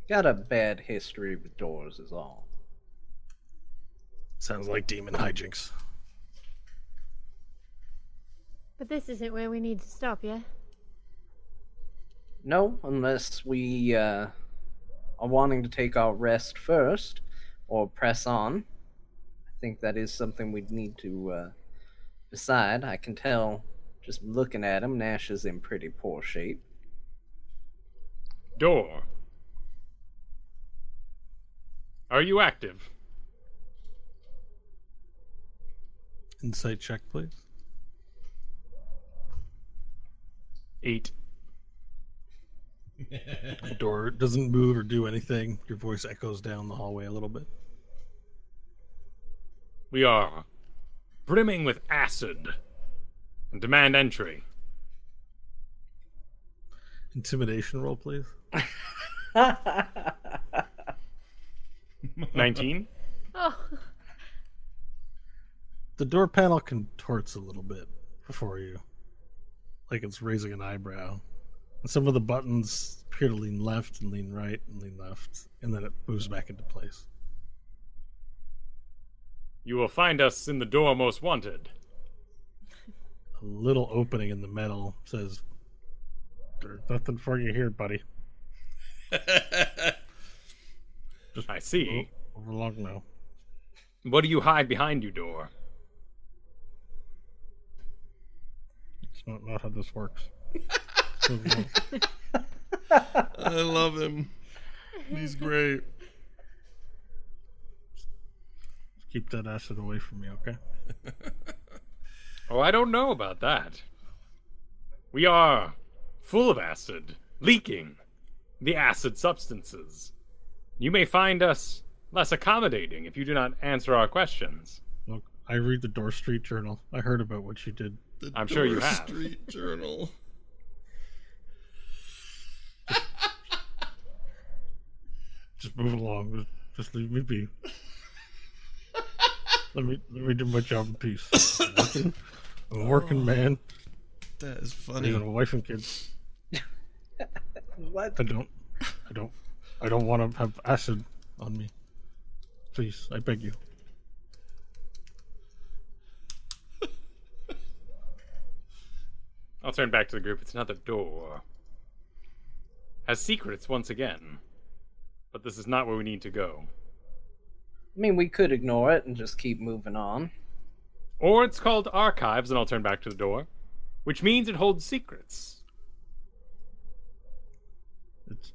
got a bad history with doors, is all. Sounds like demon hijinks. But this isn't where we need to stop, yeah? No, unless we uh, are wanting to take our rest first or press on. I think that is something we'd need to uh, decide. I can tell just looking at him, Nash is in pretty poor shape. Door. Are you active? Insight check, please. Eight. The door doesn't move or do anything. Your voice echoes down the hallway a little bit. We are brimming with acid and demand entry. Intimidation roll, please. 19? Oh, The door panel contorts a little bit before you, like it's raising an eyebrow. Some of the buttons appear to lean left and lean right and lean left, and then it moves back into place. You will find us in the door most wanted. A little opening in the metal says, "There's nothing for you here, buddy. Just I see. over long now." What do you hide behind you, door? It's not, not how this works. Move along. I love him. He's great. Keep that acid away from me, okay? Oh, I don't know about that. We are full of acid, leaking the acid substances. You may find us less accommodating if you do not answer our questions. Look, I read the Door Street Journal. I heard about what you did. The I'm sure you Door have. Street Journal. Just move along. Just, just leave me be. let me let me do my job in peace. I'm working, I'm a working oh, man. That is I funny. got a wife and kids. what? I don't, I don't, I don't want to have acid on me. Please, I beg you. I'll turn back to the group. It's another door. Has secrets once again. But this is not where we need to go. I mean, we could ignore it and just keep moving on. Or it's called archives, and I'll turn back to the door. Which means it holds secrets. It's,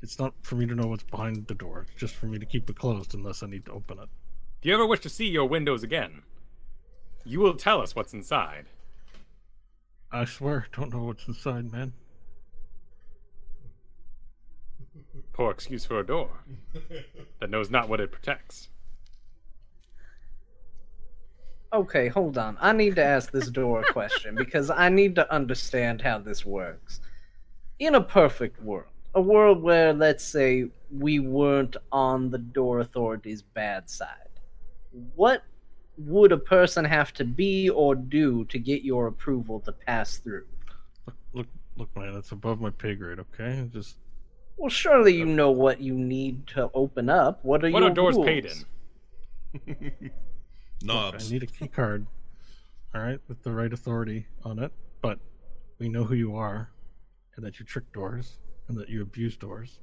it's not for me to know what's behind the door. It's just for me to keep it closed unless I need to open it. If you ever wish to see your windows again, you will tell us what's inside. I swear, I don't know what's inside, man. Poor excuse for a door that knows not what it protects. Okay, hold on. I need to ask this door a question because I need to understand how this works. In a perfect world, a world where, let's say, we weren't on the door authority's bad side, what would a person have to be or do to get your approval to pass through? Look, look, look, man. It's above my pay grade. Okay, just Well, surely you know what you need to open up. What are What your are doors rules? paid in? I need a key card. All right, with the right authority on it. But we know who you are, and that you trick doors, and that you abuse doors.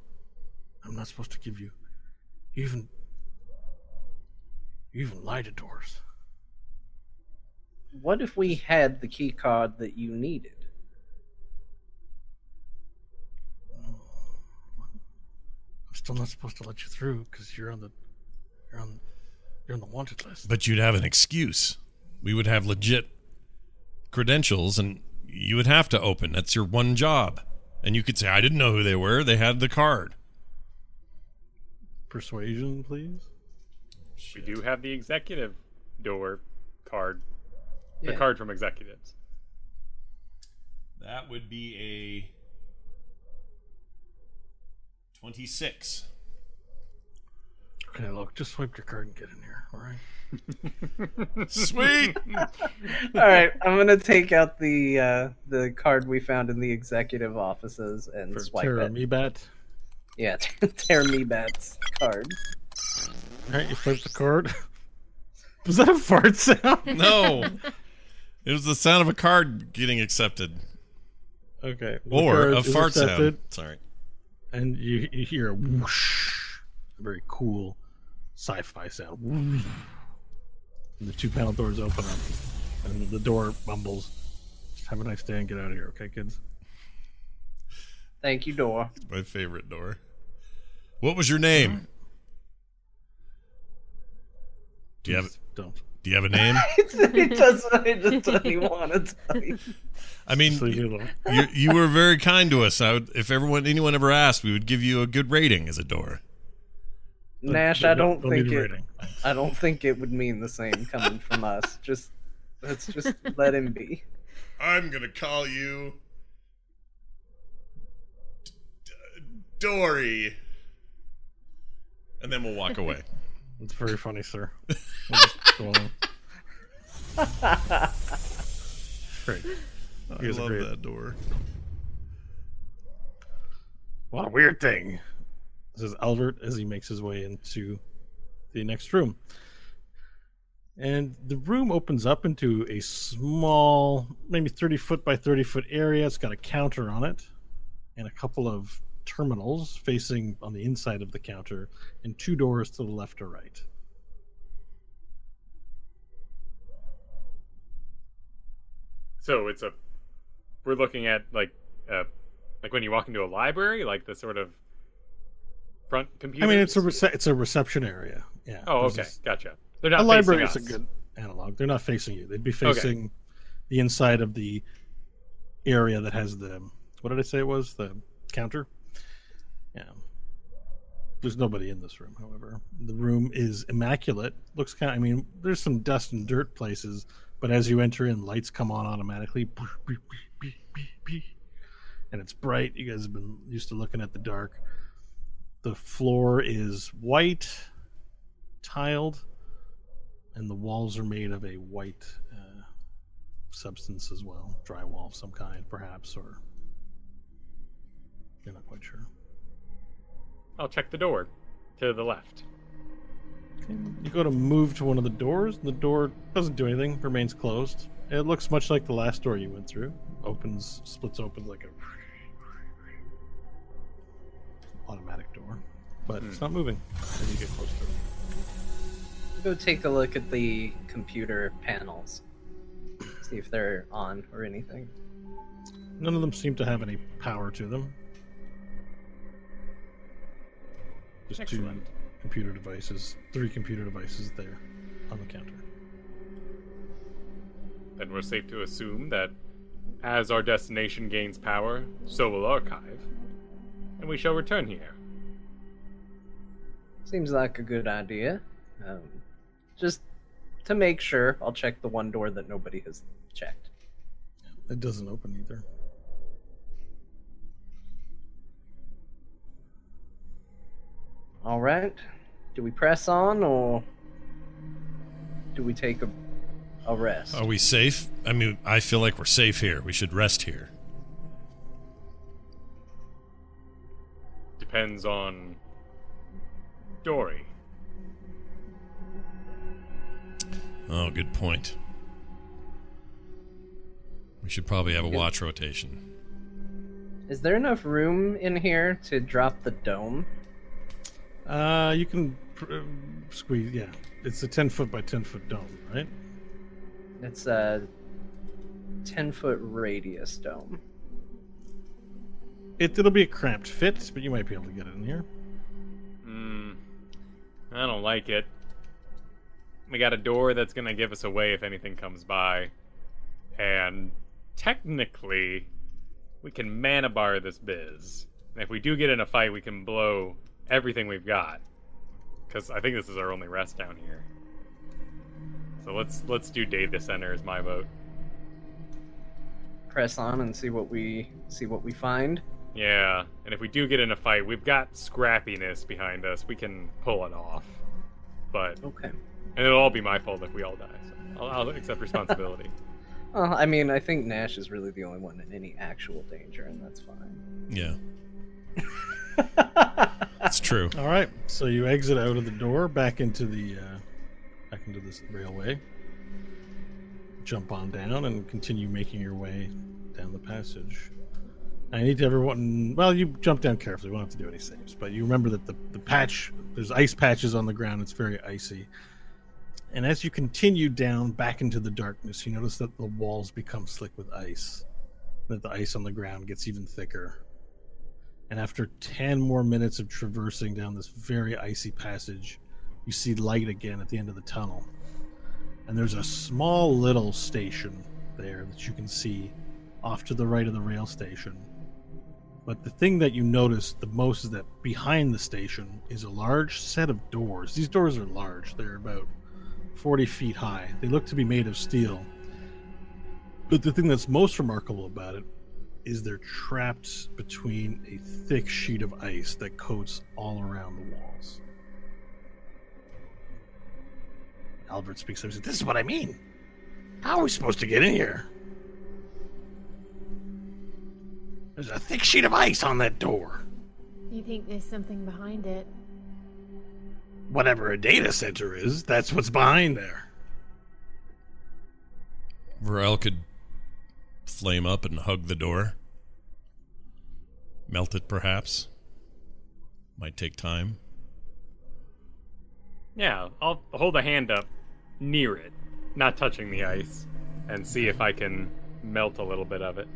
I'm not supposed to give you. You even. You even lie to doors. What if we had the key card that you needed? Still not supposed to let you through because you're on the. You're on. You're on the wanted list. But you'd have an excuse. We would have legit credentials, and you would have to open. That's your one job. And you could say, I didn't know who they were. They had the card. Persuasion, please. We do have the executive door card. The Yeah. card from executives. That would be a 26. Okay, look, just swipe your card and get in here. All right. Sweet. All right, I'm gonna take out the uh, the card we found in the executive offices and For swipe Terra it. Mebat. Yeah, tear me bats card. All right, you swipe the card. Was that a fart sound? no. It was the sound of a card getting accepted, Okay. or a is fart sound. Sorry. And you, you hear a whoosh, a very cool sci-fi sound. And the two panel doors open up, and the door mumbles, "Have a nice day and get out of here, okay, kids." Thank you, door. My favorite door. What was your name? Do you have it? don't. Do you have a name? he doesn't. He just doesn't want to tell you. I mean, So you, you, you were very kind to us. I would, if everyone anyone ever asked, we would give you a good rating as a door. Nash, I don't need think it. I don't think it would mean the same coming from us. Just let's just let him be. I'm gonna call you D- Dory, and then we'll walk away. It's very funny, sir. We'll just go on. Great. I love great. that door. What a weird thing. Says Albert as he makes his way into the next room. And the room opens up into a small, maybe 30 foot by 30 foot area. It's got a counter on it and a couple of terminals facing on the inside of the counter and two doors to the left or right. So it's a. We're looking at like, uh, like when you walk into a library, like the sort of front computer. I mean, it's a rece- it's a reception area. Yeah. Oh, okay, this- gotcha. They're not a library facing is a good analog. They're not facing you. They'd be facing the inside of the area that has the what did I say it was? The counter. Yeah. There's nobody in this room, however. The room is immaculate. Looks kind of, I mean, there's some dust and dirt places, but as you enter in, lights come on automatically. And it's bright. You guys have been used to looking at the dark. The floor is white, tiled, and the walls are made of a white uh, substance as well, drywall of some kind, perhaps, or you're not quite sure. I'll check the door to the left. You go to move to one of the doors, and the door doesn't do anything, remains closed. It looks much like the last door you went through. Opens, splits open like a automatic door, but it's hmm. not moving as you get close to it. Go take a look at the computer panels. See if they're on or anything. None of them seem to have any power to them. Just two computer devices, three computer devices there on the counter. Then we're safe to assume that as our destination gains power, so will archive, and we shall return here. Seems like a good idea. Um, just to make sure, I'll check the one door that nobody has checked. It doesn't open either. All right. Do we press on or do we take a a rest? Are we safe? I mean, I feel like we're safe here. We should rest here. Depends on Dory. Oh, good point. We should probably have a watch rotation. Is there enough room in here to drop the dome? Uh, you can pr- uh, squeeze. Yeah, it's a ten foot by ten foot dome, right? It's a ten foot radius dome. It, it'll be a cramped fit, but you might be able to get it in here. Hmm. I don't like it. We got a door that's gonna give us away if anything comes by. And technically, we can mana bar this biz. And if we do get in a fight, we can blow everything we've got. Because I think this is our only rest down here. So let's let's do data center is my vote. Press on and see what we see what we find. Yeah, and if we do get in a fight, we've got scrappiness behind us. We can pull it off. But Okay. and it'll all be my fault if we all die. So I'll, I'll accept responsibility. Well, I mean, I think Nash is really the only one in any actual danger, and that's fine. Yeah, it's true. All right, so you exit out of the door back into the uh, back into this railway. jump on down and continue making your way down the passage. I need to everyone. Well, you jump down carefully. We won't have to do any saves, but you remember that the the patch there's ice patches on the ground. It's very icy. And as you continue down back into the darkness, you notice that the walls become slick with ice. That the ice on the ground gets even thicker. And after 10 more minutes of traversing down this very icy passage, you see light again at the end of the tunnel. And there's a small little station there that you can see off to the right of the rail station. But the thing that you notice the most is that behind the station is a large set of doors. These doors are large, they're about 40 feet high. They look to be made of steel. But the thing that's most remarkable about it is they're trapped between a thick sheet of ice that coats all around the walls. Albert speaks up and says, This is what I mean. How are we supposed to get in here? There's a thick sheet of ice on that door. You think there's something behind it? Whatever a data center is, that's what's behind there. Varel could flame up and hug the door. Melt it, perhaps. Might take time. Yeah, I'll hold a hand up near it, not touching the ice, and see if I can melt a little bit of it.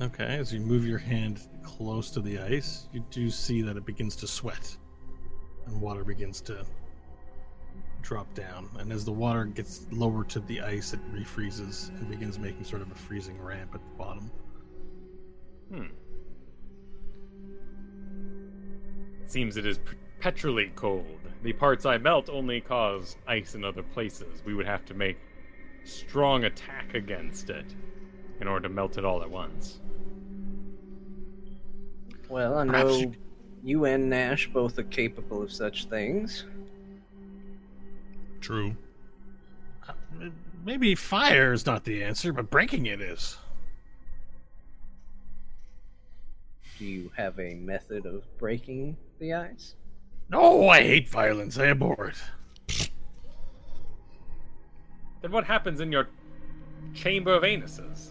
Okay, as you move your hand close to the ice, you do see that it begins to sweat and water begins to drop down. And as the water gets lower to the ice, it refreezes and begins making sort of a freezing ramp at the bottom. Hmm. Seems it is perpetually cold. The parts I melt only cause ice in other places. We would have to make strong attack against it in order to melt it all at once. Well, I know you- you and Nash both are capable of such things. True. Uh, Maybe fire is not the answer, but breaking it is. Do you have a method of breaking the ice? No, I hate violence. I abhor it. Then what happens in your chamber of anuses?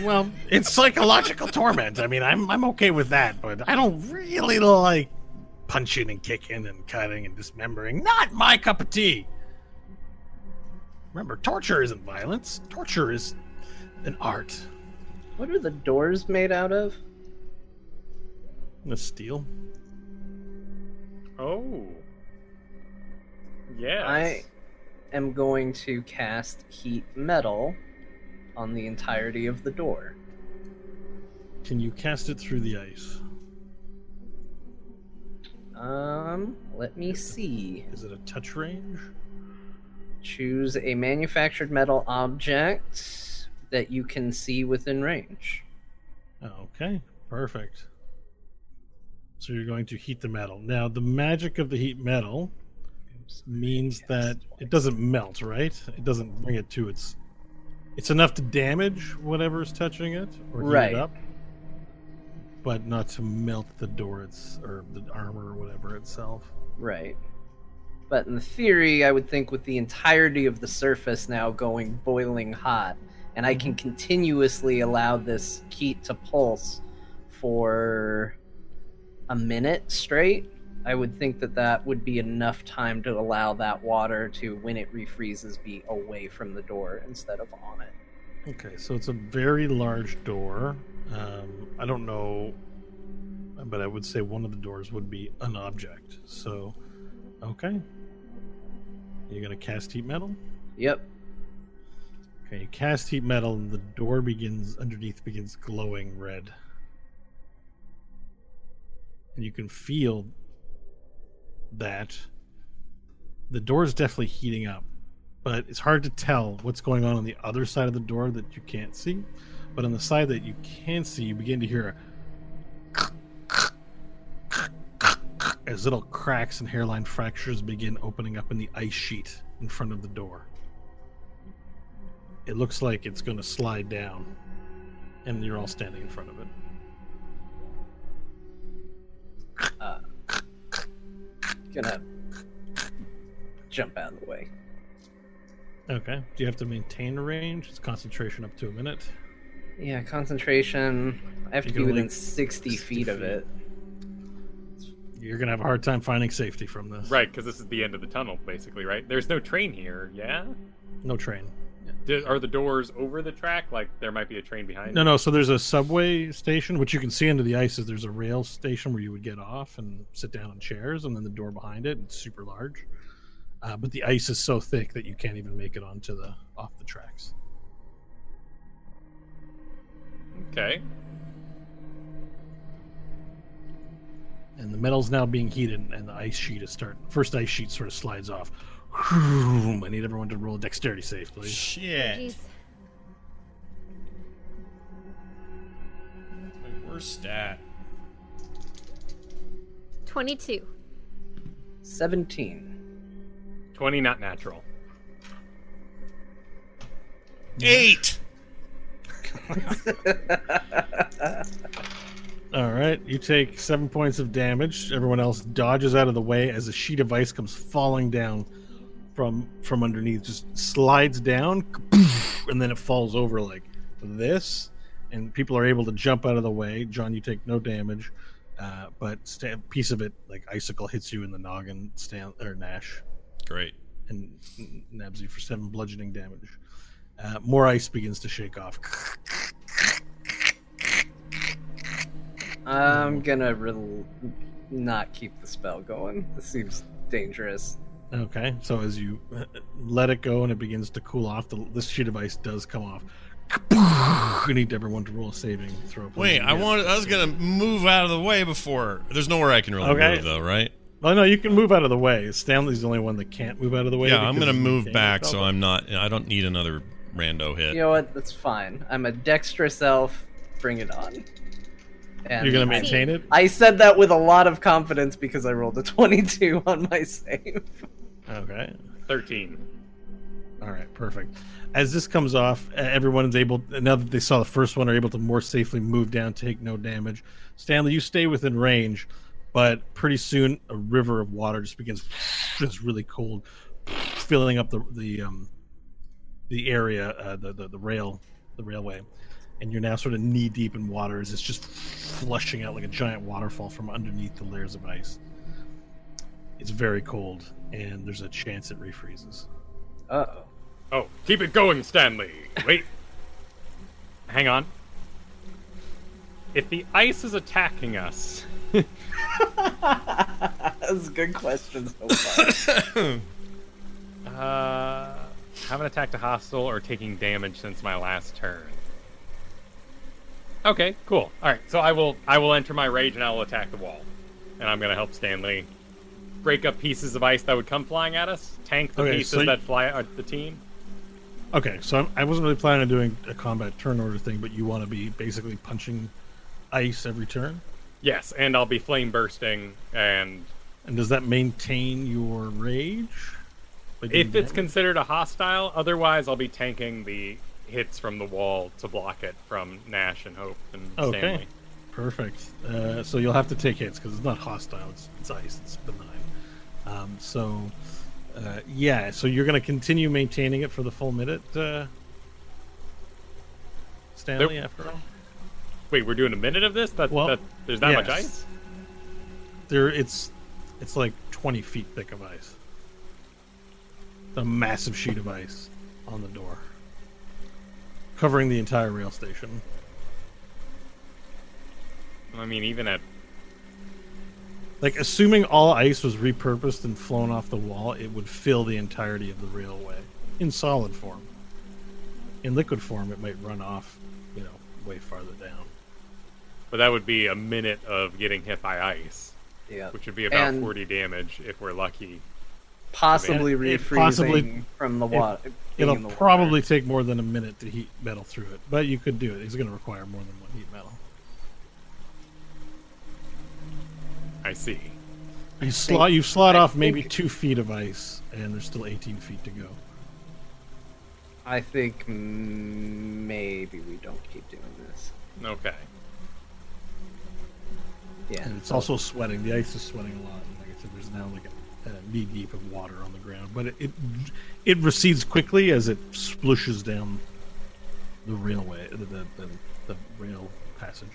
Well, it's psychological torment. I mean, I'm I'm okay with that, but I don't really like punching and kicking and cutting and dismembering. Not my cup of tea. Remember, torture isn't violence. Torture is an art. What are the doors made out of? The steel. Oh. Yes. I am going to cast heat metal on the entirety of the door. Can you cast it through the ice? Um, let me see. Is it a touch range? Choose a manufactured metal object that you can see within range. Okay, perfect. So you're going to heat the metal. Now, the magic of the heat metal means that it doesn't melt, right? It doesn't bring it to its. It's enough to damage whatever's touching it or heat Right. it up, but not to melt the door it's or the armor or whatever itself. Right. But in theory, I would think with the entirety of the surface now going boiling hot, and I can continuously allow this heat to pulse for a minute straight, I would think that that would be enough time to allow that water to, when it refreezes, be away from the door instead of on it. Okay, so it's a very large door. Um, I don't know, but I would say one of the doors would be an object. So, okay. You're gonna cast heat metal. Yep. Okay, you cast heat metal, and the door begins underneath begins glowing red, and you can feel that the door is definitely heating up, but it's hard to tell what's going on on the other side of the door that you can't see. But on the side that you can see, you begin to hear a as little cracks and hairline fractures begin opening up in the ice sheet in front of the door. It looks like it's going to slide down, and you're all standing in front of it. Uh, gonna jump out of the way. Okay. Do you have to maintain a range? It's concentration up to a minute. Yeah, concentration. I have to be within only- 60 60 feet of it. You're gonna have a hard time finding safety from this. Right, because this is the end of the tunnel, basically, right? There's no train here, yeah? No train. Do, are the doors over the track? Like there might be a train behind No, it? no. So there's a subway station, which you can see under the ice. Is there's a rail station where you would get off and sit down on chairs, and then the door behind it. It's super large, uh, but the ice is so thick that you can't even make it onto the off the tracks. Okay. And the metal's now being heated, and the ice sheet is starting. First ice sheet sort of slides off. I need everyone to roll a dexterity save, please. Shit. Jeez. My worst stat. 22. 17. 20 not natural. Eight. All right, you take seven points of damage. Everyone else dodges out of the way as a sheet of ice comes falling down from from underneath. Just slides down, and then it falls over like this. And people are able to jump out of the way. John, you take no damage, uh, but a piece of it, like icicle, hits you in the noggin. Stan or Nash Great. and nabs you for seven bludgeoning damage. Uh, more ice begins to shake off. I'm gonna rel- not keep the spell going. This seems dangerous. Okay, so as you uh, let it go and it begins to cool off, the, this sheet of ice does come off. I need everyone to roll a saving throw. please. Wait, I wanted. I was gonna move out of the way before. There's nowhere I can really Okay. move though, right? Well, no, you can move out of the way. Stanley's the only one that can't move out of the way. yeah, I'm gonna move back, so I'm not. I don't need another rando hit. You know what? That's fine. I'm a dexterous elf. Bring it on. And You're gonna I- maintain it. I said that with a lot of confidence because I rolled a 22 on my save. Okay. 13. All right, perfect. As this comes off, uh, everyone is able. Now that they saw the first one, are able to more safely move down, take no damage. Stanley, you stay within range, but pretty soon a river of water just begins, just really cold, filling up the the um, the area, uh, the, the the rail, the railway, and you're now sort of knee deep in water as it's just flushing out like a giant waterfall from underneath the layers of ice. It's very cold, and there's a chance it refreezes. Uh oh. Oh, keep it going, Stanley. Wait. Hang on. If the ice is attacking us, That's a good question so far. uh, haven't attacked a hostile or taking damage since my last turn. Okay, cool. All right, so I will I will enter my rage and I will attack the wall, and I'm gonna help Stanley break up pieces of ice that would come flying at us, tank the Okay, pieces so y- that fly at the team. Okay, so I'm, I wasn't really planning on doing a combat turn order thing, but you want to be basically punching ice every turn. Yes, and I'll be flame bursting, and And does that maintain your rage? If it's damage? considered a hostile, otherwise I'll be tanking the hits from the wall to block it from Nash and Hope and okay, Stanley. perfect. Uh, so you'll have to take hits because it's not hostile; it's, it's ice. It's benign. Um, so uh, yeah, so you're going to continue maintaining it for the full minute, uh, Stanley. Nope. After all, Wait, we're doing a minute of this? That, Well, that there's that much ice? there it's it's like 20 feet thick of ice. A massive sheet of ice on the door, covering the entire rail station. I mean, even at Like, assuming all ice was repurposed and flown off the wall, it would fill the entirety of the railway in solid form. In liquid form, it might run off, you know, way farther down. but that would be a minute of getting hit by ice, yeah. which would be about And- 40 damage if we're lucky. Possibly It- it refreezing possibly- from the water. being It'll in the water. probably take more than a minute to heat metal through it, but you could do it. It's going to require more than one heat metal. I see. You slot, you've slot I off maybe two feet of ice, and there's still 18 feet to go. I think mm, maybe we don't keep doing this. Okay. Yeah. And it's also sweating. The ice is sweating a lot. And like I said, there's now like a knee deep of water on the ground, but it, it it recedes quickly as it splooshes down the railway, the the, the, the rail passage.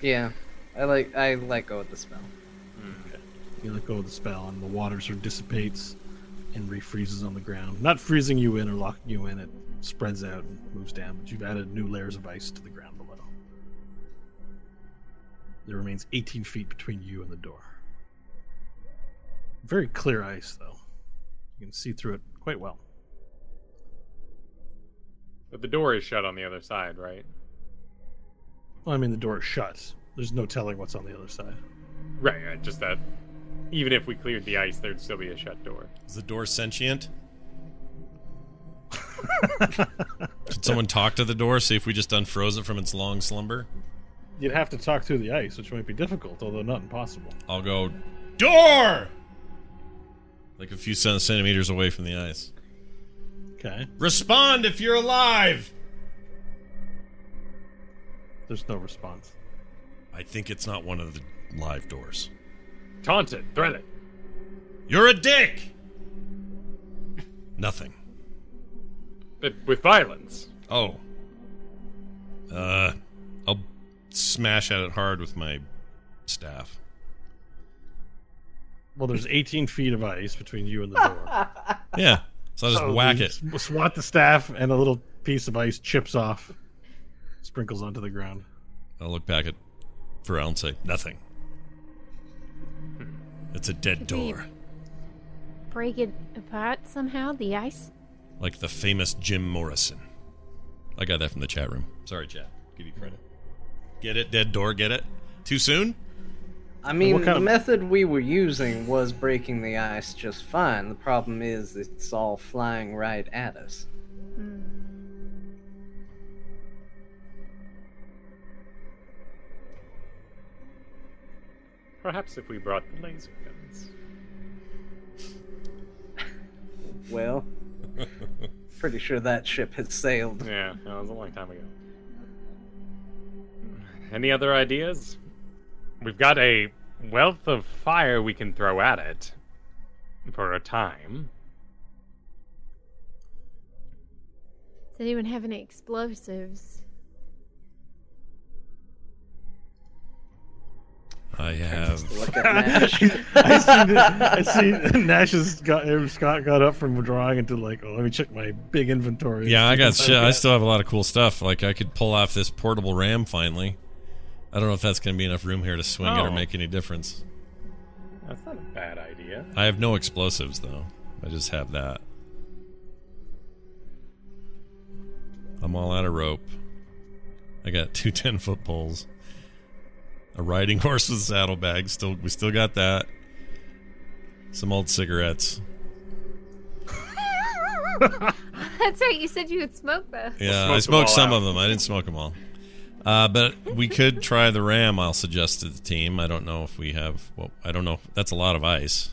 Yeah, I like I let go of the spell. Mm. You let go of the spell, and the water sort of dissipates and refreezes on the ground. Not freezing you in or locking you in. It spreads out and moves down, but you've added new layers of ice to the ground below. There remains 18 feet between you and the door. Very clear ice, though. You can see through it quite well. But the door is shut on the other side, right? Well, I mean, the door is shut. There's no telling what's on the other side. Right, right. Just that even if we cleared the ice, there'd still be a shut door. Is the door sentient? Should someone talk to the door, see if we just unfroze it from its long slumber? You'd have to talk through the ice, which might be difficult, although not impossible. I'll go, door! Like a few centimeters away from the ice. Okay. Respond if you're alive! There's no response. I think it's not one of the live doors. Taunt it, threat it. You're a dick! Nothing. But with violence. Oh. Uh, I'll smash at it hard with my staff. Well, there's 18 feet of ice between you and the door. Yeah. So I'll just So whack you it. s- Swat the staff, and a little piece of ice chips off, sprinkles onto the ground. I'll look back at Varel and say, nothing. Hmm. It's a dead Could we- door. Break it apart somehow, the ice? Like the famous Jim Morrison. I got that from the chat room. Sorry, chat. Give you credit. Get it? Dead door, get it? Too soon? I mean, the of- method we were using was breaking the ice just fine. The problem is it's all flying right at us. Hmm. Perhaps if we brought the laser guns. Well, pretty sure that ship has sailed. Yeah, that was a long time ago. Any other ideas? We've got a wealth of fire we can throw at it for a time. Does anyone have any explosives? I have. Look at Nash. I see, I see Nash's got Scott got up from drawing into like, oh, let me check my big inventory. Yeah, I got shit. I still have a lot of cool stuff. Like I could pull off this portable ram finally. I don't know if that's going to be enough room here to swing it or Oh. make any difference. That's not a bad idea. I have no explosives though. I just have that. I'm all out of rope. I got two 10 foot poles. A riding horse with saddlebags. Still, we still got that. Some old cigarettes. That's right, you said you would smoke those. Yeah, smoke I smoked some out. of them. I didn't smoke them all. Uh, but we could try the ram. I'll suggest to the team. I don't know if we have. Well, I don't know. That's a lot of ice.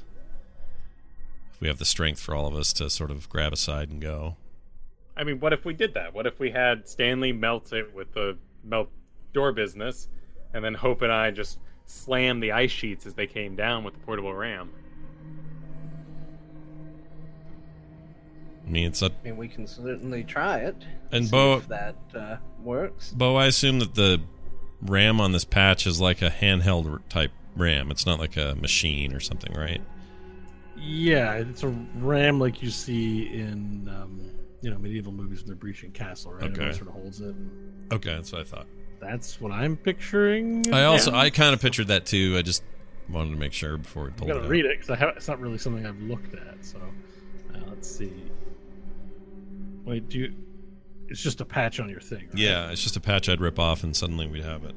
If we have the strength for all of us to sort of grab a side and go. I mean, what if we did that? What if we had Stanley melt it with the melt door business, and then Hope and I just slam the ice sheets as they came down with the portable ram? I mean, it's a I mean, we can certainly try it. And see Bo- if that uh, works. Bo. I assume that the ram on this patch is like a handheld type ram. It's not like a machine or something, right? Yeah, it's a ram like you see in um, you know medieval movies when they're breaching castle, right? Everyone Okay. sort of holds it. And Okay, that's what I thought. that's what I'm picturing. I also I kind of pictured that too. I just wanted to make sure before we I'm pulled it gonna read it because it's not really something I've looked at. So uh, let's see. Wait, do you? It's just a patch on your thing. Right? Yeah, it's just a patch I'd rip off, and suddenly we'd have it.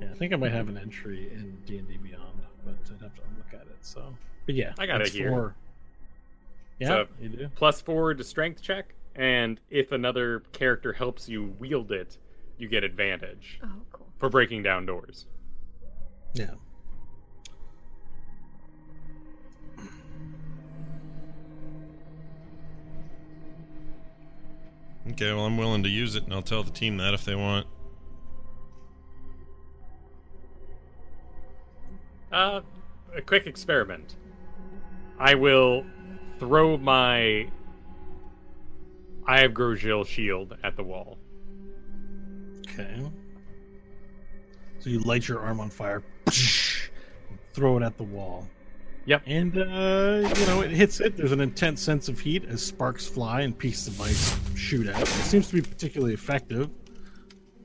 Yeah, I think I might have an entry in D and D Beyond, but I'd have to look at it. So, but yeah, I got it here. For... Yeah, So- you do. Plus four to strength check, and if another character helps you wield it, you get advantage Oh, cool. for breaking down doors. Yeah. Okay, well I'm willing to use it, and I'll tell the team that if they want. Uh, a quick experiment. I will throw my I have Grosjean shield at the wall. Okay. So you light your arm on fire, throw it at the wall. Yep. And uh, you know it hits it. There's an intense sense of heat as sparks fly and pieces of ice shoot out. It seems to be particularly effective,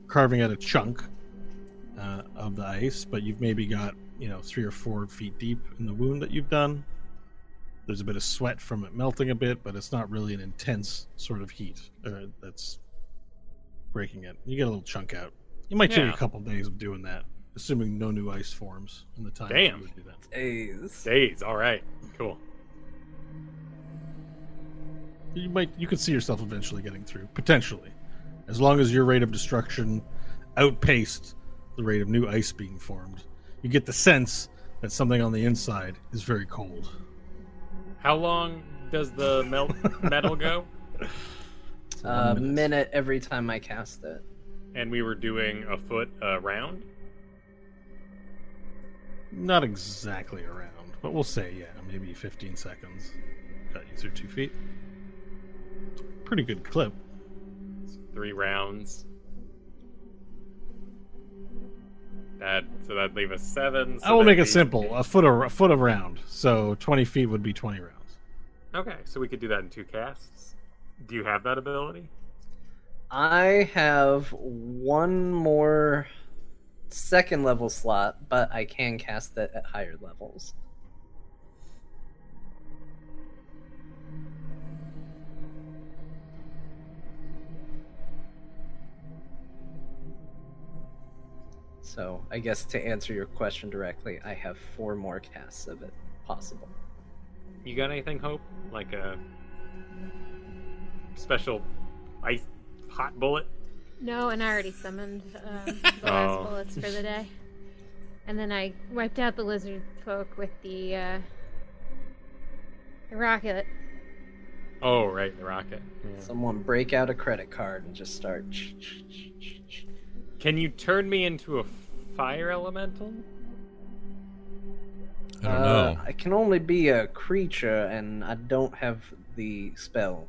carving out a chunk uh, of the ice. But you've maybe got you know three or four feet deep in the wound that you've done. There's a bit of sweat from it melting a bit, but it's not really an intense sort of heat uh, that's breaking it. You get a little chunk out. You might take a couple days of doing that, assuming no new ice forms in the time. that Damn. you would do that. Days. Days. All right. Cool. You might you could see yourself eventually getting through, potentially, as long as your rate of destruction outpaced the rate of new ice being formed. You get the sense that something on the inside is very cold. How long does the melt metal go? A one minute. minute every time I cast it. And we were doing a foot a round. Not exactly around, but we'll say yeah, maybe 15 seconds. Got you through two feet. Pretty good clip. Three rounds. That so that'd leave us seven. so I will make it be- simple. A foot a, a foot around, so 20 feet would be 20 rounds. Okay, so we could do that in two casts. Do you have that ability? I have one more second level slot, but I can cast it at higher levels. So, I guess to answer your question directly, I have four more casts of it possible. You got anything, Hope? Like a special ice hot bullet? No, and I already summoned um, the last Oh. bullets for the day. And then I wiped out the lizard folk with the, uh, the rocket. Oh, right, the rocket. Yeah. Someone break out a credit card and just start. Can you turn me into a fire elemental? I don't Uh, know. I can only be a creature, and I don't have the spell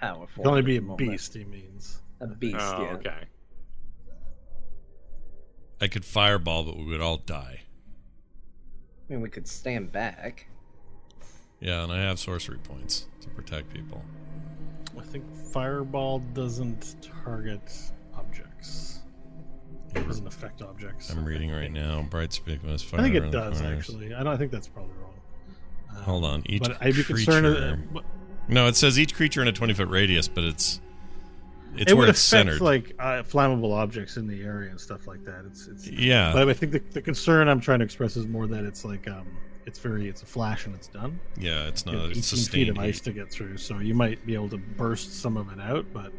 power for It can only be a the moment. beast, he means. A beast, oh, yeah. okay. I could fireball, but we would all die. I mean, we could stand back. Yeah, and I have sorcery points to protect people. I think fireball doesn't target objects. It doesn't affect objects. I'm reading right now. Bright spicuous fire. I think it does actually. I don't. I think that's probably wrong. Um, Hold on. Each but I'd be concerned. creature- uh, but No, it says each creature in a 20 foot radius, but it's it's it where would it's affect centered. like uh, flammable objects in the area and stuff like that. It's it's. yeah, But I think the, the concern I'm trying to express is more that it's like um, it's very it's a flash and it's done. yeah, it's not have it's 18 feet of ice heat. to get through, so you might be able to burst some of it out, but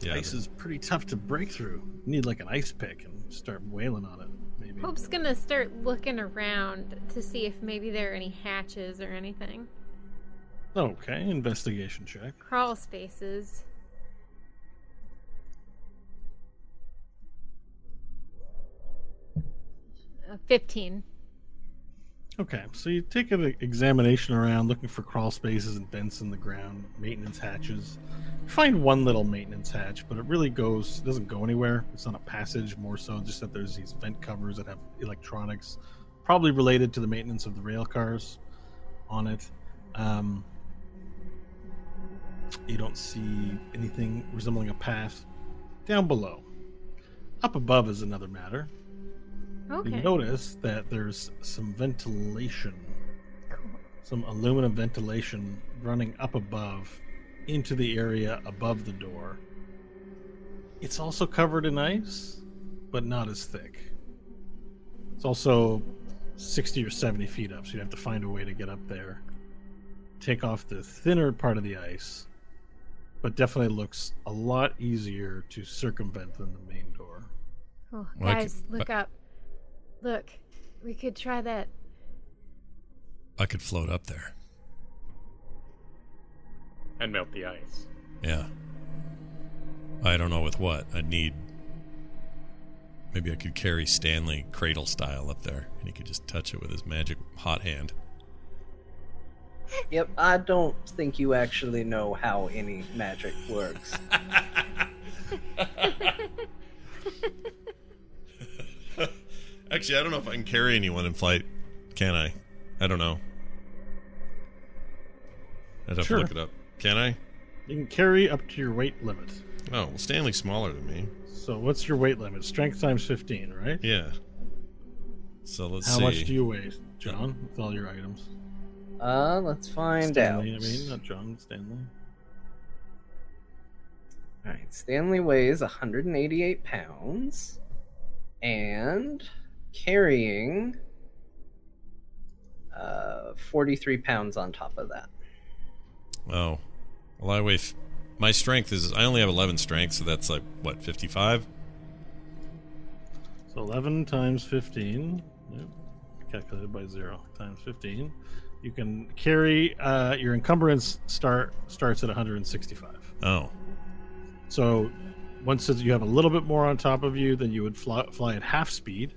Yeah, ice is pretty tough to break through. You need like an ice pick and start wailing on it, maybe. Hope's gonna start looking around to see if maybe there are any hatches or anything. Okay, investigation check. Crawl spaces. 15. Okay, so you take an examination around looking for crawl spaces and vents in the ground, maintenance hatches. You find one little maintenance hatch, but it really goes it doesn't go anywhere. It's not a passage, more so just that there's these vent covers that have electronics, probably related to the maintenance of the rail cars on it. Um, you don't see anything resembling a path down below. Up above is another matter. Okay. You notice that there's some ventilation, Cool. some aluminum ventilation running up above into the area above the door. It's also covered in ice, but not as thick. It's also 60 or 70 feet up, so you have to find a way to get up there. Take off the thinner part of the ice, but definitely looks a lot easier to circumvent than the main door. Cool. Well, I Guys, could- look up. Look. We could try that. I could float up there. And melt the ice. Yeah. I don't know with what. I'd need. Maybe I could carry Stanley cradle style up there, and he could just touch it with his magic hot hand. Yep, I don't think you actually know how any magic works. Actually, I don't know if I can carry anyone in flight. Can I? I don't know. I'd have Sure. to look it up. Can I? You can carry up to your weight limit. Oh, well, Stanley's smaller than me. So what's your weight limit? Strength times 15, right? Yeah. So let's How see. much do you weigh, John, with all your items? Uh, let's find Stanley, out. I mean, not John, Stanley. All right, Stanley weighs 188 pounds and carrying uh, 43 pounds on top of that. Oh, well, I weigh. F- my strength is. I only have 11 strength, so that's like what 55. So 11 times 15, yep, calculated by 0, times 15. You can carry, uh, your encumbrance start starts at 165. Oh, So once you have a little bit more on top of you, then you would fly, fly at half speed.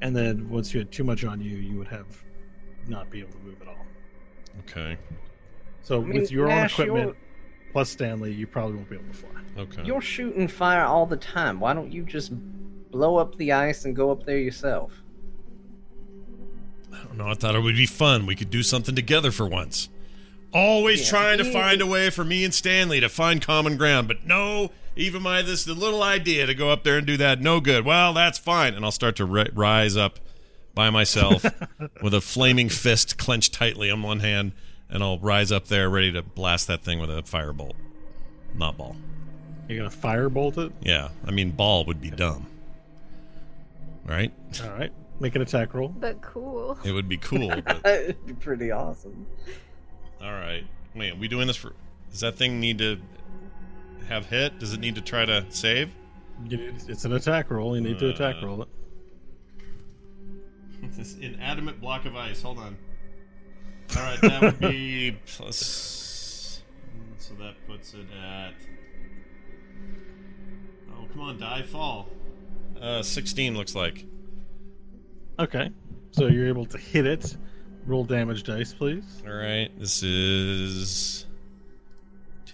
And then once you had too much on you, you would have not be able to move at all. okay, So I mean, with your own equipment you're- plus Stanley, you probably won't be able to fly. okay. You're shooting fire all the time. Why don't you just blow up the ice and go up there yourself? I don't know. I thought it would be fun. We could do something together for once. Always Yeah. trying to find a way for me and Stanley to find common ground, but no, even my this the little idea to go up there and do that, no good. Well, that's fine, and I'll start to ri- rise up by myself with a flaming fist clenched tightly on one hand, and I'll rise up there ready to blast that thing with a firebolt, not ball. You're going to firebolt it? Yeah, I mean ball would be dumb, right? All right. Make an attack roll. But cool. It would be cool, but It'd be pretty awesome. All right. Wait, are we doing this for? Does that thing need to have hit? Does it need to try to save? It's an attack roll. You need to attack Uh, roll it. This inanimate block of ice. Hold on. All right, that would be plus. So that puts it at. Oh, come on, die, fall. Uh, sixteen looks like. Okay. So you're able to hit it. Roll damage dice, please. All right, this is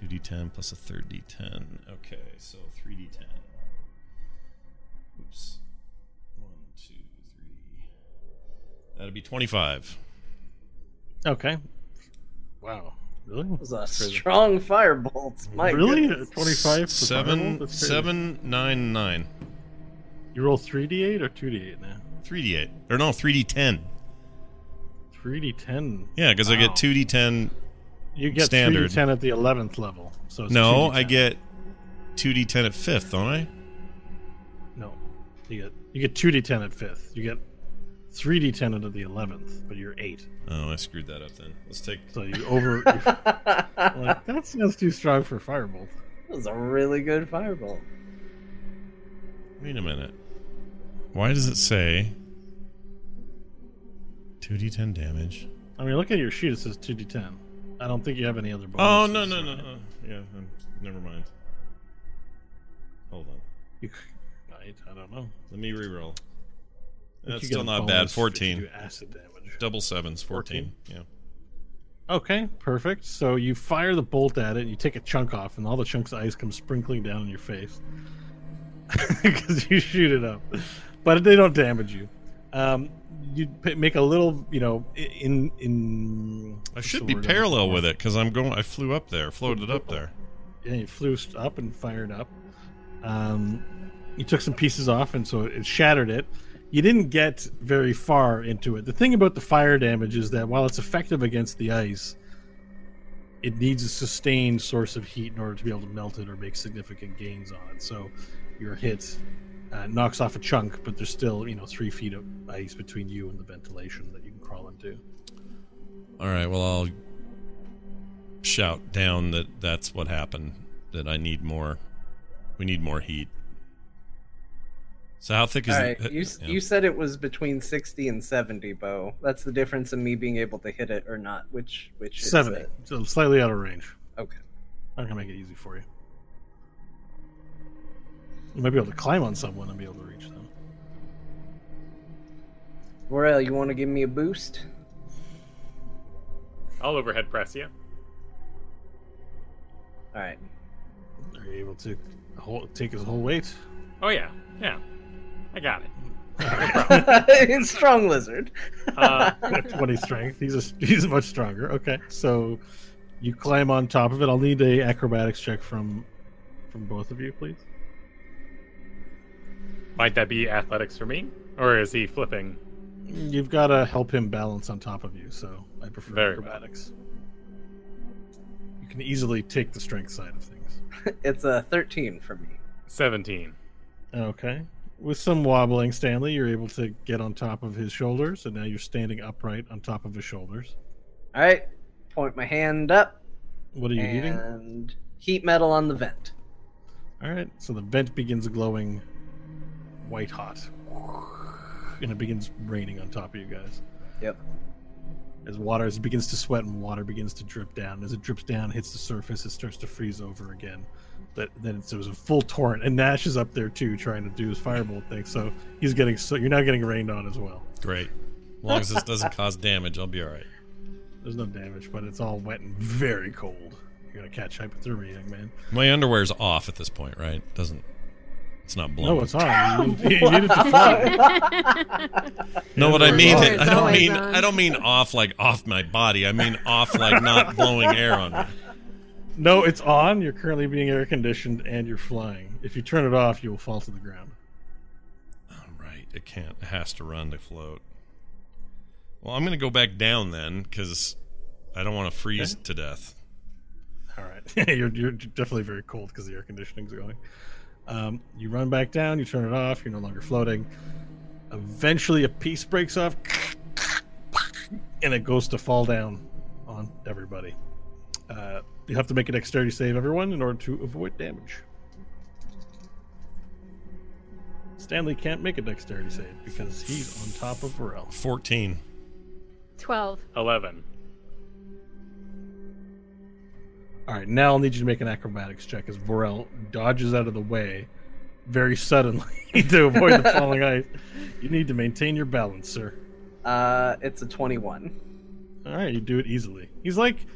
two d10 plus a third d10. Okay, so three d10. Oops. One, two, three. That'd be twenty-five. Okay. Wow. Really? It was a strong firebolt. My really? goodness. 25 for firebolt? Seven, That's crazy. seven, nine, nine. You roll 3d8 or 2d8 now? Three d8 or no, three d10. 3d10. Yeah, because I get two d10. You get Standard. 3d10 at the 11th level. So it's No, 2d10. I get two d10 at fifth, don't I? No. You get you get 2d10 at 5th. You get 3d10 at the 11th, but you're 8. Oh, I screwed that up then. Let's take. So you over. like, that sounds too strong for Firebolt. That was a really good firebolt. Wait a minute. Why does it say 2d10 damage? I mean, look at your sheet. It says 2d10. I don't think you have any other bonuses. Oh, no, no, no. no. Yeah, um, never mind. Hold on. You, I don't know. Let me reroll. That's still not bad. bonus if you 14. acid damage. Double sevens, 14. Yeah. Okay, perfect. So you fire the bolt at it, and you take a chunk off, and all the chunks of ice come sprinkling down on your face because you shoot it up, but they don't damage you. Um, you make a little, you know, in in. I should be parallel with it because I'm going. I flew up there, floated up there. Yeah, you flew up and fired up. Um, you took some pieces off, and so it shattered it. You didn't get very far into it. The thing about the fire damage is that while it's effective against the ice, it needs a sustained source of heat in order to be able to melt it or make significant gains on it. So your hit uh, knocks off a chunk, but there's still you know three feet of ice between you and the ventilation that you can crawl into. All right. Well, I'll shout down that that's what happened. That I need more. We need more heat. So how thick is All it? right, you yeah. you said it was between sixty and seventy, Bo. That's the difference in me being able to hit it or not. Which which is Seventy, it? so slightly out of range. Okay. I'm gonna make it easy for you. You might be able to climb on someone and be able to reach them. Varel, you want to give me a boost? I'll overhead press you. All right. Are you able to hold, take his whole weight? Oh yeah, yeah, I got it. it's strong lizard. Uh, 20 strength. He's a, he's much stronger. Okay, so you climb on top of it. I'll need a acrobatics check from from both of you, please. Might that be athletics for me, or is he flipping? You've got to help him balance on top of you, so I prefer Very well. acrobatics. You can easily take the strength side of things. It's a 13 for me. Seventeen. Okay. With some wobbling, Stanley, you're able to get on top of his shoulders, and now you're standing upright on top of his shoulders. All right. Point my hand up What are you eating? and heat metal on the vent. All right, so the vent begins glowing white hot, and it begins raining on top of you guys. Yep. As water as it begins to sweat and water begins to drip down. As it drips down, hits the surface, it starts to freeze over again. But then it's, it was a full torrent, and Nash is up there too, trying to do his firebolt thing. So he's getting so you're now getting rained on as well. Great. As long as this doesn't cause damage, I'll be all right. There's no damage, but it's all wet and very cold. You're gonna catch hypothermia, young man. My underwear's off at this point, right? Doesn't. It's not blowing. No, it's on. You, you need it to fly. No, what I mean, Underwear is I don't mean, on. I don't mean off like off my body. I mean off like not blowing air on me. No, it's on. You're currently being air conditioned and you're flying. If you turn it off, you will fall to the ground. All right, it can't. It has to run to float. Well, I'm gonna go back down then because I don't want to freeze Okay. to death. All right. you're, you're definitely very cold because the air conditioning's going. Um, you run back down, you turn it off, you're no longer floating. Eventually, a piece breaks off and it goes to fall down on everybody. Uh, you have to make a dexterity save, everyone, in order to avoid damage. Stanley can't make a dexterity save because he's on top of Varel. Fourteen. 12. Eleven. All right, now I'll need you to make an acrobatics check as Varel dodges out of the way very suddenly to avoid the falling ice. You need to maintain your balance, sir. Uh, it's a 21. All right, you do it easily. He's like,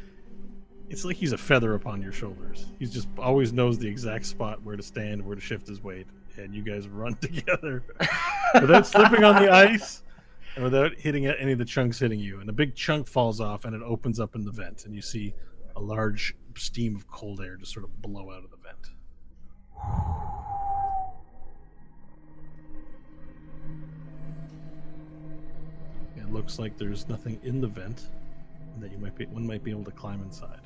it's like he's a feather upon your shoulders. He's just always knows the exact spot where to stand, where to shift his weight, and you guys run together without slipping on the ice and without hitting any of the chunks hitting you. And a big chunk falls off, and it opens up in the vent, and you see a large steam of cold air just sort of blow out of the vent. It looks like there's nothing in the vent that you might be one might be able to climb inside.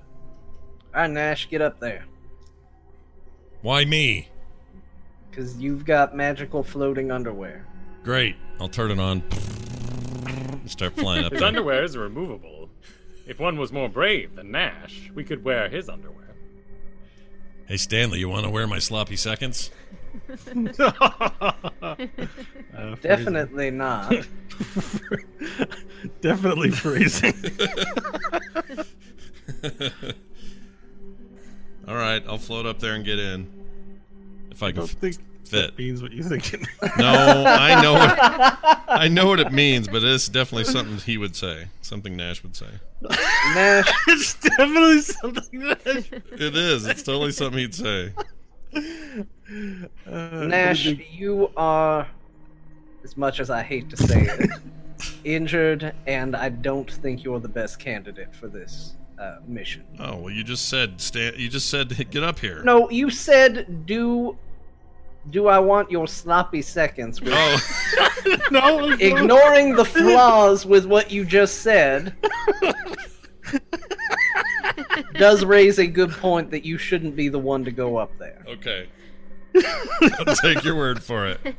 All right, Nash, get up there. Why me? Because you've got magical floating underwear. Great. I'll turn it on. Start flying up His there. underwear is removable. If one was more brave than Nash, we could wear his underwear. Hey Stanley, you want to wear my sloppy seconds? Uh, Definitely not. Definitely freezing. All right, I'll float up there and get in. If I I can don't f- think fit. that means what you think. it means. No, I know what I know what it means, but it's definitely something he would say. Something Nash would say. Nash, it's definitely something that. It is. It's totally something he'd say. Uh, Nash, you are, as much as I hate to say it, injured, and I don't think you're the best candidate for this uh, mission. Oh well, you just said sta You just said get up here. No, you said do. Do I want your sloppy seconds? Which, Oh, no, ignoring the flaws with what you just said, does raise a good point that you shouldn't be the one to go up there. okay. I'll take your word for it.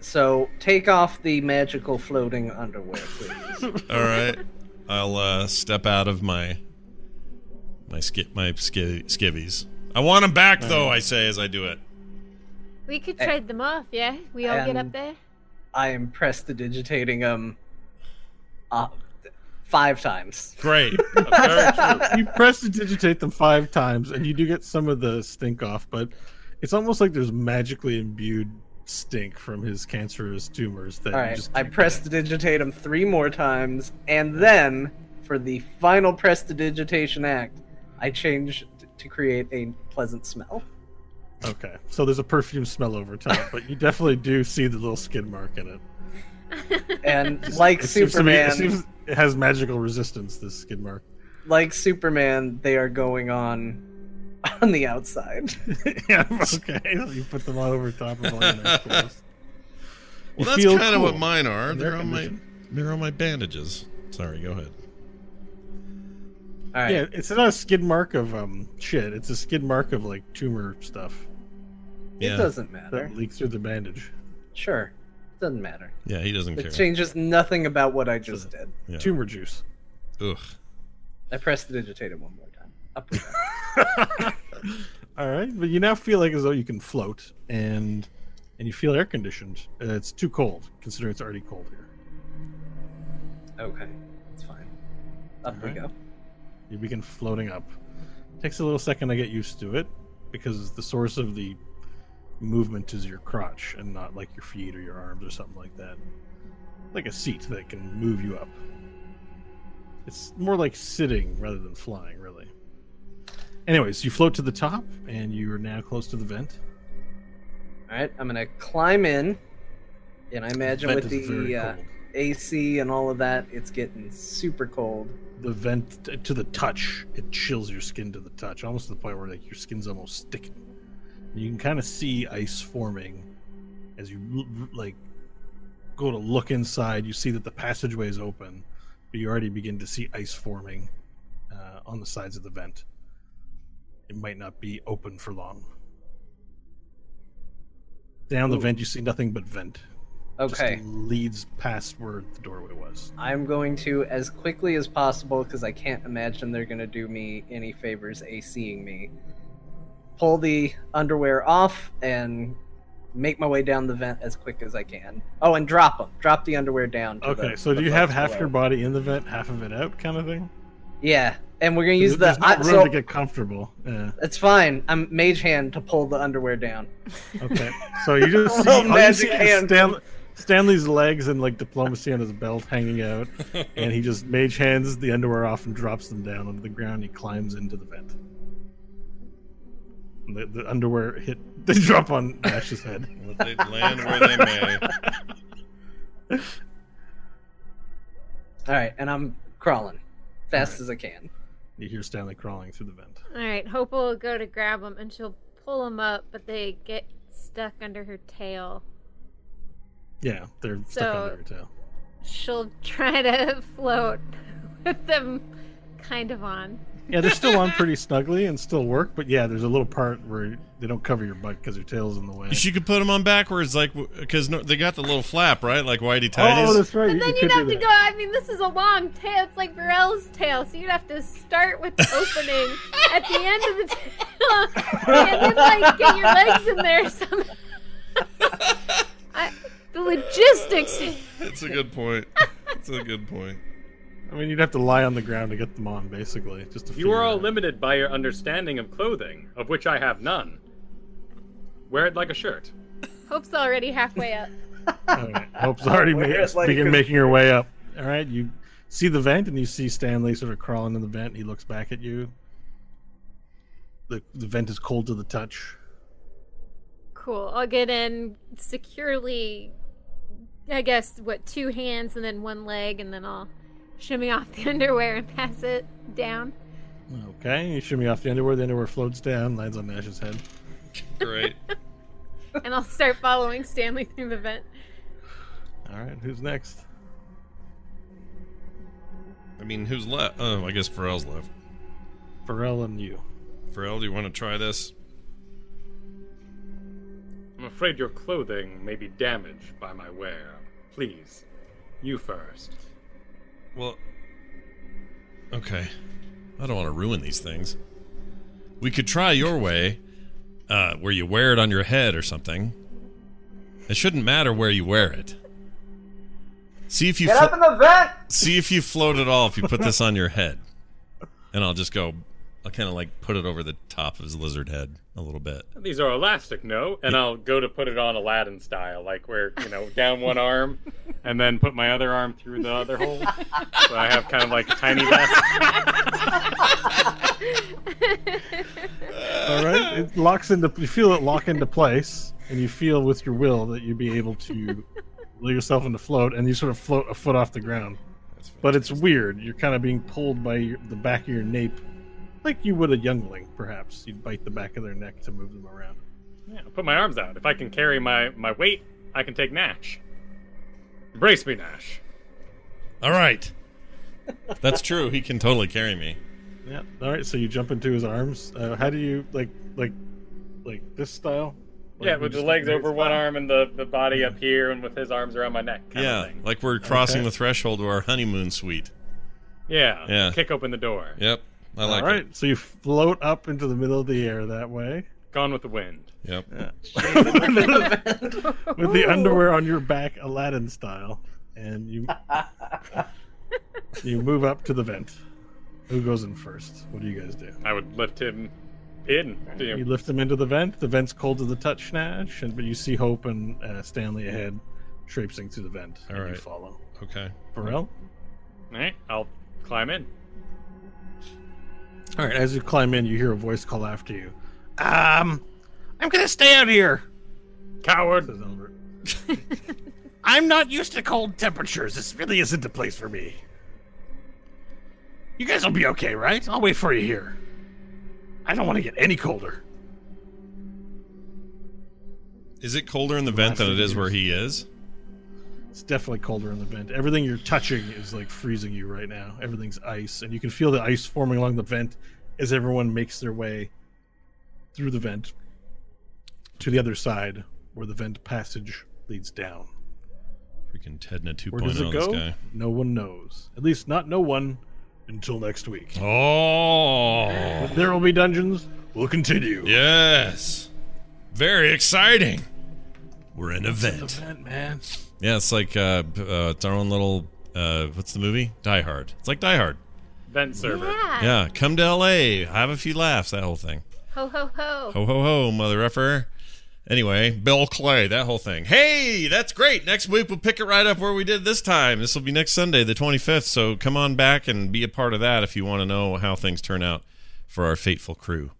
So take off the magical floating underwear, please. All right. I'll uh, step out of my my ski- my ski- skivvies. I want them back though. I say as I do it. We could Eh. trade them off, yeah? We all get up there? I am prestidigitating them uh, five times. Great. Very true. you press to digitate them five times, and you do get some of the stink off, but it's almost like there's magically imbued stink from his cancerous tumors that All you right, just I can't get. prestidigitate them three more times, and then for the final prestidigitation act, I change t- to create a pleasant smell. Okay, so there's a perfume smell over top, but you definitely do see the little skin mark in it. And like It seems to me- Superman, it, seems it has magical resistance. This skid mark. like Superman, they are going on on the outside. yeah, okay. So you put them all over top of all your nice clothes. Well, You that's kind of cool. what mine are. Air They're on my they're on my bandages. Sorry, go ahead. All right. Yeah, it's not a skid mark of um shit. It's a skid mark of like tumor stuff It Yeah, doesn't matter. that leaks through the bandage. Sure. Doesn't matter. yeah, he doesn't It care. changes nothing about what I just did. Yeah. Tumor juice. Ugh. I prestidigitated one more time. Up. All right, but you now feel like as though you can float, and and you feel air conditioned. Uh, it's too cold, considering it's already cold here. Okay. It's fine. Up we Alright. go. You begin floating up. Takes a little second to get used to it because the source of the movement is your crotch and not like your feet or your arms or something like that. Like a seat that can move you up. It's more like sitting rather than flying, really. Anyways, you float to the top and you are now close to the vent. Alright, I'm gonna climb in. And I imagine vent with the uh. AC and all of that, it's getting super cold. The vent to the touch, it chills your skin to the touch, almost to the point where like your skin's almost sticking. You can kind of see ice forming as you like go to look inside. You see that the passageway is open, but you already begin to see ice forming uh, on the sides of the vent. It might not be open for long. Down the Ooh. vent, you see nothing but vent. Just Okay. leads past where the doorway was. I'm going to, as quickly as possible, because I can't imagine they're going to do me any favors ACing me, pull the underwear off and make my way down the vent as quick as I can. Oh, and drop them. Drop the underwear down. to Okay, the- so do you have half below. your body in the vent, half of it out, kind of thing? Yeah, and we're going to use There's the. not I, room so to get comfortable. Yeah. it's fine. I'm mage hand to pull the underwear down. Okay. So you just see, Little all you magic see hand. Stan, Stanley's legs and like diplomacy on his belt hanging out, and he just mage hands the underwear off and drops them down onto the ground. He climbs into the vent. And The, the underwear hit. They drop on Nash's head. They land where they may. All right, and I'm crawling fast Alright. as I can. You hear Stanley crawling through the vent. Alright, Hope will go to grab them and she'll pull them up, but they get stuck under her tail. Yeah, they're stuck under her tail. She'll try to float with them kind of on. Yeah, they're still on pretty snugly and still work, but yeah, there's a little part where they don't cover your butt because your tail's in the way. You could put them on backwards, like because no, they got the little flap, right? Like Whitey Tidies. Oh, that's right. But you then you'd have to go. I mean, this is a long tail. It's like Varel's tail, so you'd have to start with the opening at the end of the tail, and then like get your legs in there. Somehow. I, the logistics. It's a good point. It's a good point. I mean, you'd have to lie on the ground to get them on, basically, just to. you are all out. limited by your understanding of clothing, of which I have none. Wear it like a shirt. Hope's already halfway up. All right. Hope's already Wear made, like begin making her way up. All right, you see the vent, and you see Stanley sort of crawling in the vent. He looks back at you. The the vent is cold to the touch. Cool. I'll get in securely. I guess what two hands and then one leg, and then I'll shimmy off the underwear and pass it down. Okay, you shimmy off the underwear. The underwear floats down, lands on Nash's head. Great. and I'll start following Stanley through the vent. All right, who's next? I mean, who's left? Oh, I guess Varel's left. Varel and you. Varel, do you want to try this? I'm afraid your clothing may be damaged by my wear. Please, you first. Well, okay. I don't want to ruin these things. We could try your way, uh, where you wear it on your head or something. It shouldn't matter where you wear it. See if you flo- the vent! see if you float at all if you put this on your head, and I'll just go I'll kind of like put it over the top of his lizard head a little bit. These are elastic, no? And I'll go to put it on Aladdin style, like where, you know, down one arm and then put my other arm through the other hole. So I have kind of like a tiny vest. All right, it locks into. You feel it lock into place, and you feel with your will that you'd be able to lay yourself into float, and you sort of float a foot off the ground. But it's weird. You're kind of being pulled by your, the back of your nape, like you would a youngling, perhaps. You'd bite the back of their neck to move them around. Yeah, I'll put my arms out. If I can carry my, my weight, I can take Nash. Embrace me, Nash. All right. That's true. He can totally carry me. Yeah. All right. So you jump into his arms. Uh, how do you like like like this style? Like, Yeah, with the legs over this one style? arm and the, the body up here, and with his arms around my neck. Kind yeah, Of thing. like we're crossing Okay. the threshold to our honeymoon suite. Yeah. Yeah. Kick open the door. Yep. I like All right. So you float up into the middle of the air that way. Gone with the wind. it. Yep. with the underwear on your back, Aladdin style, and you you move up to the vent. Who goes in first? What do you guys do? I would lift him in. You You lift him into the vent. The vent's cold to the touch, Nash, and but you see Hope and uh, Stanley ahead, traipsing through the vent. All and you follow. Okay. Varel. All right, I'll climb in. All right. As you climb in, you hear a voice call after you. Um, I'm gonna stay out here. Coward. Says Albert. I'm not used to cold temperatures. This really isn't a place for me. You guys will be okay, right? I'll wait for you here. I don't want to get any colder. Is it colder in the vent than it is where he is? It's definitely colder in the vent. Everything you're touching is like freezing you right now. Everything's ice, and you can feel the ice forming along the vent as everyone makes their way through the vent to the other side where the vent passage leads down. Freaking Tedna 2.0 Where does it go? No one knows. At least not no one until next week. Oh. But there will be dungeons. We'll continue. Yes. Very exciting. We're in a The vent. vent, man. Yeah, it's like uh, uh it's our own little uh what's the movie? Die Hard. It's like Die Hard. Vent server. Yeah. Yeah, come to LA, have a few laughs, that whole thing. Ho ho ho. Ho ho ho, mother effer. Anyway, Bill Clay, that whole thing. Hey, that's great. Next week we'll pick it right up where we did this time. This will be next Sunday, the 25th. So come on back and be a part of that if you want to know how things turn out for our fateful crew.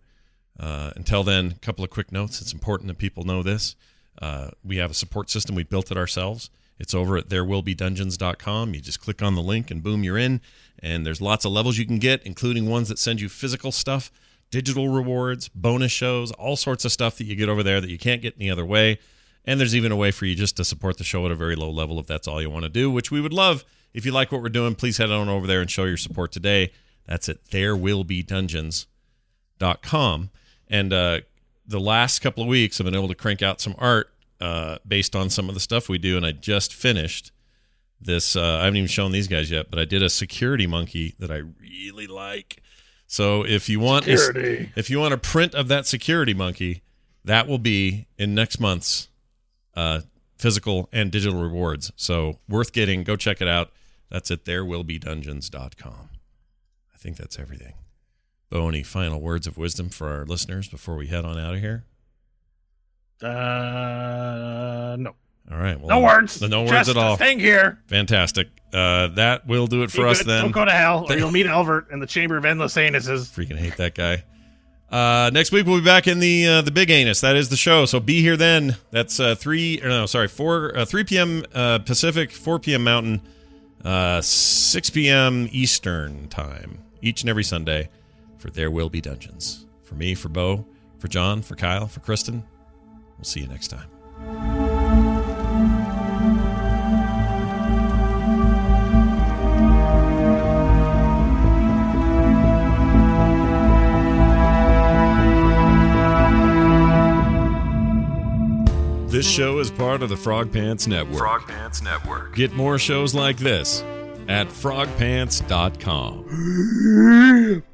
Uh, until then, a couple of quick notes. It's important that people know this. Uh, we have a support system. We built it ourselves. It's over at therewillbedungeons.com. You just click on the link and boom, you're in. And there's lots of levels you can get, including ones that send you physical stuff, digital rewards, bonus shows, all sorts of stuff that you get over there that you can't get any other way. And there's even a way for you just to support the show at a very low level if that's all you want to do, which we would love. If you like what we're doing, please head on over there and show your support today. That's at therewillbedungeons.com. And uh, the last couple of weeks, I've been able to crank out some art uh, based on some of the stuff we do. And I just finished this. Uh, I haven't even shown these guys yet, but I did a security monkey that I really like. So if you want a- if you want a print of that security monkey, that will be in next month's uh, physical and digital rewards. So worth getting. Go check it out. That's at therewillbedungeons.com. I think that's everything. Bo, any final words of wisdom for our listeners before we head on out of here? Uh, no. All right. Well, No words. No words Just at all. Staying here. Fantastic. Uh, that will do it for Be us good. then. Don't go to hell, or you'll meet Elvert in the Chamber of Endless Anuses. Freaking hate that guy. Uh, next week we'll be back in the uh, the big anus. That is the show. So be here then. That's uh, three. Or no, sorry, four. Uh, three p.m. Uh, Pacific, four p.m. Mountain, uh, six p.m. Eastern time. Each and every Sunday for there will be dungeons. For me, for Bo, for John, for Kyle, for Kristen. We'll see you next time. This show is part of the Frog Pants Network. Frog Pants Network. Get more shows like this at frogpants.com.